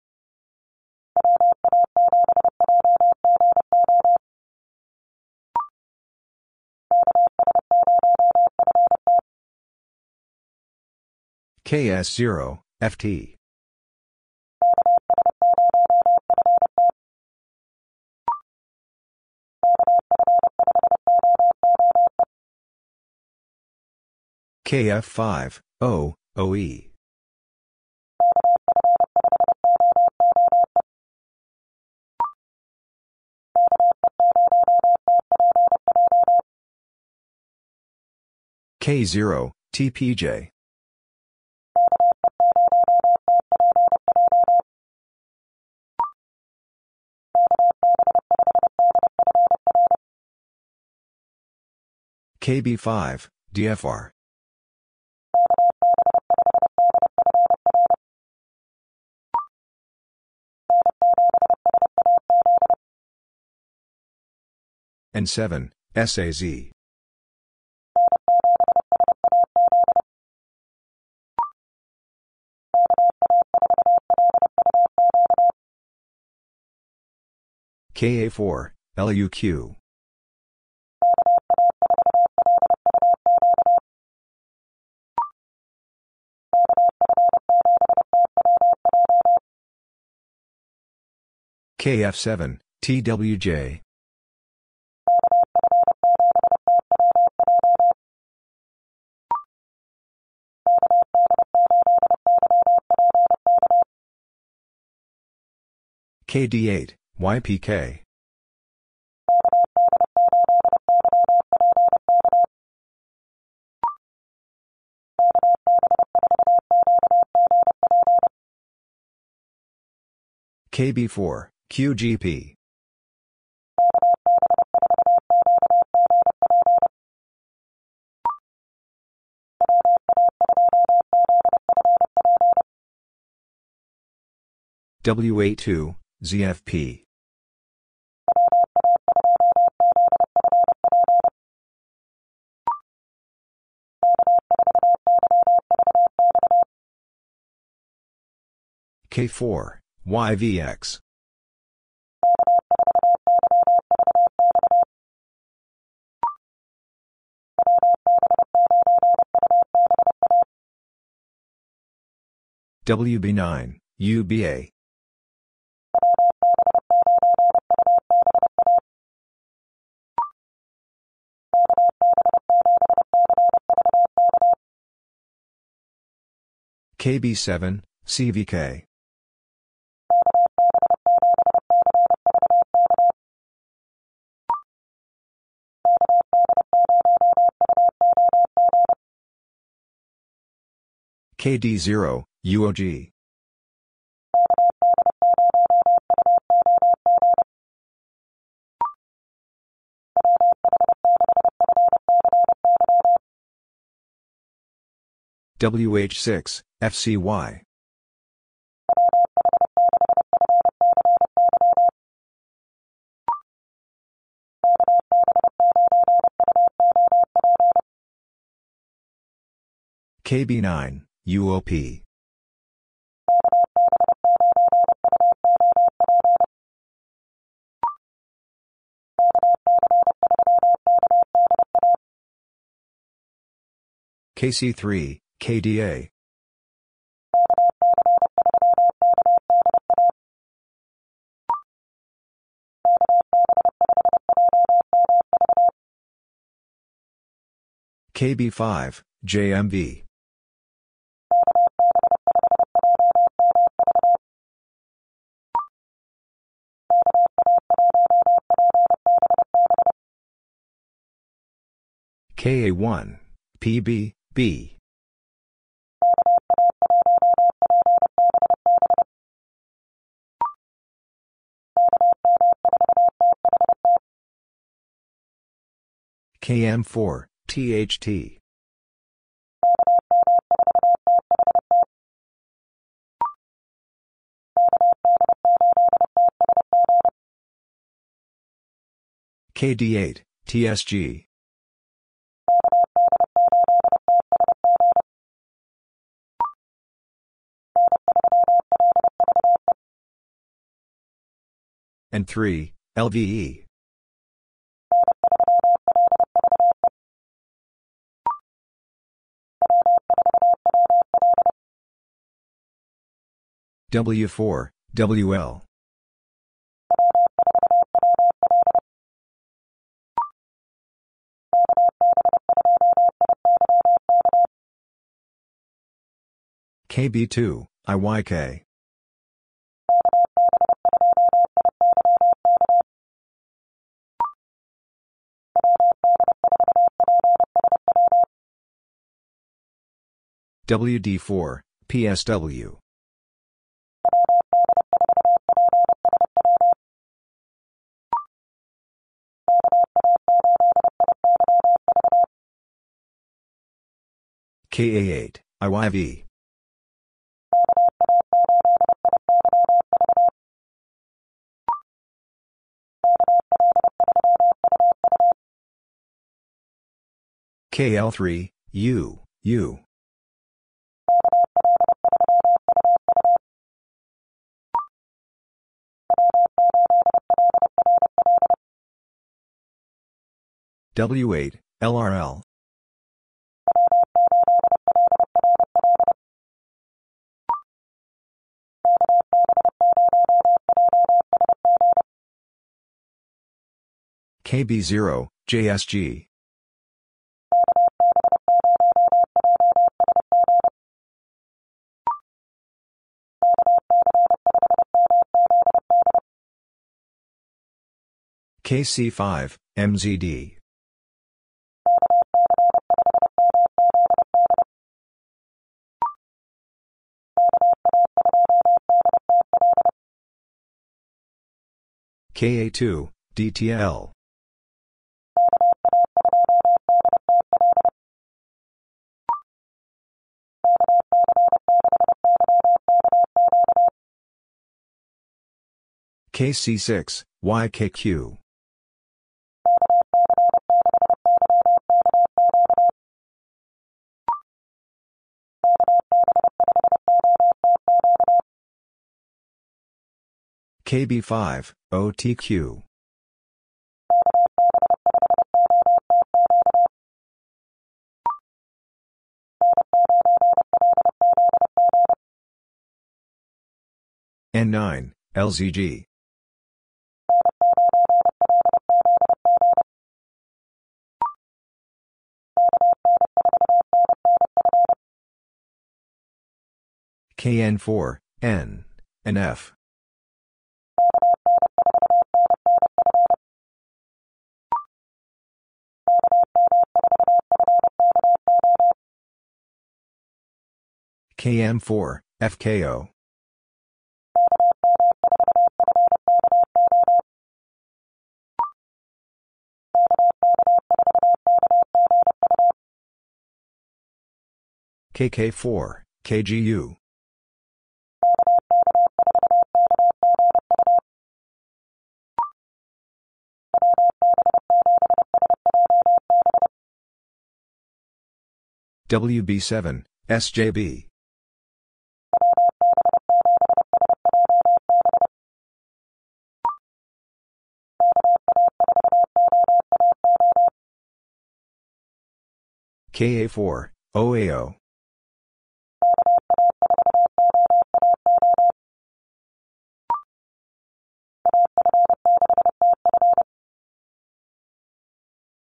KS0, FT. KF5, O, OE. K0, TPJ. KB5, DFR. N7, SAZ. KA4, LUQ. KF7, TWJ. KD8, YPK. KB4, QGP. WA2, ZFP. K4, YVX. WB9, UBA. KB7, CVK. KD0, UOG. WH6, FCY. KB9, UOP. KC3, KDA. KB5, JMV. KA1, PB, B. KM4, THT. KD8, TSG. N3, LVE. W4, WL. KB2, IYK. WD4, PSW. KA8, IYV. KL3, U, U. W8, LRL. KB0, JSG. KC5, MZD. KA2, DTL. KC6, YKQ. KB5, OTQ. N9, LZG. KN4, N, and F. KM4, FKO. KK4, KGU. WB7, SJB. KA4, OAO.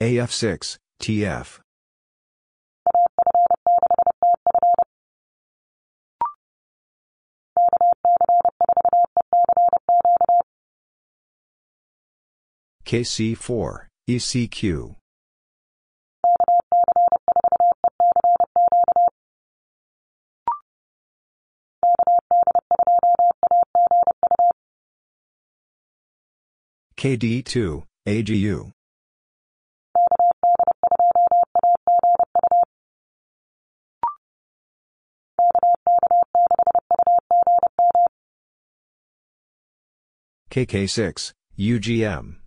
AF6, TF. KC4, ECQ. KD2, AGU. KK6, UGM.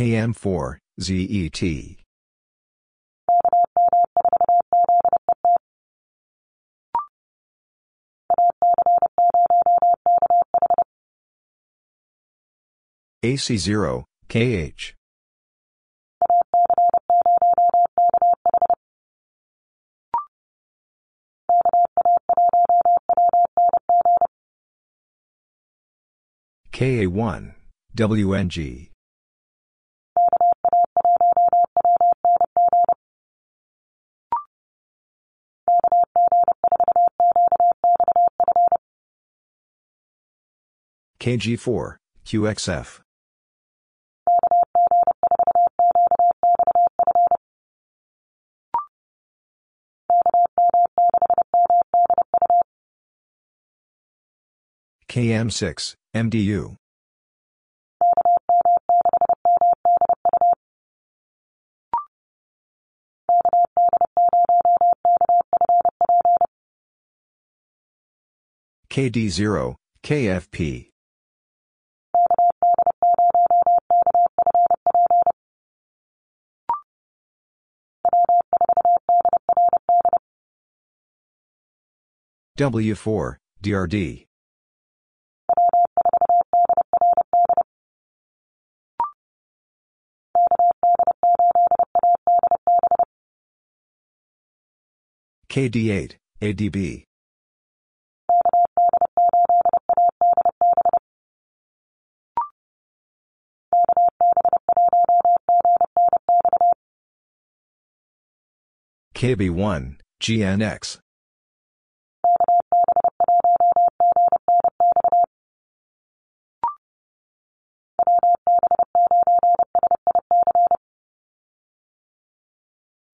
KM4, ZET. AC0, KH. KA1, WNG. KG4, QXF. KM6, MDU. KD0, KFP. W4, DRD. KD8, ADB. KB1, GNX.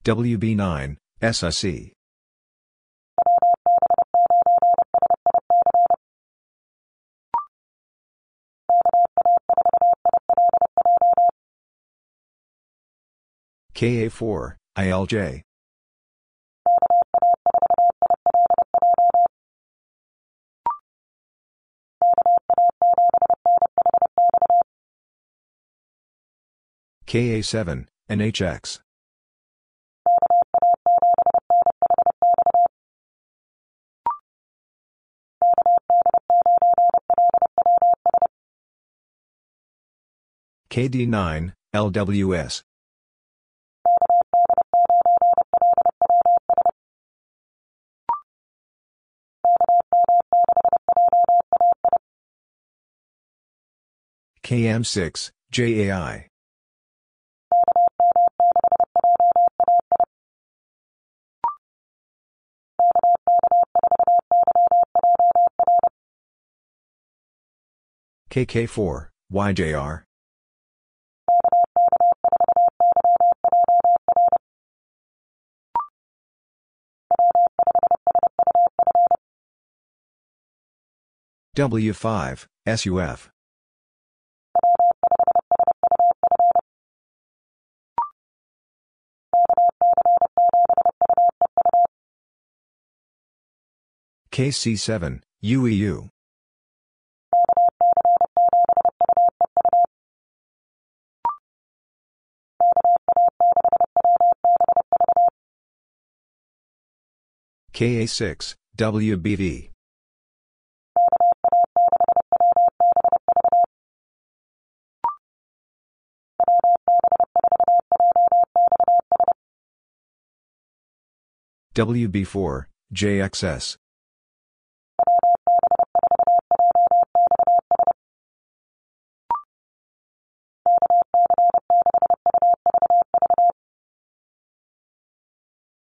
WB9, SSE. KA4, ILJ. KA7, NHX. KD9, LWS. KM6, JAI. KK4, YJR. W5, SUF. KC7, UEU. KA6, WBV. WB4, JXS.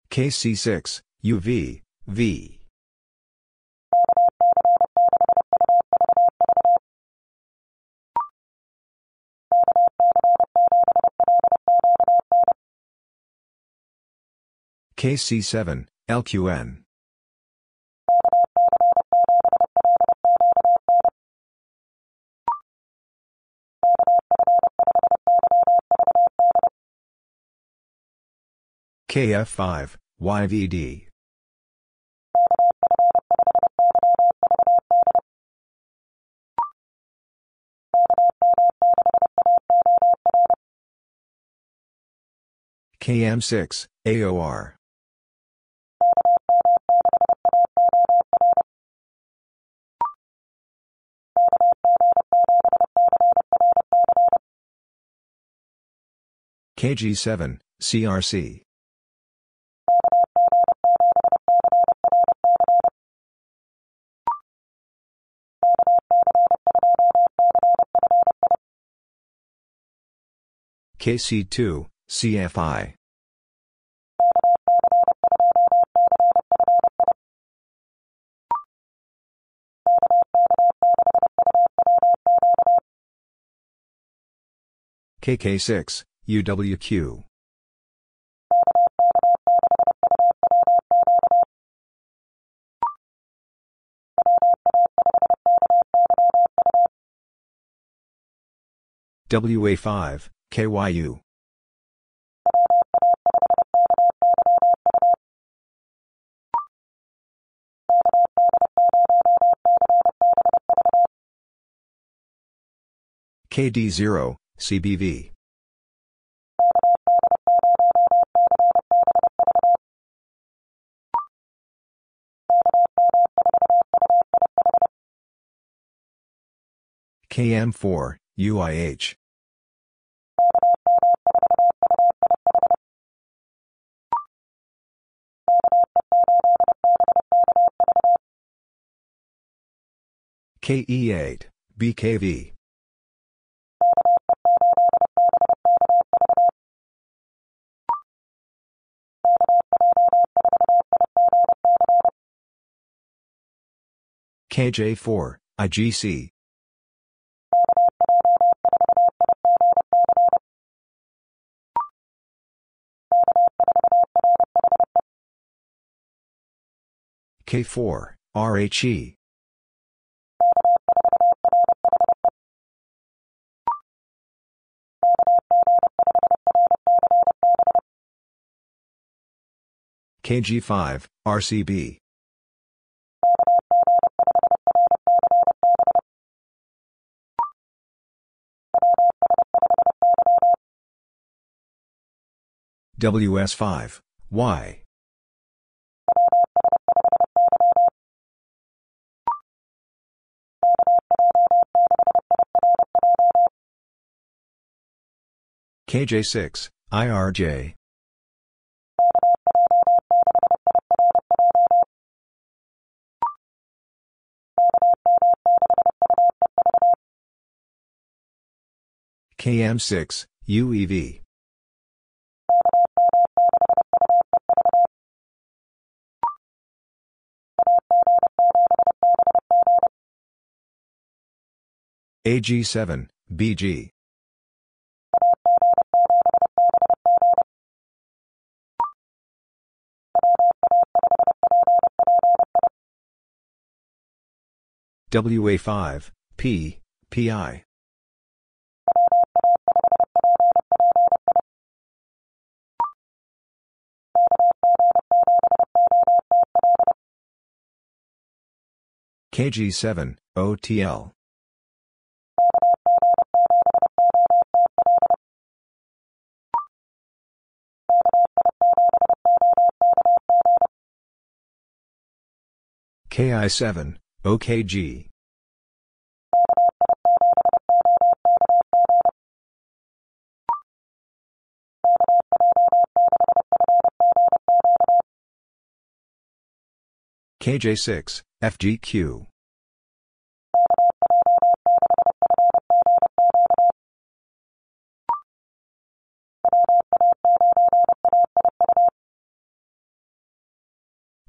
KC6, UV, V. KC7, LQN. KF5, YVD. KM6, AOR. KG7, CRC. KC2, CFI. KK6, UWQ. WA5, KYU. KD0, CBV. KM4, UIH. KE8, BKV. KJ4, IGC. K4, RHE. KG5, RCB. WS5, Y. KJ6, IRJ. KM6, UEV. AG7, BG. WA5, P, PI. KG7, OTL. KI7, OKG. KJ6, FGQ.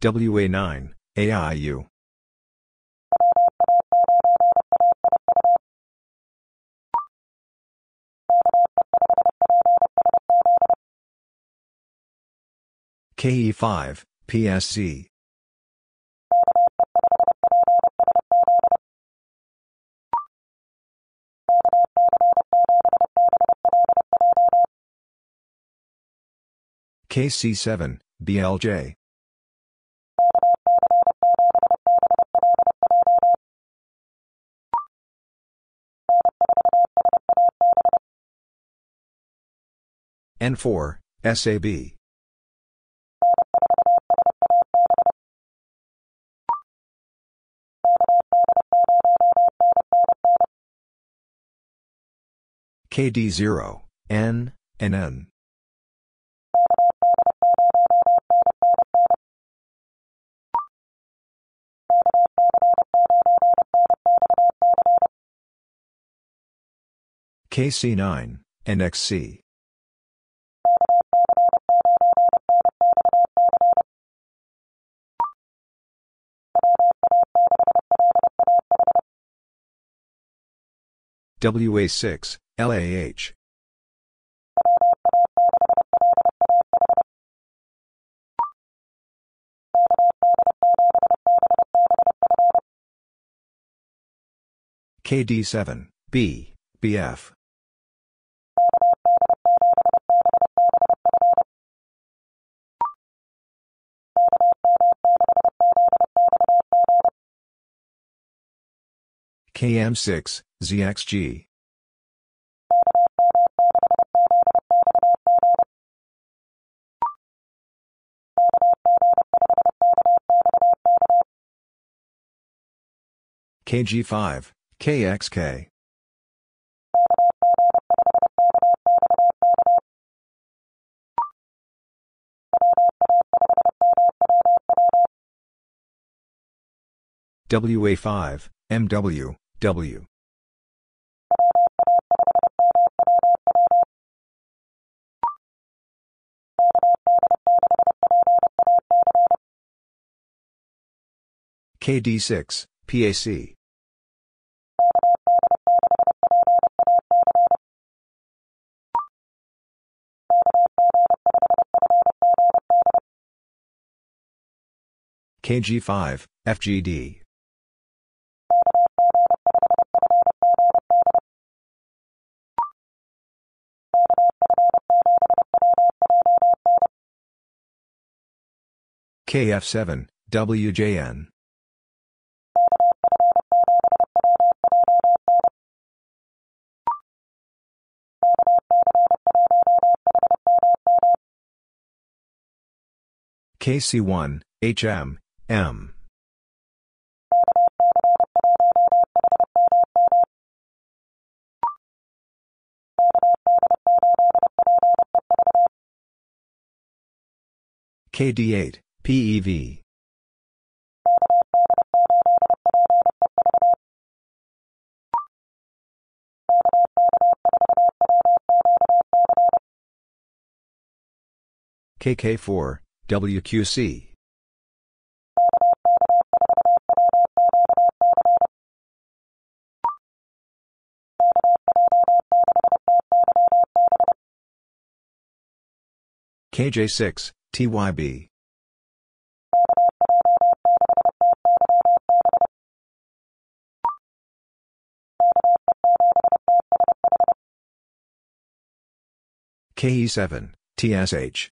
WA9, AIU. KE5, PSC. KC7, BLJ. N4, SAB. KD0, N, NN. KC9NXC, WA6, LAH. KD7, B, BF. KM6, ZXG. KG5, KXK. WA5, MW, W. KD6, PAC. KG5, FGD. KF7, WJN. KC1, HM, M. KD8, PEV. KK4, WQC. KJ6, TYB. KE7, TSH.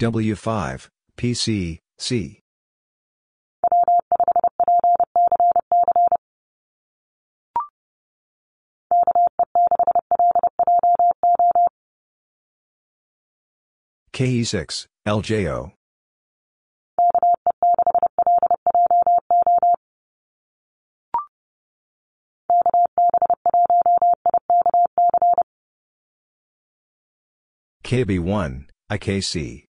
W5, PC, C. KE6, LJO. KB1, IKC.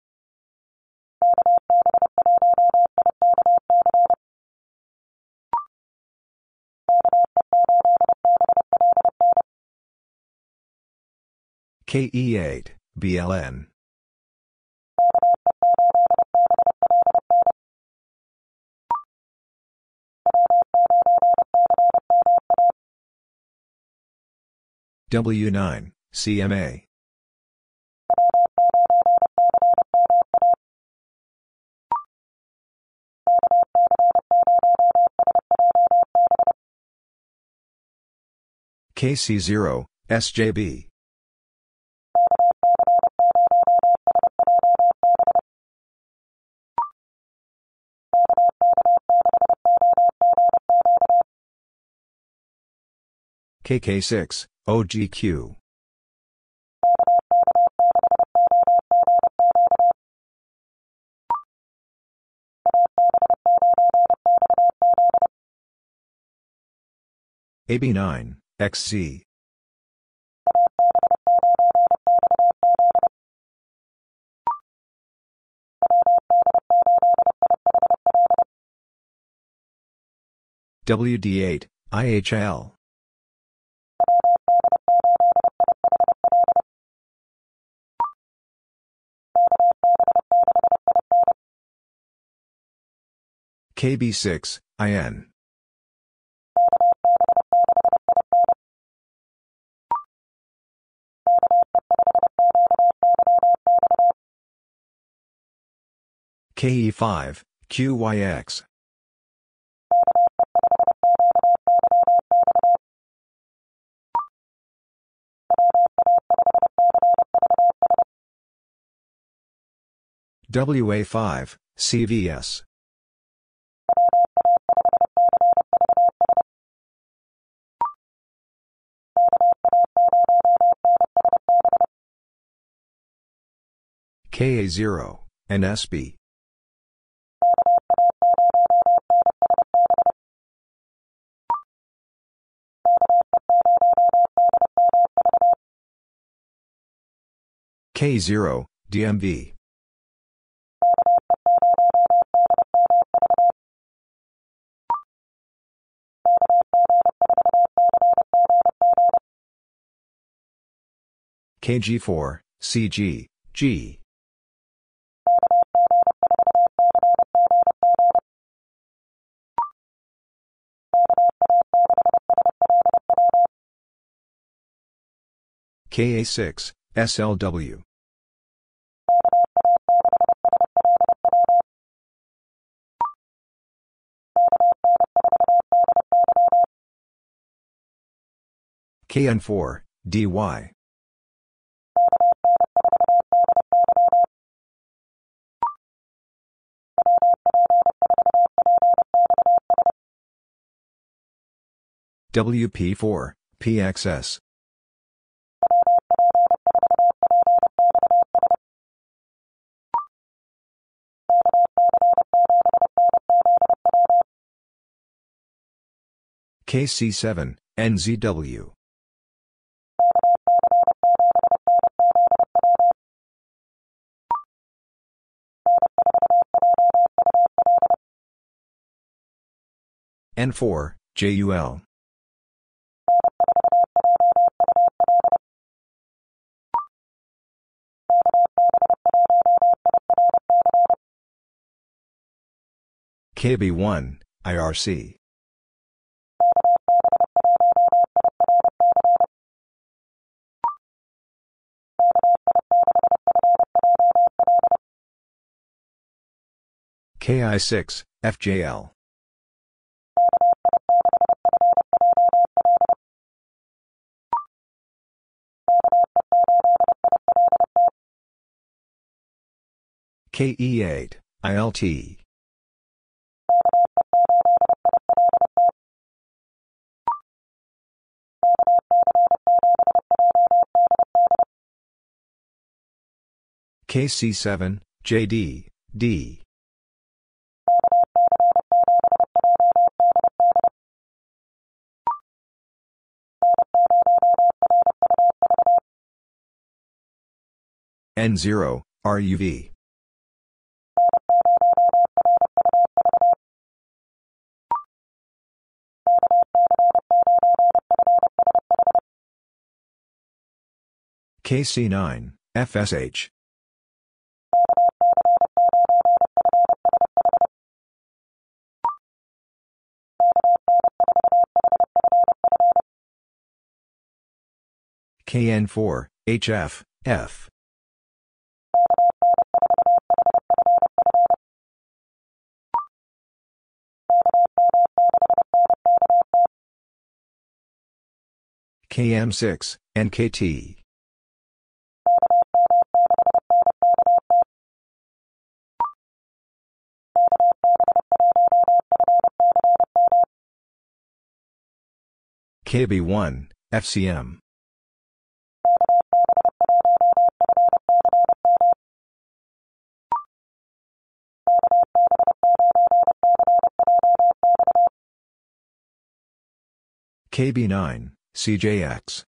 KE8, BLN. W9, CMA. KC0, SJB. KK6, OGQ. AB9, XZ. WD8, IHL. KB6, IN. KE5, QYX. WA5, CVS. KA0, NSB. K0, DMV. KG4, CG, G. KA6, SLW. KN4, DY. WP4, PXS. KC7, NZW. N4, JUL. KB1, IRC. KI6, FJL. KE8, ILT. KC7, JD, D. N0, RUV. KC9, FSH. KN4, HF, F. KM6, NKT. KB1, FCM. KB9, CJX.